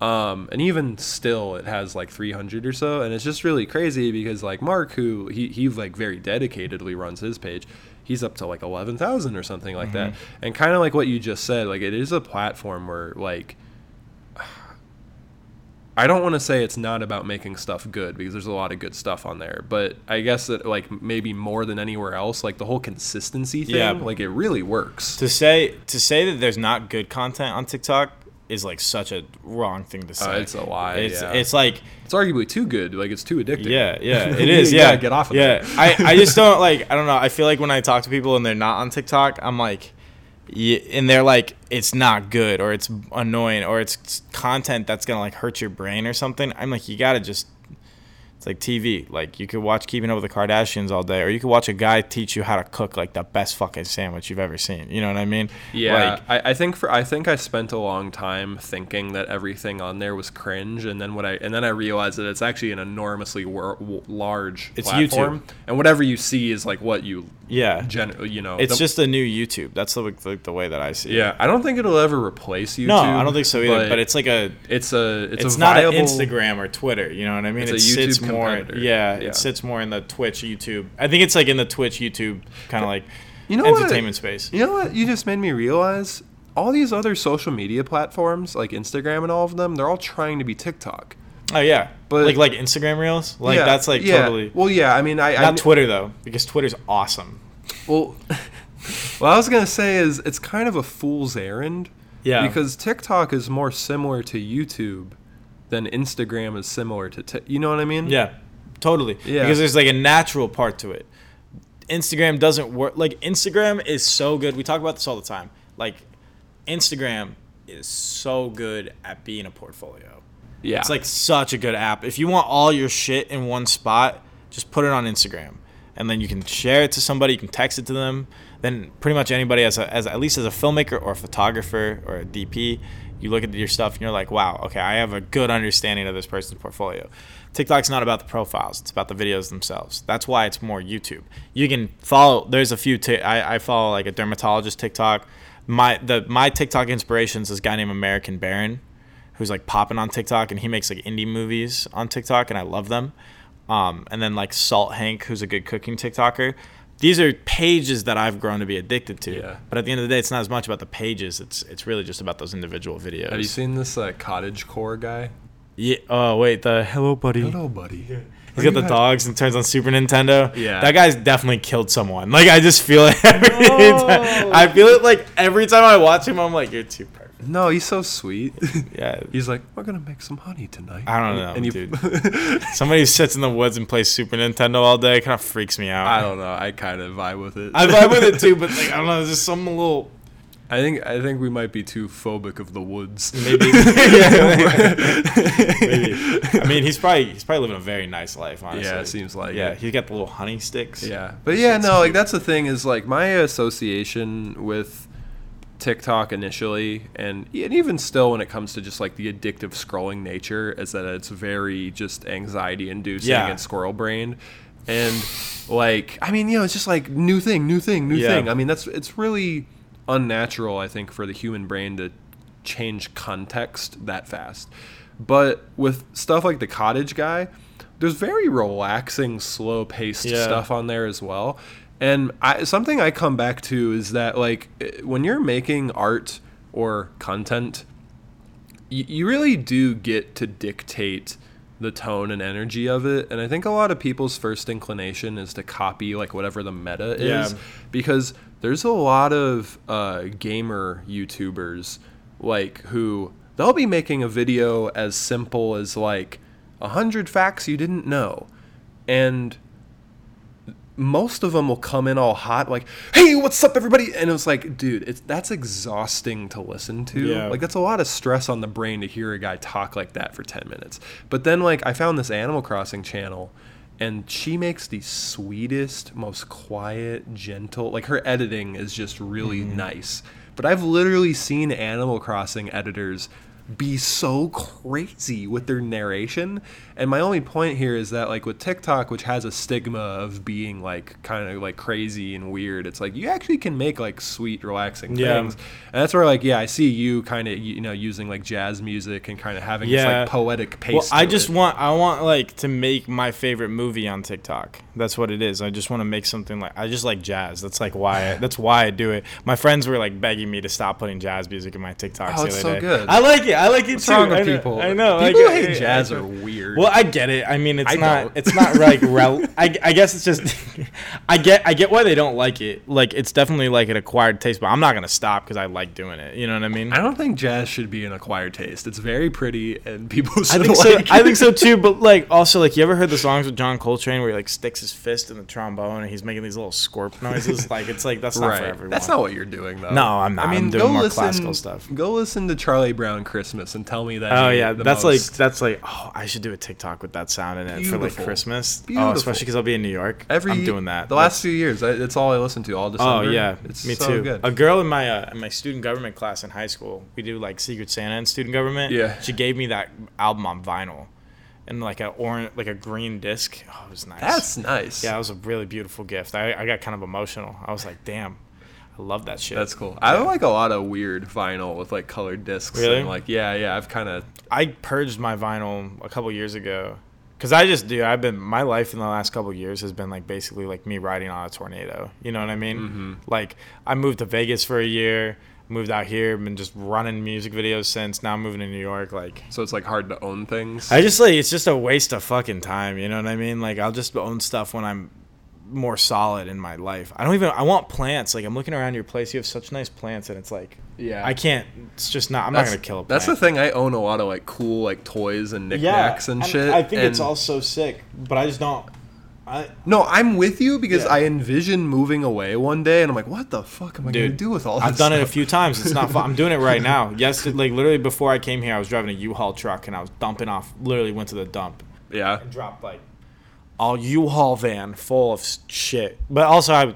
um, and even still, it has like 300 or so, and it's just really crazy because like Mark, who he he like very dedicatedly runs his page, he's up to like 11,000 or something like that, Mm-hmm. and kind of like what you just said, like it is a platform where like. I don't want to say it's not about making stuff good because there's a lot of good stuff on there, but I guess that like maybe more than anywhere else, like the whole consistency thing, Yeah. like it really works. to say to say that there's not good content on TikTok is like such a wrong thing to say. Uh, it's a lie, It's yeah. it's like It's arguably too good, like it's too addictive. yeah yeah it is yeah get off of yeah it. I I just don't like I don't know I feel like when I talk to people and they're not on TikTok I'm like and they're like it's not good or it's annoying or it's content that's gonna like hurt your brain or something i'm like you gotta just it's like tv like you could watch keeping up with the kardashians all day or you could watch a guy teach you how to cook like the best fucking sandwich you've ever seen. You know what i mean? Yeah, like I, I think for I think I spent a long time thinking that everything on there was cringe, and then what I and then I realized that it's actually an enormously wor- large It's platform, YouTube. and whatever you see is like what you yeah gen you know. it's the- just a new youtube that's the, the, the way that i see it yeah. I don't think it'll ever replace YouTube. no i don't think so either but, it's like a it's a it's, it's, a not viable, an Instagram or Twitter. You know what I mean? It's a it sits YouTube more. Yeah, Yeah. it sits more in the Twitch, YouTube. I think it's like in the Twitch, YouTube kind of like You know what? entertainment space. You know what? You just made me realize all these other social media platforms like Instagram and all of them, they're all trying to be TikTok. Oh yeah, But- like like Instagram Reels, like Yeah, that's like yeah. totally Well, yeah. I mean, I I not kn- Twitter though, because Twitter's awesome. Well, what I was gonna say is it's kind of a fool's errand. Yeah. Because TikTok is more similar to YouTube than Instagram is similar to. Ti- you know what I mean? Yeah, totally. Yeah. Because there's like a natural part to it. Instagram doesn't work. Like Instagram is so good. We talk about this all the time. Like Instagram is so good at being a portfolio. Yeah. It's like such a good app. If you want all your shit in one spot, just put it on Instagram, and then you can share it to somebody. You can text it to them. Then pretty much anybody as a, as at least as a filmmaker or a photographer or a DP, you look at your stuff and you're like, wow, okay, I have a good understanding of this person's portfolio. TikTok's not about the profiles; it's about the videos themselves. That's why it's more YouTube. You can follow. There's a few. Ti- I, I follow like a dermatologist TikTok. My the my TikTok inspirations is this guy named American Baron who's like popping on TikTok and he makes like indie movies on TikTok and I love them. Um, and then like Salt Hank, who's a good cooking TikToker. These are pages that I've grown to be addicted to. Yeah. But at the end of the day, it's not as much about the pages. It's it's really just about those individual videos. Have you seen this uh, cottage core guy? Yeah. Oh wait, the hello buddy. Hello buddy. He's got the dogs and turns on Super Nintendo. Yeah. That guy's definitely killed someone. Like I just feel it every time. I feel it like every time I watch him, I'm like, you're too. No, he's so sweet. Yeah. he's like, we're gonna make some honey tonight. I don't know, and you, dude. Somebody who sits in the woods and plays Super Nintendo all day kind of freaks me out. I don't know. I kind of vibe with it. I vibe with it too, but like I don't know, there's just some little I think I think we might be too phobic of the woods. maybe. yeah, maybe. I mean, he's probably he's probably living a very nice life, honestly. Yeah, it seems like Yeah, it. he got the little honey sticks. Yeah, but yeah, no, like that's the thing is like my association with TikTok initially, and, and even still when it comes to just like the addictive scrolling nature, is that it's very just anxiety inducing Yeah. and squirrel brained, and like I mean, you know, it's just like new thing, new thing, new Yeah. thing. I mean, that's it's really unnatural, I think, for the human brain to change context that fast. But with stuff like the cottage guy, there's very relaxing, slow paced Yeah. stuff on there as well. And I, something I come back to is that like eh, when you're making art or content, you, you really do get to dictate the tone and energy of it. And I think a lot of people's first inclination is to copy like whatever the meta is Yeah. because there's a lot of uh, gamer YouTubers like who they'll be making a video as simple as like a hundred facts you didn't know, and most of them will come in all hot, like, "Hey, what's up, everybody?" And it's like, dude, it's that's exhausting to listen to. Yeah. Like, that's a lot of stress on the brain to hear a guy talk like that for ten minutes. But then, like, I found this Animal Crossing channel, and she makes the sweetest, most quiet, gentle. Like, her editing is just really mm-hmm. nice. But I've literally seen Animal Crossing editors be so crazy with their narration. And my only point here is that like with TikTok, which has a stigma of being like kind of like crazy and weird, it's like you actually can make like sweet, relaxing Yeah. things. And that's where like yeah, I see you kind of you know using like jazz music and kind of having this Yeah. like poetic pace. Well, I just it. want I want like to make my favorite movie on TikTok. That's what it is. I just want to make something like I just like jazz. That's like why I, that's why I do it. My friends were like begging me to stop putting jazz music in my TikToks Oh, the it's other so day. good. I like it. I like it What's too. wrong with I know, people? I know. People like, who hate I- jazz I- are weird. Well, I get it. I mean, it's I not. don't. It's not like rel. I, I guess it's just. I get. I get why they don't like it. Like it's definitely like an acquired taste, but I'm not gonna stop because I like doing it. You know what I mean? I don't think jazz should be an acquired taste. It's very pretty, and people I think like so. I think so too. But like, also, like, you ever heard the songs with John Coltrane where he like sticks his fist in the trombone and he's making these little scorp noises? like, it's like that's not for everyone. That's not what you're doing, though. No, I'm not. I'm doing more classical stuff. Go listen to Charlie Brown Christmas and tell me that. Oh yeah, that's most. like that's like. Oh, I should do a TikTok with that sound in it for like Beautiful. Christmas. Oh, Beautiful. especially because I'll be in New York. every. I'm doing that. The last few years, I- that's all I listen to all December. Oh December. yeah, it's me so too. Good. A girl in my uh, in my student government class in high school, we do like Secret Santa in student government. Yeah. She gave me that album on vinyl, and like a orange, like a green disc. Oh, it was nice. That's nice. yeah, it was a really beautiful gift. I, I got kind of emotional. I was like, damn, I love that shit. That's cool. I like a lot of weird vinyl with like colored discs. Really? And like yeah, yeah. I've kind of I purged my vinyl a couple years ago. Cause I just do. I've been my life in the last couple years has been like basically like me riding on a tornado. You know what I mean? Mm-hmm. Like I moved to Vegas for a year, moved out here, been just running music videos since. Now I'm moving to New York. Like so it's like hard to own things. I just like it's just a waste of fucking time. You know what I mean? Like I'll just own stuff when I'm more solid in my life. I don't even. I want plants. Like I'm looking around your place. You have such nice plants, and it's like yeah. I can't. It's just not. I'm That's- not gonna kill a plant. That's the thing. I own a lot of like cool like toys and knickknacks and, shit. I think it's and- all so sick, but I just don't. I No, I'm with you because Yeah. I envision moving away one day, and I'm like, what the fuck am I gonna do with all this? I've done it a few times. It's not fun. I'm doing it right now. Yes, like literally before I came here, I was driving a U-Haul truck and I was dumping off. Literally went to the dump Yeah. and dropped like a U-Haul van full of shit. But also I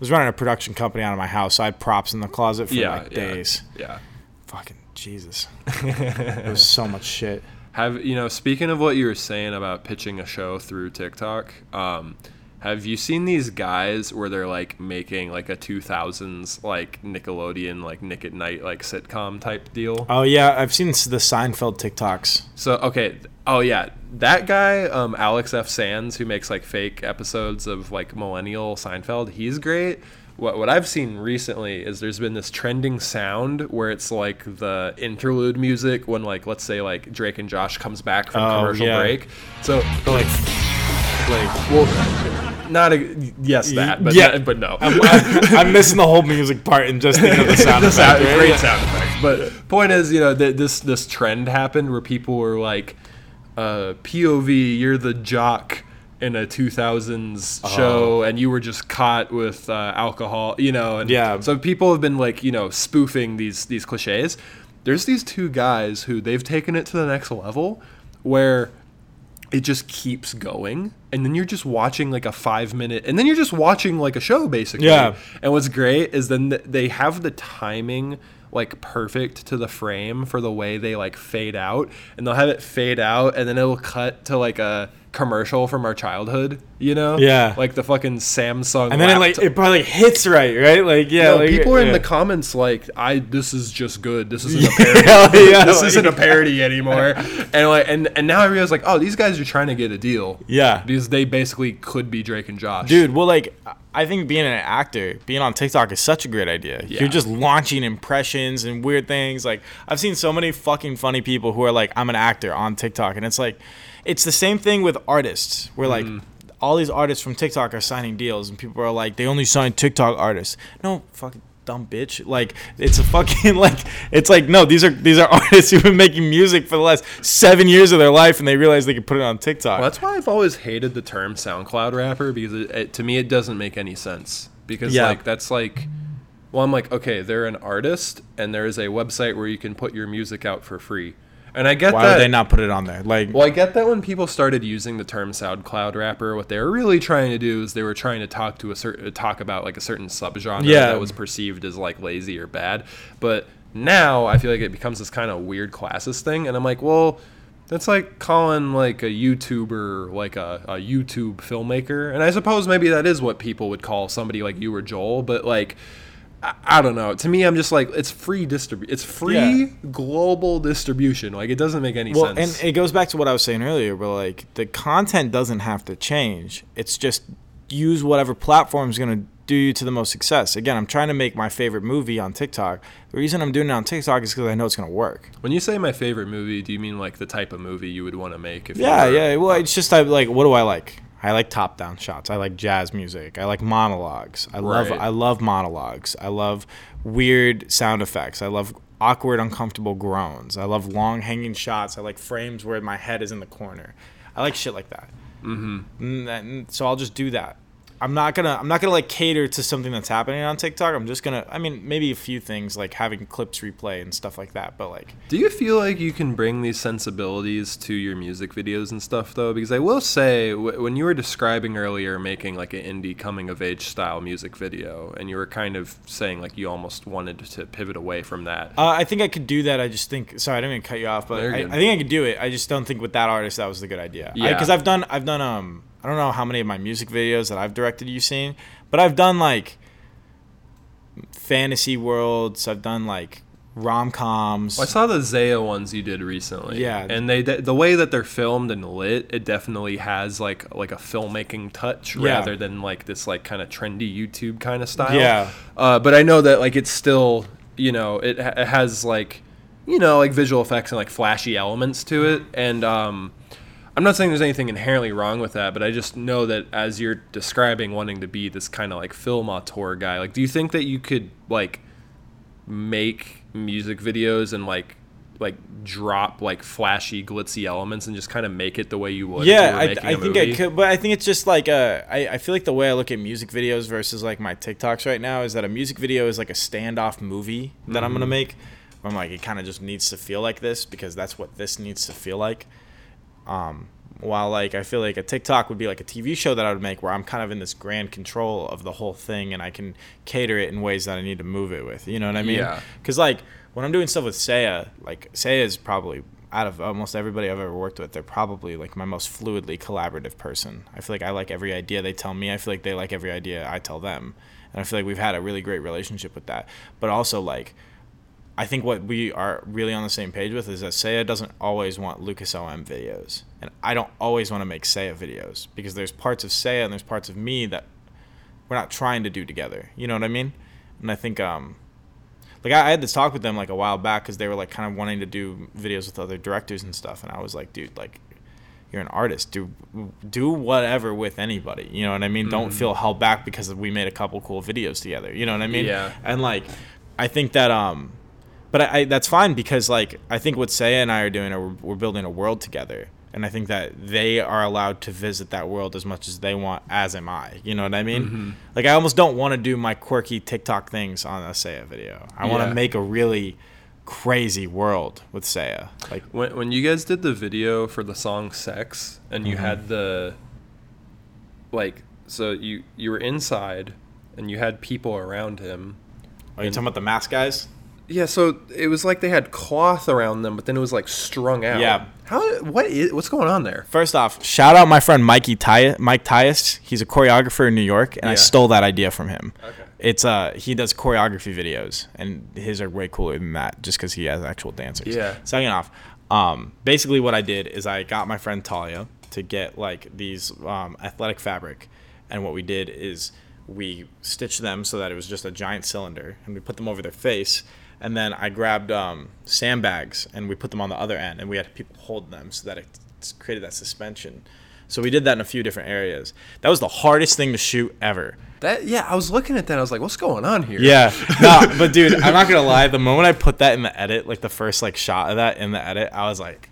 was running a production company out of my house, so I had props in the closet for Yeah. like yeah, days. Yeah. Fucking Jesus, it was so much shit. Have you know? Speaking of what you were saying about pitching a show through TikTok, um, have you seen these guys where they're like making like a 2000s like Nickelodeon like Nick at Night like sitcom type deal? Oh yeah, I've seen the Seinfeld TikToks. So okay, oh yeah, that guy, um, Alex F. Sands, who makes like fake episodes of like millennial Seinfeld, he's great. What what I've seen recently is there's been this trending sound where it's like the interlude music when like let's say like Drake and Josh comes back from Oh, commercial yeah. break. So like, like well, not a yes that, but Yeah. but no. I'm, I'm missing the whole music part and just thinking of the sound The effect. sound- right? great sound effect. But point is, you know, th- this this trend happened where people were like, uh, "POV, you're the jock in a 2000s show, and you were just caught with uh, alcohol," you know. And Yeah. So people have been like, you know, spoofing these these cliches. There's these two guys who they've taken it to the next level, where it just keeps going and then you're just watching like a five minute and then you're just watching like a show basically Yeah. and what's great is then they have the timing like perfect to the frame for the way they like fade out and they'll have it fade out and then it'll cut to like a commercial from our childhood you know Yeah. like the fucking samsung And then it like it probably like, hits right, right? Like yeah, like, people are in the comments like, "I this is just good. This isn't a parody. yeah, this like- isn't a parody anymore." And like, and and now I realize like, oh, these guys are trying to get a deal. Yeah. because they basically could be Drake and Josh. Dude, well, like, I think being an actor, being on TikTok is such a great idea. Yeah. You're just launching impressions and weird things. Like, I've seen so many fucking funny people who are like, I'm an actor on TikTok. And it's like, it's the same thing with artists, where like, Mm. all these artists from TikTok are signing deals, and people are like, they only sign TikTok artists. No, fucking dumb bitch. Like it's a fucking like it's like no, these are these are artists who've been making music for the last seven years of their life, and they realize they could put it on TikTok. Well, that's why I've always hated the term SoundCloud rapper because it, it, to me it doesn't make any sense. Because Yeah. like that's like, well, I'm like, okay, they're an artist, and there is a website where you can put your music out for free, and I get Why that. would they not put it on there? Like Well, I get that when people started using the term SoundCloud rapper, what they were really trying to do is they were trying to talk to a certain uh, talk about like a certain subgenre Yeah. that was perceived as like lazy or bad. But now I feel like it becomes this kind of weird classes thing, and I'm like, well, that's like calling like a YouTuber like a, a YouTube filmmaker, and I suppose maybe that is what people would call somebody like you or Joel, but like. I- I don't know. To me, I'm just like it's free distribute. It's free Yeah. global distribution. Like it doesn't make any well, sense. and it goes back to what I was saying earlier, but like the content doesn't have to change. It's just use whatever platform is gonna do you to the most success. Again, I'm trying to make my favorite movie on TikTok. The reason I'm doing it on TikTok is because I know it's gonna work. When you say my favorite movie, do you mean like the type of movie you would want to make? If you Yeah, yeah. Well, it's just I like what do I like? I like top down shots. I like jazz music. I like monologues. I love I love monologues. I love weird sound effects. I love awkward uncomfortable groans. I love long hanging shots. I like frames where my head is in the corner. I like shit like that. Mm-hmm. So I'll just do that. I'm not gonna I'm not gonna like cater to something that's happening on TikTok. I'm just gonna I mean maybe a few things like having clips replay and stuff like that. But like Do you feel like you can bring these sensibilities to your music videos and stuff though? Because I will say, w- when you were describing earlier making like an indie coming of age style music video, and you were kind of saying like you almost wanted to pivot away from that. Uh, I think I could do that. I just think. Sorry, I didn't mean to cut you off, but I. I think I could do it. I just don't think with that artist that was the good idea. Yeah. Because I've done, I've done. Um, I don't know how many of my music videos that I've directed you've seen, but I've done like fantasy worlds. I've done like rom coms. I saw the Zaya ones you did recently. Yeah. and they the way that they're filmed and lit, it definitely has like like a filmmaking touch Yeah. rather than like this like kind of trendy YouTube kind of style. Yeah. Uh, but I know that like it's still you know it, it has like you know like visual effects and like flashy elements to it, and um, I'm not saying there's anything inherently wrong with that, but I just know that as you're describing wanting to be this kind of like film auteur guy, like do you think that you could like make music videos and like like drop like flashy glitzy elements and just kind of make it the way you would you yeah, were I, I think I could, but I think it's just like uh, I, I feel like the way I look at music videos versus like my TikToks right now is that a music video is like a standoff movie that I'm gonna make. I'm like, it kind of just needs to feel like this because that's what this needs to feel like. Um, while like I feel like a TikTok would be like a TV show that I would make where I'm kind of in this grand control of the whole thing and I can cater it in ways that I need to move it with. You know what I mean? Yeah. Because like when I'm doing stuff with Saya, like Saya is probably out of almost everybody I've ever worked with, they're probably like my most fluidly collaborative person. I feel like I like every idea they tell me. I feel like they like every idea I tell them, and I feel like we've had a really great relationship with that. But also like. I think what we are really on the same page with is that Saya doesn't always want Lucas OM videos, and I don't always want to make Saya videos because there's parts of Saya and there's parts of me that we're not trying to do together. You know what I mean? And I think um, like I, I had this talk with them like a while back because they were like kind of wanting to do videos with other directors and stuff, and I was like, dude, like you're an artist. Do do whatever with anybody. You know what I mean? Don't feel held back because we made a couple cool videos together. You know what I mean? Yeah. And like, I think that um, but I, I that's fine because like I think what Saya and I are doing are we're, we're building a world together. And I think that they are allowed to visit that world as much as they want, as am I. You know what I mean? Like, I almost don't want to do my quirky TikTok things on a Saya video. I want Yeah. to make a really crazy world with Saya. Like, When, when you guys did the video for the song "Sex" and you Mm-hmm. had the like, so you you were inside and you had people around him. are you talking about the mask guys? Yeah, so it was like they had cloth around them, but then it was like strung out. Yeah. How? What is? What's going on there? First off, shout out my friend Mikey Ty- Mike Tyus. He's a choreographer in New York, and I stole that idea from him. Okay. It's uh he does choreography videos, and his are way cooler than that, just because he has actual dancers. Yeah. Second off, um, basically what I did is I got my friend Talia to get like these um, athletic fabric, and what we did is we stitched them so that it was just a giant cylinder, and we put them over their face. And then I grabbed um, sandbags and we put them on the other end, and we had people hold them so that it created that suspension. So we did that in a few different areas. That was the hardest thing to shoot ever. That yeah, I was looking at that. I was like, what's going on here? Yeah, no, but dude, I'm not gonna lie. The moment I put that in the edit, like the first like shot of that in the edit, I was like,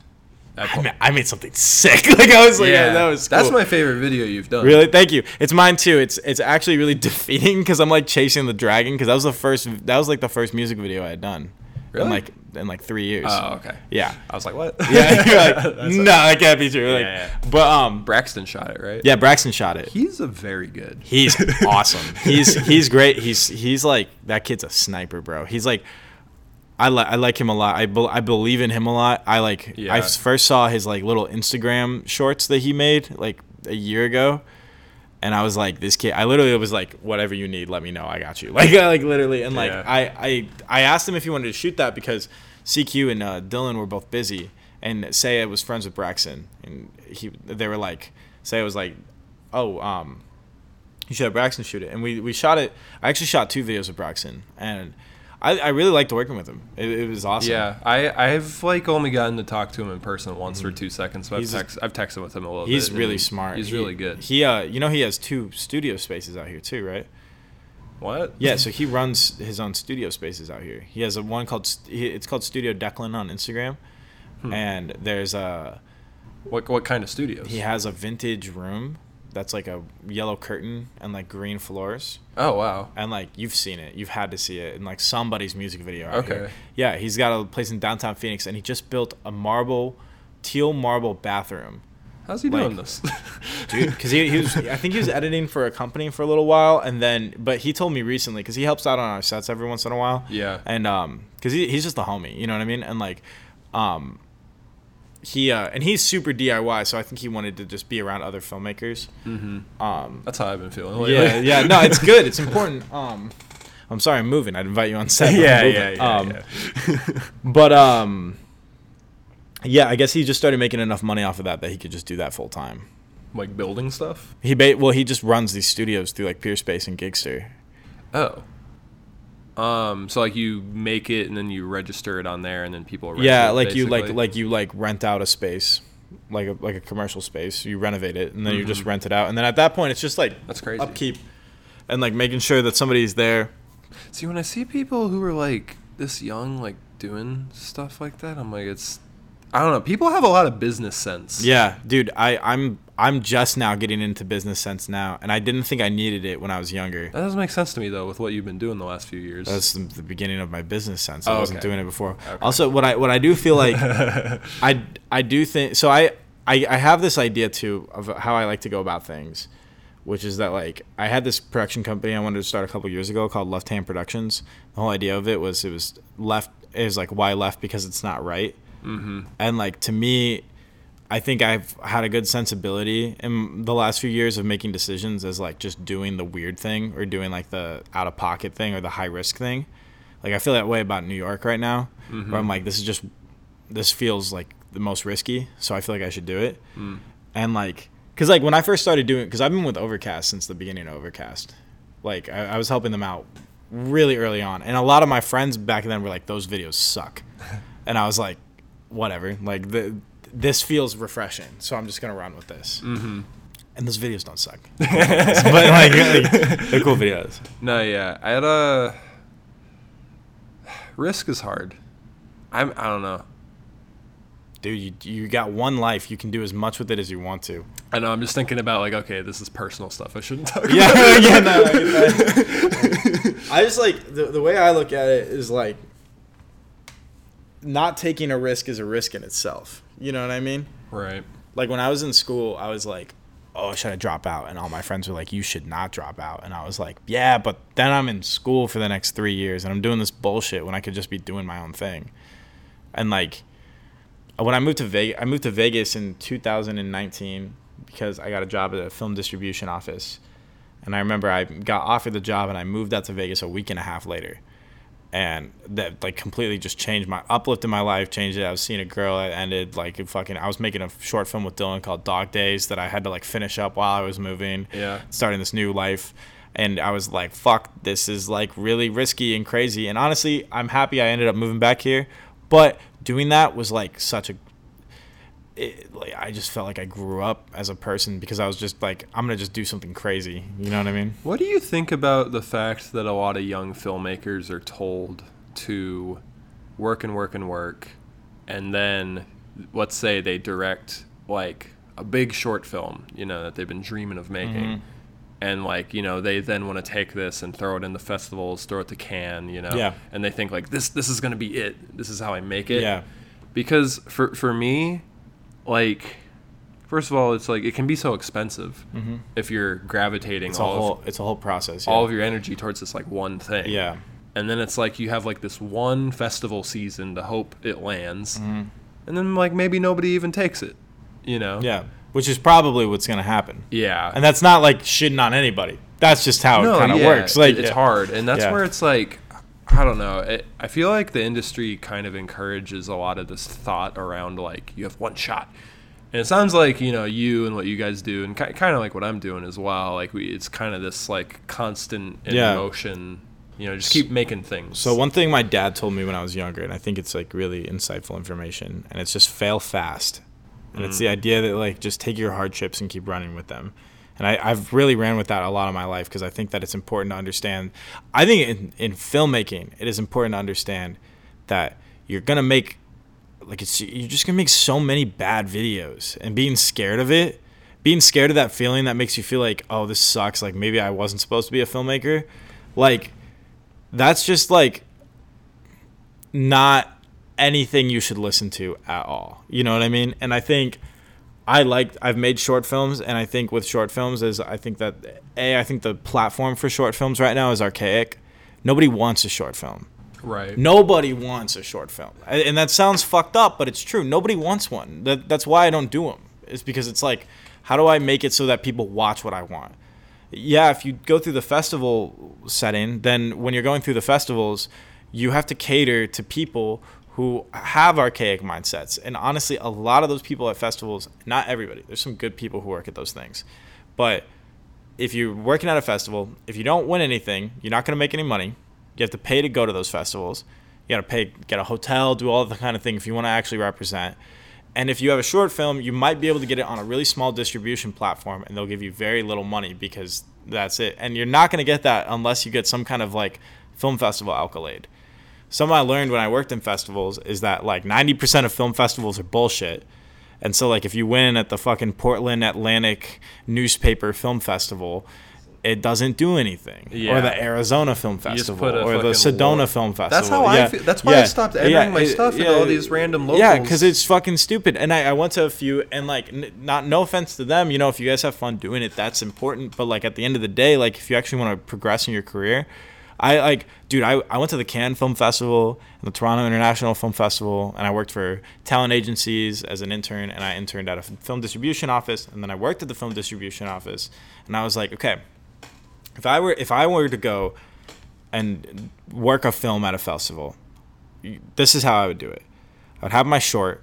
I made, I made something sick. Like I was like, yeah, that was. Cool. That's my favorite video you've done. Really, thank you. It's mine too. It's it's actually really defeating because I'm like chasing the dragon because that was the first. That was like the first music video I had done. Really? In like in like three years. Oh, okay. Yeah. I was like, what? Yeah. Like, no, that can't be true. Like, Yeah, but um, Braxton shot it, right? yeah, Braxton shot it. He's a very good. He's awesome. He's he's great. He's he's like that kid's a sniper, bro. He's like I like I like him a lot. I, be- I believe in him a lot. I like Yeah. I first saw his like little Instagram shorts that he made like a year ago. And I was like, this kid. I literally was like, whatever you need, let me know. I got you. Like, like literally. And like, Yeah. I, I, I asked him if he wanted to shoot that because CQ and uh, Dylan were both busy, and Saya was friends with Braxton, and he, they were like, Saya was like, oh, um, you should have Braxton shoot it. And we, we shot it. I actually shot two videos of Braxton, and I, I really liked working with him. It, it was awesome. Yeah, I I've like only gotten to talk to him in person once or two seconds. But I've, Mm-hmm. He's- text, I've texted with him a little bit. He's and really smart. He's He- really good. He, uh, you know, he has two studio spaces out here too, right? what? Yeah, so he runs his own studio spaces out here. He has a one called it's called Studio Declan on Instagram, Hmm. and there's a What what kind of studios? he has a vintage room that's like a yellow curtain and like green floors. Oh wow. And like you've seen it, you've had to see it in like somebody's music video. Out Okay. Here. Yeah, he's got a place in downtown Phoenix, and he just built a marble, teal marble bathroom, How's he like- doing this? dude. Because he, he was, I think he was editing for a company for a little while, and then, but he told me recently because he helps out on our sets every once in a while. yeah. and um because he, he's just a homie you know what i mean and like um he uh and he's super diy so i think he wanted to just be around other filmmakers Mm-hmm. um That's how I've been feeling. Lately. yeah yeah no it's good it's important um i'm sorry i'm moving i'd invite you on set yeah, yeah, yeah, um, yeah. but um yeah i guess he just started making enough money off of that that he could just do that full time like building stuff. he ba- well he just runs these studios through like peerspace and Giggster Oh. Um. So like you make it and then you register it on there and then people. Rent yeah it, like you like like you like rent out a space like a like a commercial space you renovate it and then you just Mhm. rent it out and then at that point it's just like That's crazy. upkeep and like making sure that somebody's there See, when I see people who are like this young, like doing stuff like that, I'm like, it's. I don't know. People have a lot of business sense. yeah dude i i'm i'm just now getting into business sense now and i didn't think i needed it when i was younger That doesn't make sense to me though, with what you've been doing the last few years. that's the, beginning of my business sense oh, i Oh, wasn't okay. doing it before Okay. also what i what i do feel like I I do think so. I, I I have this idea too of how I like to go about things, which is that like I had this production company I wanted to start a couple years ago called Left Hand Productions. The whole idea of it was it was left is like why left because it's not right, mm-hmm. and like to me. I think I've had a good sensibility in the last few years of making decisions as like just doing the weird thing or doing like the out of pocket thing or the high risk thing. Like I feel that way about New York right now, Mhm. where I'm like, this is just this feels like the most risky, so I feel like I should do it. Mm. And like, cause like when I first started doing, cause I've been with Overcast since the beginning of Overcast. Like I, I was helping them out really early on, and a lot of my friends back then were like, those videos suck, and I was like, whatever. Like the this feels refreshing, so I'm just gonna run with this. Mm-hmm. And those videos don't suck, but like, like they're cool videos. No, yeah, I had a risk is hard. I'm. I don't know. Dude, you, you got one life. You can do as much with it as you want to. I know. I'm just thinking about like, okay, this is personal stuff. I shouldn't talk. Yeah, about. yeah, no, I get that. I just like the, the way I look at it is like not taking a risk is a risk in itself. You know what I mean? Right. Like when I was in school, I was like, "Oh, should I drop out?" And all my friends were like, "You should not drop out." And I was like, "Yeah, but then I'm in school for the next 3 years and I'm doing this bullshit when I could just be doing my own thing." And like when I moved to Vegas, I moved to Vegas in 2019 because I got a job at a film distribution office. And I remember I got offered the job and I moved out to Vegas a week and a half later. And that like completely just changed my uplift in my life, changed it. I was seeing a girl that ended like fucking I was making a short film with Dylan called Dog Days that I had to like finish up while I was moving Yeah. starting this new life and i was like fuck this is like really risky and crazy and honestly i'm happy i ended up moving back here but doing that was like such a it, like I just felt like I grew up as a person because I was just like I'm gonna just do something crazy. You know what I mean? What do you think about the fact that a lot of young filmmakers are told to work and work and work, and then let's say they direct like a big short film, you know, that they've been dreaming of making. Mhm. And like you know, they then want to take this and throw it in the festivals, throw it to Cannes, you know, Yeah. and they think like this, this is gonna be it. This is how I make it. Yeah. Because for for me, like, first of all, it's like it can be so expensive if you're gravitating It's a all whole of, it's a whole process. all of your energy towards this like one thing. yeah. And then it's like you have like this one festival season to hope it lands, Mm-hmm. and then like maybe nobody even takes it. You know? Yeah. Which is probably what's gonna happen. Yeah. And that's not like shitting on anybody. That's just how it kind of yeah, works. Like it's yeah. hard, and that's Yeah. where it's like, I don't know. It, I feel like the industry kind of encourages a lot of this thought around like you have one shot, and it sounds like you know you and what you guys do, and ki- kind of like what I'm doing as well. Like we, it's kind of this like constant in Yeah. motion. You know, just keep making things. So one thing my dad told me when I was younger, and I think it's like really insightful information, and it's just fail fast. And it's mm. the idea that like just take your hardships and keep running with them. And I, I've really ran with that a lot of my life because I think that it's important to understand. I think in, in filmmaking, it is important to understand that you're gonna make like it's you're just gonna make so many bad videos, and being scared of it, being scared of that feeling that makes you feel like oh this sucks, like maybe I wasn't supposed to be a filmmaker, like that's just like not anything you should listen to at all. You know what I mean? And I think I like I've made short films and I think with short films is I think that A I think the platform for short films right now is archaic. Nobody wants a short film. right. Nobody wants a short film. And that sounds fucked up, but it's true. Nobody wants one. That, that's why I don't do them. It's because it's like, how do I make it so that people watch what I want? Yeah, if you go through the festival setting, then when you're going through the festivals, you have to cater to people who have archaic mindsets. And honestly, a lot of those people at festivals, not everybody, there's some good people who work at those things. But if you're working at a festival, if you don't win anything, you're not going to make any money. You have to pay to go to those festivals. You got to pay, get a hotel, do all the kind of thing if you want to actually represent. And if you have a short film, you might be able to get it on a really small distribution platform, and they'll give you very little money because that's it. And you're not going to get that unless you get some kind of like film festival accolade. Something I learned when I worked in festivals is that like 90% of film festivals are bullshit. And so like if you win at the fucking Portland Atlantic newspaper film festival, it doesn't do anything. Yeah. Or the Arizona Film Festival or the Sedona lo- Film Festival. That's how I feel- that's why I stopped entering my stuff into all these random locals. Yeah, because it's fucking stupid. And I, I went to a few, and like, n- not no offense to them, you know, if you guys have fun doing it, that's important. But like at the end of the day, like if you actually want to progress in your career, I like, dude, I, I went to the Cannes Film Festival and the Toronto International Film Festival, and I worked for talent agencies as an intern, and I interned at a film distribution office, and then I worked at the film distribution office, and I was like, okay, if I were if I were to go and work a film at a festival, this is how I would do it. I would have my short,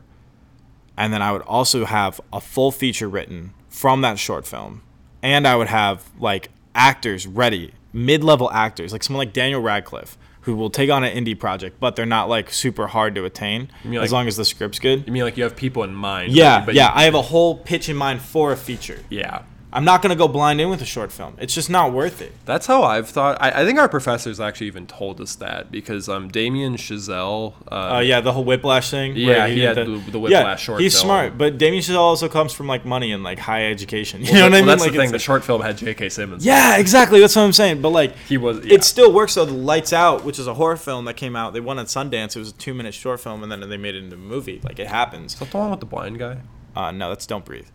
and then I would also have a full feature written from that short film, and I would have like actors ready, mid-level actors, like someone like Daniel Radcliffe, who will take on an indie project, but they're not like super hard to attain as like- long as the script's good. You mean like you have people in mind? Yeah, but yeah. you- I have a whole pitch in mind for a feature. yeah. I'm not gonna go blind in with a short film. It's just not worth it. That's how I've thought. I, I think our professors actually even told us that because um, Damien Chazelle. Uh, Oh yeah, the whole whiplash thing. Yeah, where he had the- the Whiplash short He's film. smart, but Damien Chazelle also comes from like money and like high education. You well, know what I mean? That's like, the thing. The short film had J.K. Simmons. yeah, exactly. That's what I'm saying. But like, He was- yeah. It still works though. The Lights Out, which is a horror film that came out, they won at Sundance. It was a two minute short film, and then they made it into a movie. Like it happens. That the one with the blind guy? Uh, no, that's Don't Breathe.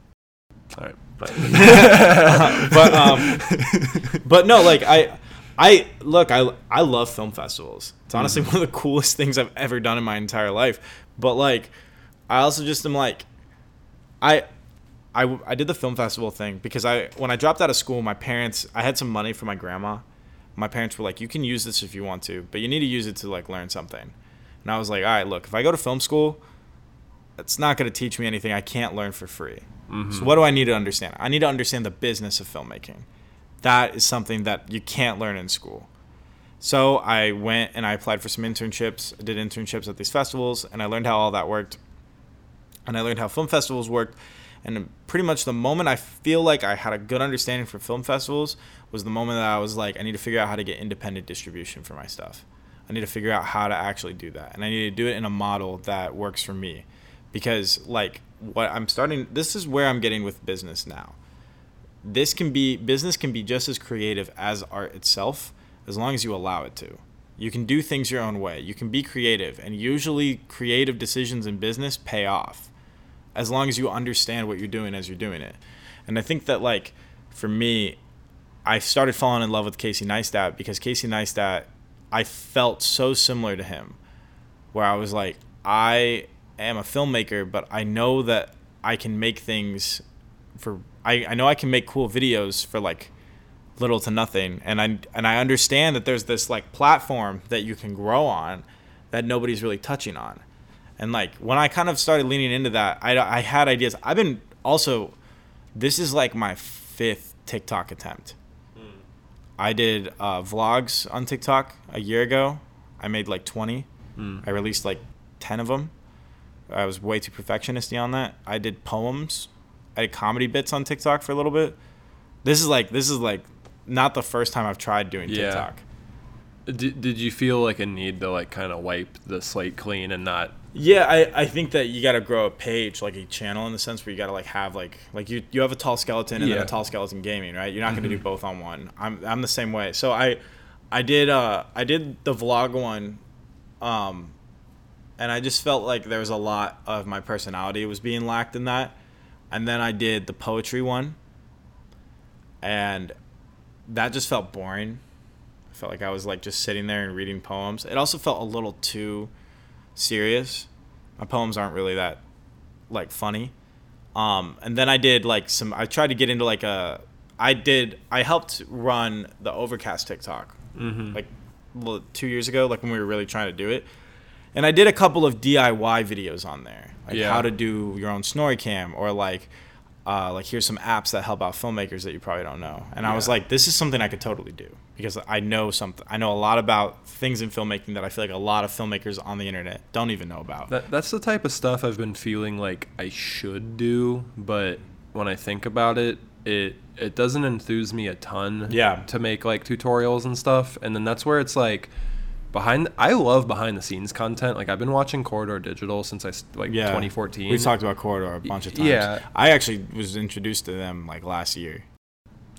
All right. but um, but no, like I, I look, I I love film festivals. It's honestly one of the coolest things I've ever done in my entire life. But like, I also just am like, I. I, I did the film festival thing because I when I dropped out of school, my parents I had some money from my grandma. My parents were like, "You can use this if you want to, but you need to use it to like learn something." And I was like, "All right, look, if I go to film school, it's not going to teach me anything I can't learn for free. Mm-hmm. So what do I need to understand? I need to understand the business of filmmaking. That is something that you can't learn in school. So I went and I applied for some internships. I did internships at these festivals and I learned how all that worked. and I learned how film festivals worked. And pretty much the moment I feel like I had a good understanding for film festivals was the moment that I was like, I need to figure out how to get independent distribution for my stuff. I need to figure out how to actually do that. And I need to do it in a model that works for me. Because, like, what I'm starting, this is where I'm getting with business now. This can be, business can be just as creative as art itself as long as you allow it to. You can do things your own way. You can be creative. And usually, creative decisions in business pay off as long as you understand what you're doing as you're doing it. And I think that, like, for me, I started falling in love with Casey Neistat because Casey Neistat, I felt so similar to him, where I was like, I am a filmmaker, but I know that I can make things for I, I know I can make cool videos for like little to nothing and I and I understand that there's this like platform that you can grow on that nobody's really touching on. And like when I kind of started leaning into that, I, I had ideas. I've been also this is like my fifth TikTok attempt. I did uh, vlogs on TikTok a year ago. I made like 20. I released like 10 of them. I was way too perfectionisty on that. I did poems. I did comedy bits on TikTok for a little bit. This is like this is like not the first time I've tried doing Yeah. TikTok. Did, did you feel like a need to like kind of wipe the slate clean and not Yeah, I, I think that you got to grow a page, like a channel, in the sense where you got to like have like like you you have a tall skeleton and then a tall skeleton gaming, right? You're not going to do both on one. I'm I'm the same way. So I I did uh I did the vlog one, um, and I just felt like there was a lot of my personality was being lacked in that, and then I did the poetry one, and that just felt boring. I felt like I was like just sitting there and reading poems. It also felt a little too serious. My poems aren't really that like funny. Um, and then I did like some. I tried to get into like a. I did. I helped run the Overcast TikTok mm-hmm. like two years ago, like when we were really trying to do it. And I did a couple of DIY videos on there, like Yeah. how to do your own snorri cam, or like, uh, like here's some apps that help out filmmakers that you probably don't know. And I was like, this is something I could totally do because I know something. I know a lot about things in filmmaking that I feel like a lot of filmmakers on the internet don't even know about. That, that's the type of stuff I've been feeling like I should do, but when I think about it, it it doesn't enthuse me a ton. Yeah. To make like tutorials and stuff, and then that's where it's like behind. I love behind the scenes content. Like I've been watching Corridor Digital since I like yeah, 2014. We've talked about Corridor a bunch of times. Yeah. I actually was introduced to them like last year.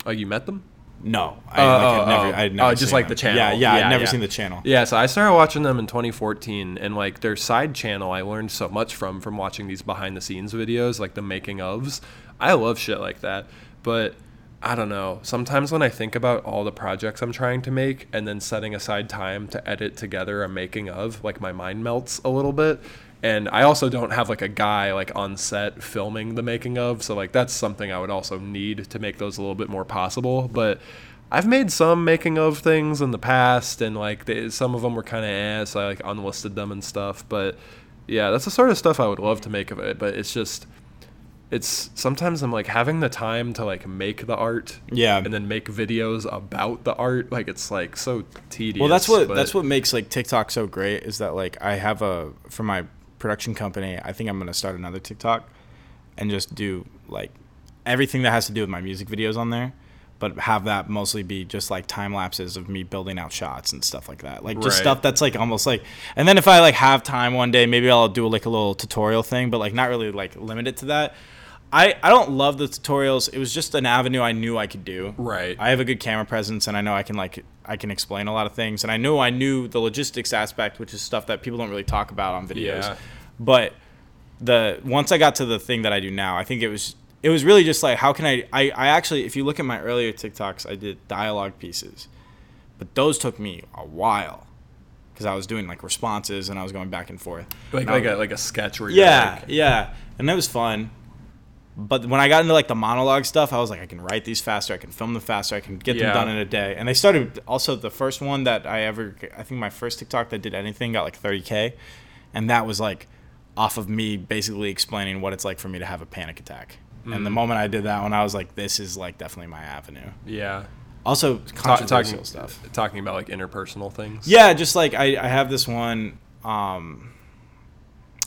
Oh, you met them? No, I, Oh, like, oh, had oh, never, oh. I'd never Oh, just seen like them. the channel. Yeah, yeah, Yeah, I'd never yeah. seen the channel. Yeah, so I started watching them in 2014, and like their side channel, I learned so much from from watching these behind the scenes videos, like the making ofs. I love shit like that, but I don't know. Sometimes when I think about all the projects I'm trying to make, and then setting aside time to edit together a making of, like my mind melts a little bit. And I also don't have like a guy like on set filming the making of, so like that's something I would also need to make those a little bit more possible. But I've made some making of things in the past, and like they, some of them were kind eh, of ass. I like unlisted them and stuff. But yeah, that's the sort of stuff I would love to make of it. But it's just, it's sometimes I'm like having the time to like make the art, Yeah. and then make videos about the art. Like it's like so tedious. Well, that's what that's what makes like TikTok so great is that like I have a for my production company. I think I'm gonna start another TikTok and just do like everything that has to do with my music videos on there, but have that mostly be just like time lapses of me building out shots and stuff like that. Like just Right. stuff that's like almost like. And then if I like have time one day, maybe I'll do like a little tutorial thing, but like not really like limited to that. I, I don't love the tutorials. It was just an avenue I knew I could do. Right. I have a good camera presence and I know I can like I can explain a lot of things and I knew I knew the logistics aspect which is stuff that people don't really talk about on videos. Yeah. But the once I got to the thing that I do now, I think it was it was really just like how can I I, I actually if you look at my earlier TikToks, I did dialogue pieces. But those took me a while because I was doing like responses and I was going back and forth. like And like was- a like a sketch where you're yeah, like, yeah, and that was fun. But when I got into like the monologue stuff, I was like, I can write these faster, I can film them faster, I can get Yeah. them done in a day. And they started also the first one that I ever, I think my first TikTok that did anything got like 30k, and that was like off of me basically explaining what it's like for me to have a panic attack. And the Mm. moment I did that one, I was like, this is like definitely my avenue. yeah. Also Ta- talking stuff. talking about like interpersonal things. Yeah, just like I, I have this one. Um,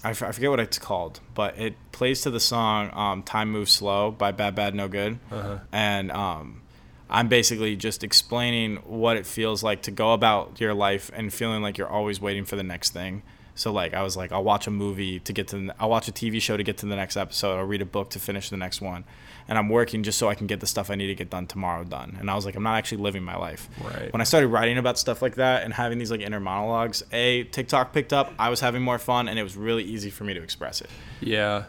I, f- I forget what it's called, but it plays to the song um, "Time Moves Slow" by BADBADNOTGOOD, Uh-huh. and um, I'm basically just explaining what it feels like to go about your life and feeling like you're always waiting for the next thing. So like I was like, I'll watch a movie to get to, the, I'll watch a TV show to get to the next episode. I'll read a book to finish the next one, and I'm working just so I can get the stuff I need to get done tomorrow done. And I was like, I'm not actually living my life. Right. When I started writing about stuff like that and having these like inner monologues, a TikTok picked up. I was having more fun, and it was really easy for me to express it. Yeah.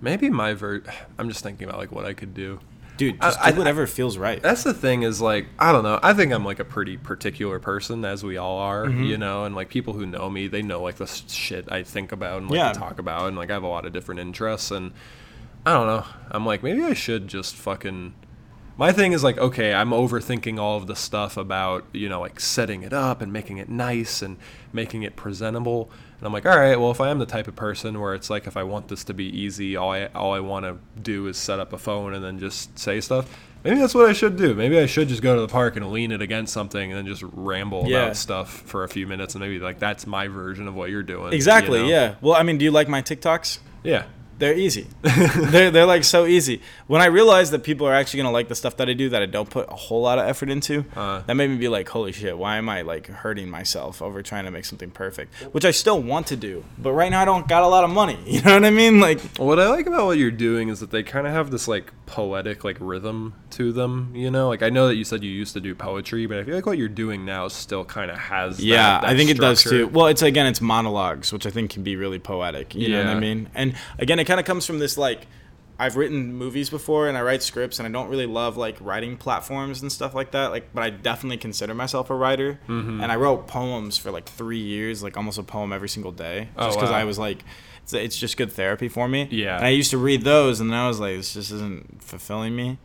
Maybe my ver I'm just thinking about like what I could do. Dude, I- just I- do whatever feels right. That's the thing is like I don't know. I think I'm like a pretty particular person as we all are, Mm-hmm. you know, and like people who know me, they know like the shit I think about and like Yeah. talk about and like I have a lot of different interests and I don't know. I'm like maybe I should just fucking my thing is like okay, I'm overthinking all of the stuff about, you know, like setting it up and making it nice and making it presentable. And I'm like, all right, well, if I am the type of person where it's like if I want this to be easy, all I all I want to do is set up a phone and then just say stuff. Maybe that's what I should do. Maybe I should just go to the park and lean it against something and then just ramble Yeah. about stuff for a few minutes and maybe like that's my version of what you're doing. you Exactly. know? Yeah. Well, I mean, do you like my TikToks? Yeah. They're easy. they're they're like so easy. When I realized that people are actually gonna like the stuff that I do that I don't put a whole lot of effort into, Uh. that made me be like, holy shit, why am I like hurting myself over trying to make something perfect? Which I still want to do, but right now I don't got a lot of money. You know what I mean? Like, What I like about what you're doing is that they kind of have this like poetic like rhythm to them, you know? Like I know that you said you used to do poetry, but I feel like what you're doing now still kind of has yeah, that I think it does too. Well, it's again, it's monologues, which I think can be really poetic. You know what I mean? And again, it kind of comes from this like. I've written movies before and I write scripts and I don't really love like writing platforms and stuff like that. Like, but I definitely consider myself a writer. Mm-hmm. And I wrote poems for like three years, like almost a poem every single day, Oh, just because wow. I was like, it's, it's just good therapy for me. Yeah. And I used to read those and then I was like, this just isn't fulfilling me.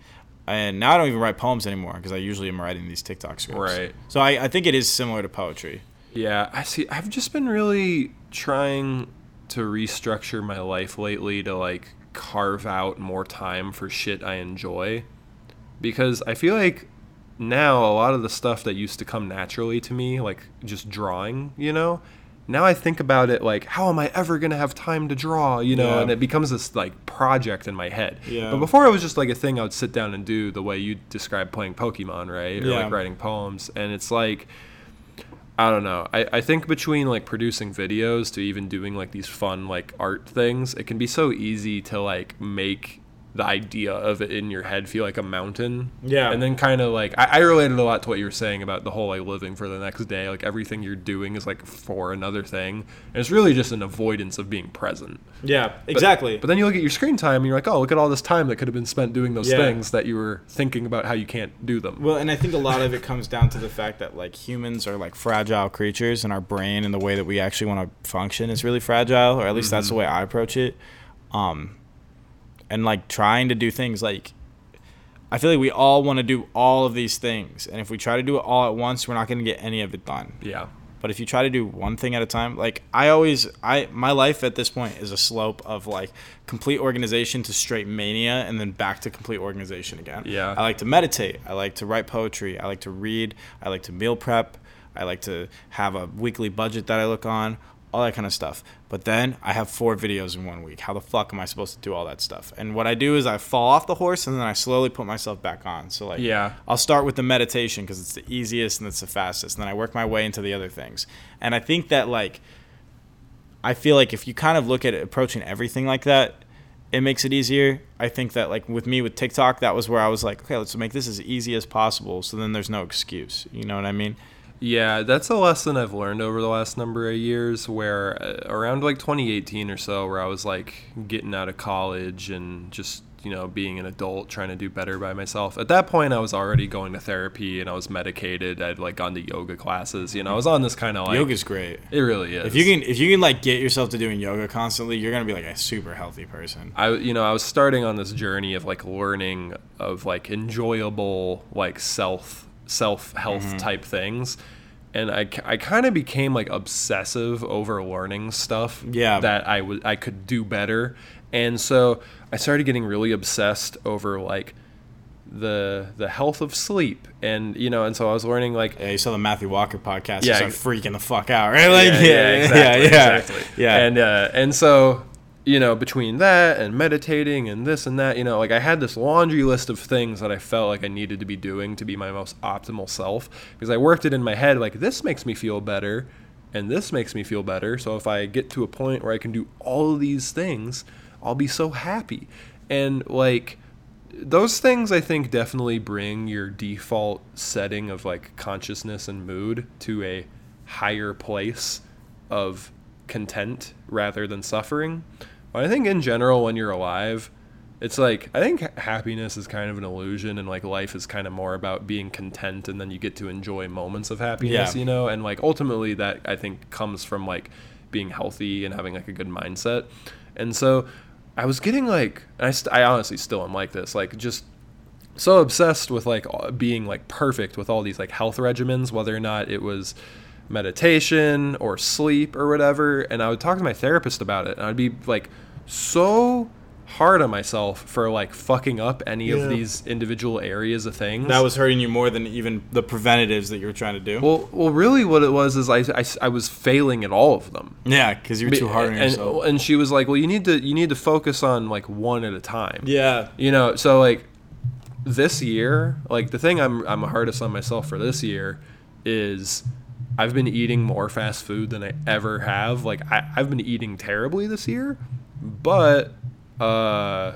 And now I don't even write poems anymore because I usually am writing these TikTok scripts. Right. So I, I think it is similar to poetry. Yeah, I see. I've just been really trying to restructure my life lately to like carve out more time for shit I enjoy. Because I feel like now a lot of the stuff that used to come naturally to me, like just drawing, you know, now I think about it like, how am I ever gonna have time to draw, you know? Yeah. And it becomes this like project in my head. Yeah. But before it was just like a thing I would sit down and do the way you describe playing Pokemon, right? Or Yeah. like writing poems. And it's like I don't know. I, I think between like producing videos to even doing like these fun like art things, it can be so easy to like make the idea of it in your head feel like a mountain. Yeah. And then kind of like I, I related a lot to what you were saying about the whole like living for the next day. Like everything you're doing is like for another thing. And it's really just an avoidance of being present. Yeah, But- exactly. But then you look at your screen time and you're like, oh, look at all this time that could have been spent doing those Yeah. things that you were thinking about how you can't do them. well, and I think a lot of it comes down to the fact that like humans are like fragile creatures, and our brain and the way that we actually want to function is really fragile, or at least that's the way I approach it. Um, and like trying to do things like I feel like we all want to do all of these things, and if we try to do it all at once, we're not going to get any of it done. yeah. But if you try to do one thing at a time, like I always, I my life at this point is a slope of like complete organization to straight mania, and then back to complete organization again. Yeah. I like to meditate. I like to write poetry. I like to read. I like to meal prep. I like to have a weekly budget that I look on. All that kind of stuff. But then I have four videos in one week. How the fuck am I supposed to do all that stuff? And what I do is I fall off the horse and then I slowly put myself back on. So like Yeah. I'll start with the meditation because it's the easiest and it's the fastest. And then I work my way into the other things. And I think that like I feel like if you kind of look at it, approaching everything like that, it makes it easier. I think that like with me with TikTok, that was where I was like, okay, let's make this as easy as possible. So then there's no excuse. You know what I mean? Yeah, that's a lesson I've learned over the last number of years where uh, around like 2018 or so where I was like getting out of college and just, you know, being an adult trying to do better by myself. At that point I was already going to therapy and I was medicated. I'd like gone to yoga classes, you know. I was on this kind of like Yoga's great. It really is. If you can if you can like get yourself to doing yoga constantly, you're gonna be like a super healthy person. I you know I was starting on this journey of like learning of like enjoyable like self self health Mm-hmm. type things and I, I kind of became like obsessive over learning stuff Yeah. that I would I could do better and so I started getting really obsessed over like the the health of sleep and you know and so i was learning like Yeah, you saw the Matthew Walker podcast. Yeah, Yeah, ex- freaking the fuck out, right? Like, yeah, yeah, yeah, exactly, yeah, yeah, exactly. yeah. And uh, and so you know between that and meditating and this and that, you know, like I had this laundry list of things that I felt like I needed to be doing to be my most optimal self because I worked it in my head like this makes me feel better and this makes me feel better. So if I get to a point where I can do all of these things, I'll be so happy. And like those things I think definitely bring your default setting of like consciousness and mood to a higher place of content rather than suffering. But I think in general when you're alive, it's like I think happiness is kind of an illusion and like life is kind of more about being content and then you get to enjoy moments of happiness, Yeah. you know? And like ultimately that I think comes from like being healthy and having like a good mindset. And so I was getting like I, st- I honestly still am like this, like just so obsessed with like being like perfect with all these like health regimens, whether or not it was meditation or sleep or whatever. And I would talk to my therapist about it, and I'd be like so hard on myself for like fucking up any Yeah. of these individual areas of things. That was hurting you more than even the preventatives that you were trying to do. well, well, really, what it was is I, I, I was failing at all of them. yeah, because you were too hard on and, yourself. and she was like, "Well, you need to you need to focus on like one at a time." yeah, You know, so like this year, like the thing I'm I'm hardest on myself for this year is I've been eating more fast food than I ever have. Like I, I've been eating terribly this year, but uh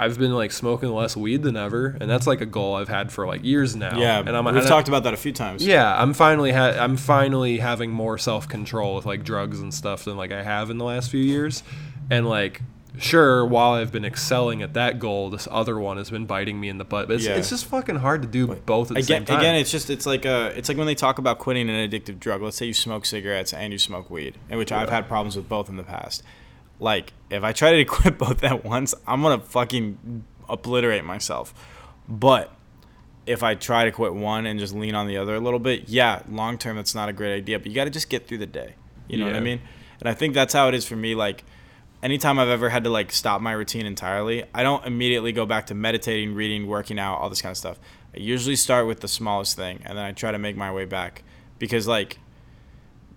I've been like smoking less weed than ever, and that's like a goal I've had for like years now. yeah. and I'm We've and I- talked about that a few times. yeah, I'm finally ha- I'm finally having more self control with like drugs and stuff than like I have in the last few years, and like sure, while I've been excelling at that goal, this other one has been biting me in the butt. But it's, Yeah. it's just fucking hard to do both at the Again, same time. again, it's just it's like uh it's like when they talk about quitting an addictive drug. Let's say you smoke cigarettes and you smoke weed, in which I've had problems with both in the past. Like if I try to quit both at once, I'm gonna fucking obliterate myself. But if I try to quit one and just lean on the other a little bit, yeah, long term that's not a great idea. But you got to just get through the day. You know what I mean? And I think that's how it is for me. Like anytime I've ever had to like stop my routine entirely, I don't immediately go back to meditating, reading, working out, all this kind of stuff. I usually start with the smallest thing and then I try to make my way back because like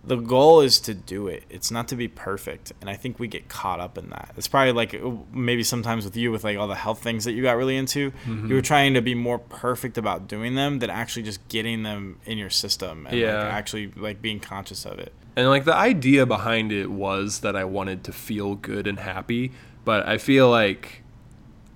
the goal is to do it. It's not to be perfect, and I think we get caught up in that. It's probably like maybe sometimes with you with like all the health things that you got really into, mm-hmm. you were trying to be more perfect about doing them than actually just getting them in your system and Yeah. like actually like being conscious of it. And like the idea behind it was that I wanted to feel good and happy, but I feel like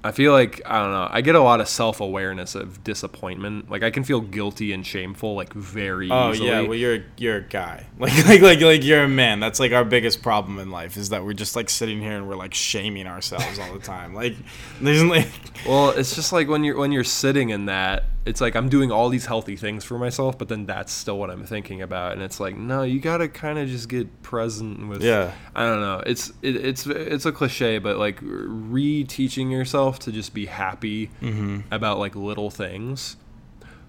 I feel like I don't know. I get a lot of self-awareness of disappointment. Like I can feel guilty and shameful like very Oh easily. yeah, well you're you're a guy. Like like like like you're a man. That's like our biggest problem in life is that we're just like sitting here and we're like shaming ourselves all the time. Like there's like Well, it's just like when you're when you're sitting in that, it's like I'm doing all these healthy things for myself, but then that's still what I'm thinking about, and it's like no, you gotta kind of just get present with. Yeah. I don't know. It's it, it's it's a cliche, but like reteaching yourself to just be happy mm-hmm. about like little things.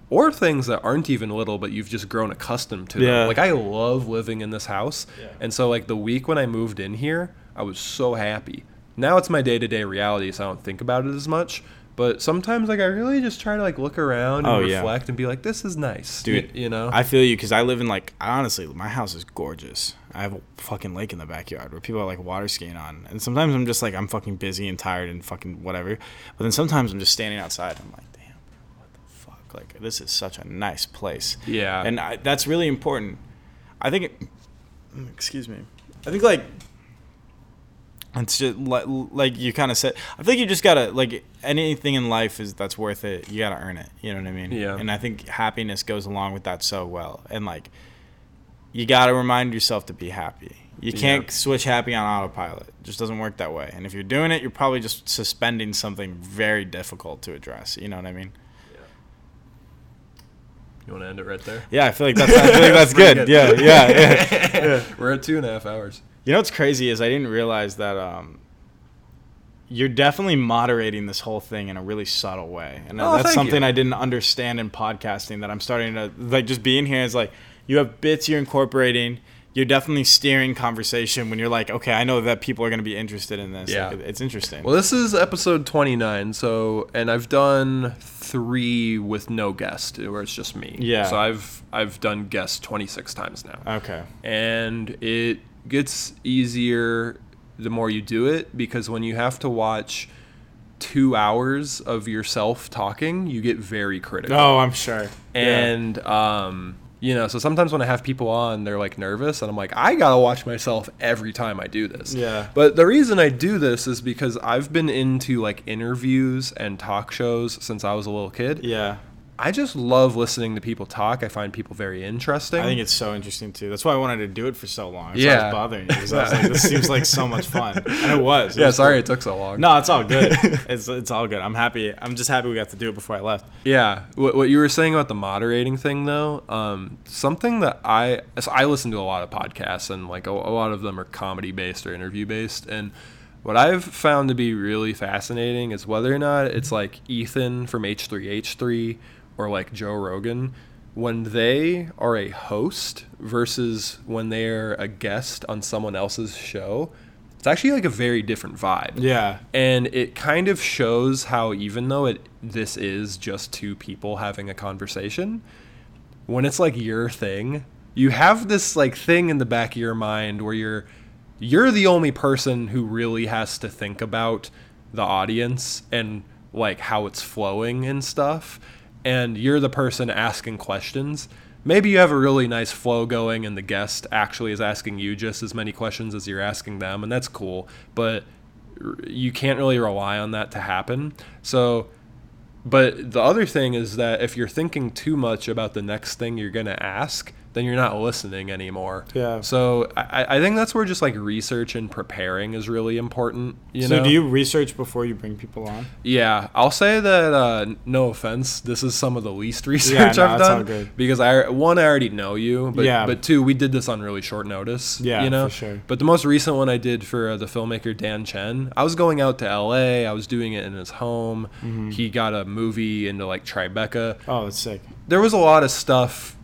Or things that aren't even little, but you've just grown accustomed to. them. Yeah. Like I love living in this house, Yeah. and so like the week when I moved in here, I was so happy. Now it's my day to day reality, so I don't think about it as much. But sometimes, like, I really just try to like look around and Oh, yeah. reflect and be like, "This is nice, Dude, y- You know, I feel you because I live in like honestly, my house is gorgeous. I have a fucking lake in the backyard where people are like water skiing on, and sometimes I'm just like I'm fucking busy and tired and fucking whatever. But then sometimes I'm just standing outside. And I'm like, damn, what the fuck? Like this is such a nice place. Yeah. and I, that's really important. I think. It, mm, excuse me. I think like. It's just like, like you kind of said. I think you just gotta like anything in life is that's worth it. You gotta earn it. You know what I mean? Yeah. And I think happiness goes along with that so well. And like, you gotta remind yourself to be happy. You can't Yeah. switch happy on autopilot. It just doesn't work that way. And if you're doing it, you're probably just suspending something very difficult to address. You know what I mean? Yeah. You want to end it right there? Yeah, I feel like that's I feel like that's good. good. Yeah, yeah, yeah. We're at two and a half hours. You know what's crazy is I didn't realize that um, you're definitely moderating this whole thing in a really subtle way, and Oh, that's something you. I didn't understand in podcasting. That I'm starting to like just being here is like you have bits you're incorporating. you're definitely steering conversation when you're like, okay, I know that people are going to be interested in this. Yeah. Like, it's interesting. Well, this is episode 29, so and I've done 3 with no guest where it's just me. Yeah. So I've I've done guests 26 times now. okay. and it gets easier the more you do it because when you have to watch two hours of yourself talking, you get very critical. Oh, I'm sure. Yeah. And um, you know, so sometimes when I have people on, they're like nervous, and I'm like, I gotta watch myself every time I do this. Yeah. But the reason I do this is because I've been into like interviews and talk shows since I was a little kid. yeah. I just love listening to people talk. I find people very interesting. I think it's so interesting too. That's why I wanted to do it for so long. That's Yeah. I was bothering you because I was like, this seems like so much fun, and it was. It yeah, was sorry cool. it took so long. No, it's all good. it's it's all good. I'm happy. I'm just happy we got to do it before I left. Yeah, what, what you were saying about the moderating thing, though, um, something that I so I listen to a lot of podcasts, and like a, a lot of them are comedy based or interview based, and what I've found to be really fascinating is whether or not it's like Ethan from H3H3 or like Joe Rogan, when they are a host versus when they're a guest on someone else's show, it's actually like a very different vibe Yeah. and it kind of shows how even though it this is just two people having a conversation when it's like your thing you have this like thing in the back of your mind where you're you're the only person who really has to think about the audience and like how it's flowing and stuff and you're the person asking questions. Maybe you have a really nice flow going and the guest actually is asking you just as many questions as you're asking them and that's cool but you can't really rely on that to happen. So but the other thing is that if you're thinking too much about the next thing you're going to ask then you're not listening anymore Yeah. so I, I think that's where just like research and preparing is really important you so know do you research before you bring people on? yeah, I'll say that. Uh, no offense, this is some of the least research no, I've done good. because I one I already know you, but Yeah. but two we did this on really short notice. Yeah, you know, for sure. But the most recent one I did for uh, the filmmaker Dan Chen, I was going out to L.A. I was doing it in his home. Mm-hmm. He got a movie into like Tribeca. Oh, that's sick. There was a lot of stuff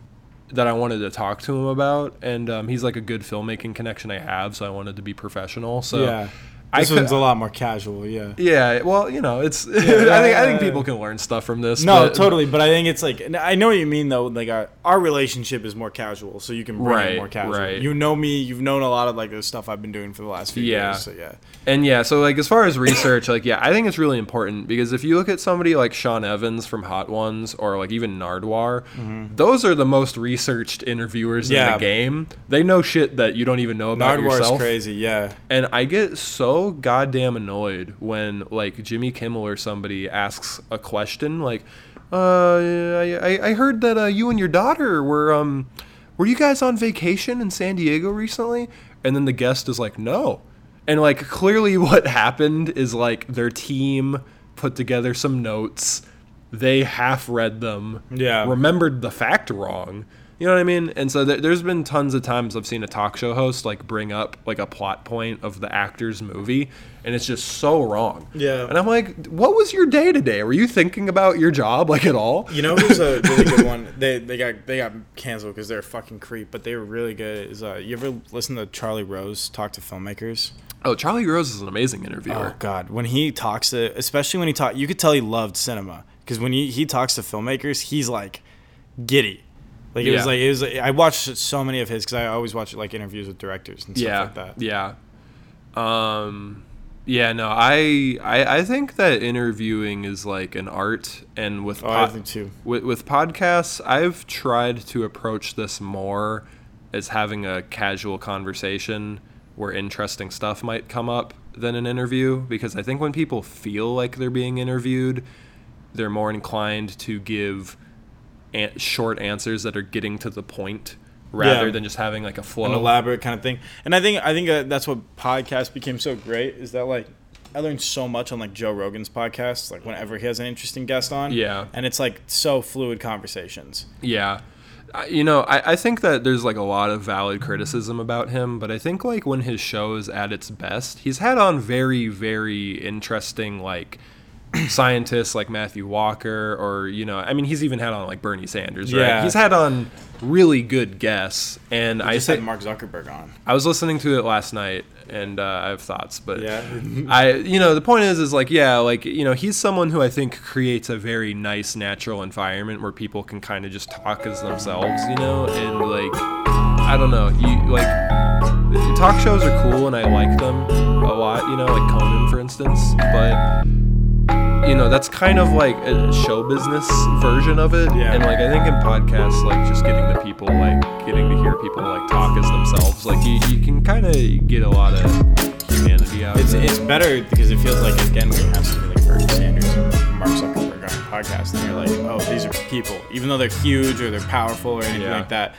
that I wanted to talk to him about, and um, he's like a good filmmaking connection I have, so I wanted to be professional. So yeah. I This could- one's a lot more casual. Yeah. yeah, well, you know, it's. I think I think people can learn stuff from this. No, but- totally. But I think it's like I know what you mean though. Like our, our relationship is more casual, so you can bring Right, it more casual. right. You know me. You've known a lot of like the stuff I've been doing for the last few Yeah. years. So yeah. And yeah, so like as far as research, like yeah, I think it's really important because if you look at somebody like Sean Evans from Hot Ones or like even Nardwuar, those are the most researched interviewers in Mm-hmm. The game. They know shit that you don't even know about Nardwuar's yourself. crazy. Yeah. And I get so goddamn annoyed when like Jimmy Kimmel or somebody asks a question like, uh, I, I- I heard that uh, you and your daughter were um, were you guys on vacation in San Diego recently? And then the guest is like, no. And like clearly what happened is like their team put together some notes. They half read them. Yeah. Remembered the fact wrong. You know what I mean? And so there, there's been tons of times I've seen a talk show host like bring up like a plot point of the actor's movie, and it's just so wrong. Yeah. And I'm like, what was your day today? Were you thinking about your job like at all? You know who's a really good one? They they got they got canceled because they're a fucking creep, but they were really good. Is uh, you ever listen to Charlie Rose talk to filmmakers? Oh, Charlie Rose is an amazing interviewer. Oh God, when he talks to, especially when he talk, you could tell he loved cinema because when he he talks to filmmakers, he's like giddy. Like it was like it was. Like, I watched so many of his because I always watch like interviews with directors and yeah, stuff like that. yeah. Um, yeah. No, I, I I think that interviewing is like an art, and with Oh, I think too. with with podcasts, I've tried to approach this more as having a casual conversation where interesting stuff might come up than an interview because I think when people feel like they're being interviewed, they're more inclined to give an- short answers that are getting to the point rather Yeah. than just having like a flow. An elaborate kind of thing, and I think I think uh, that's what podcasts became so great. Is that like I learned so much on like Joe Rogan's podcast. Like whenever he has an interesting guest on, Yeah. and it's like so fluid conversations. Yeah. I- You know, I, I think that there's like a lot of valid criticism about him, but I think like when his show is at its best, he's had on very, very interesting, like scientists like Matthew Walker, or you know, I mean, he's even had on like Bernie Sanders, right? Yeah. He's had on really good guests, and I just say, had Mark Zuckerberg on. I was listening to it last night, and uh, I have thoughts, but Yeah. I, you know, the point is, is like, yeah, like, you know, he's someone who I think creates a very nice, natural environment where people can kind of just talk as themselves, you know, and like, I don't know, you like, talk shows are cool and I like them a lot, you know, like Conan, for instance, but you know that's kind of like a show business version of it Yeah. and like i think in podcasts like just getting the people like getting to hear people like talk as themselves like you, you can kind of get a lot of humanity out It's of it it's better because it feels like again we have something like Bernie Sanders and Mark Zuckerberg on a podcast, and you're like, oh, these are people, even though they're huge or they're powerful or anything Yeah. like that.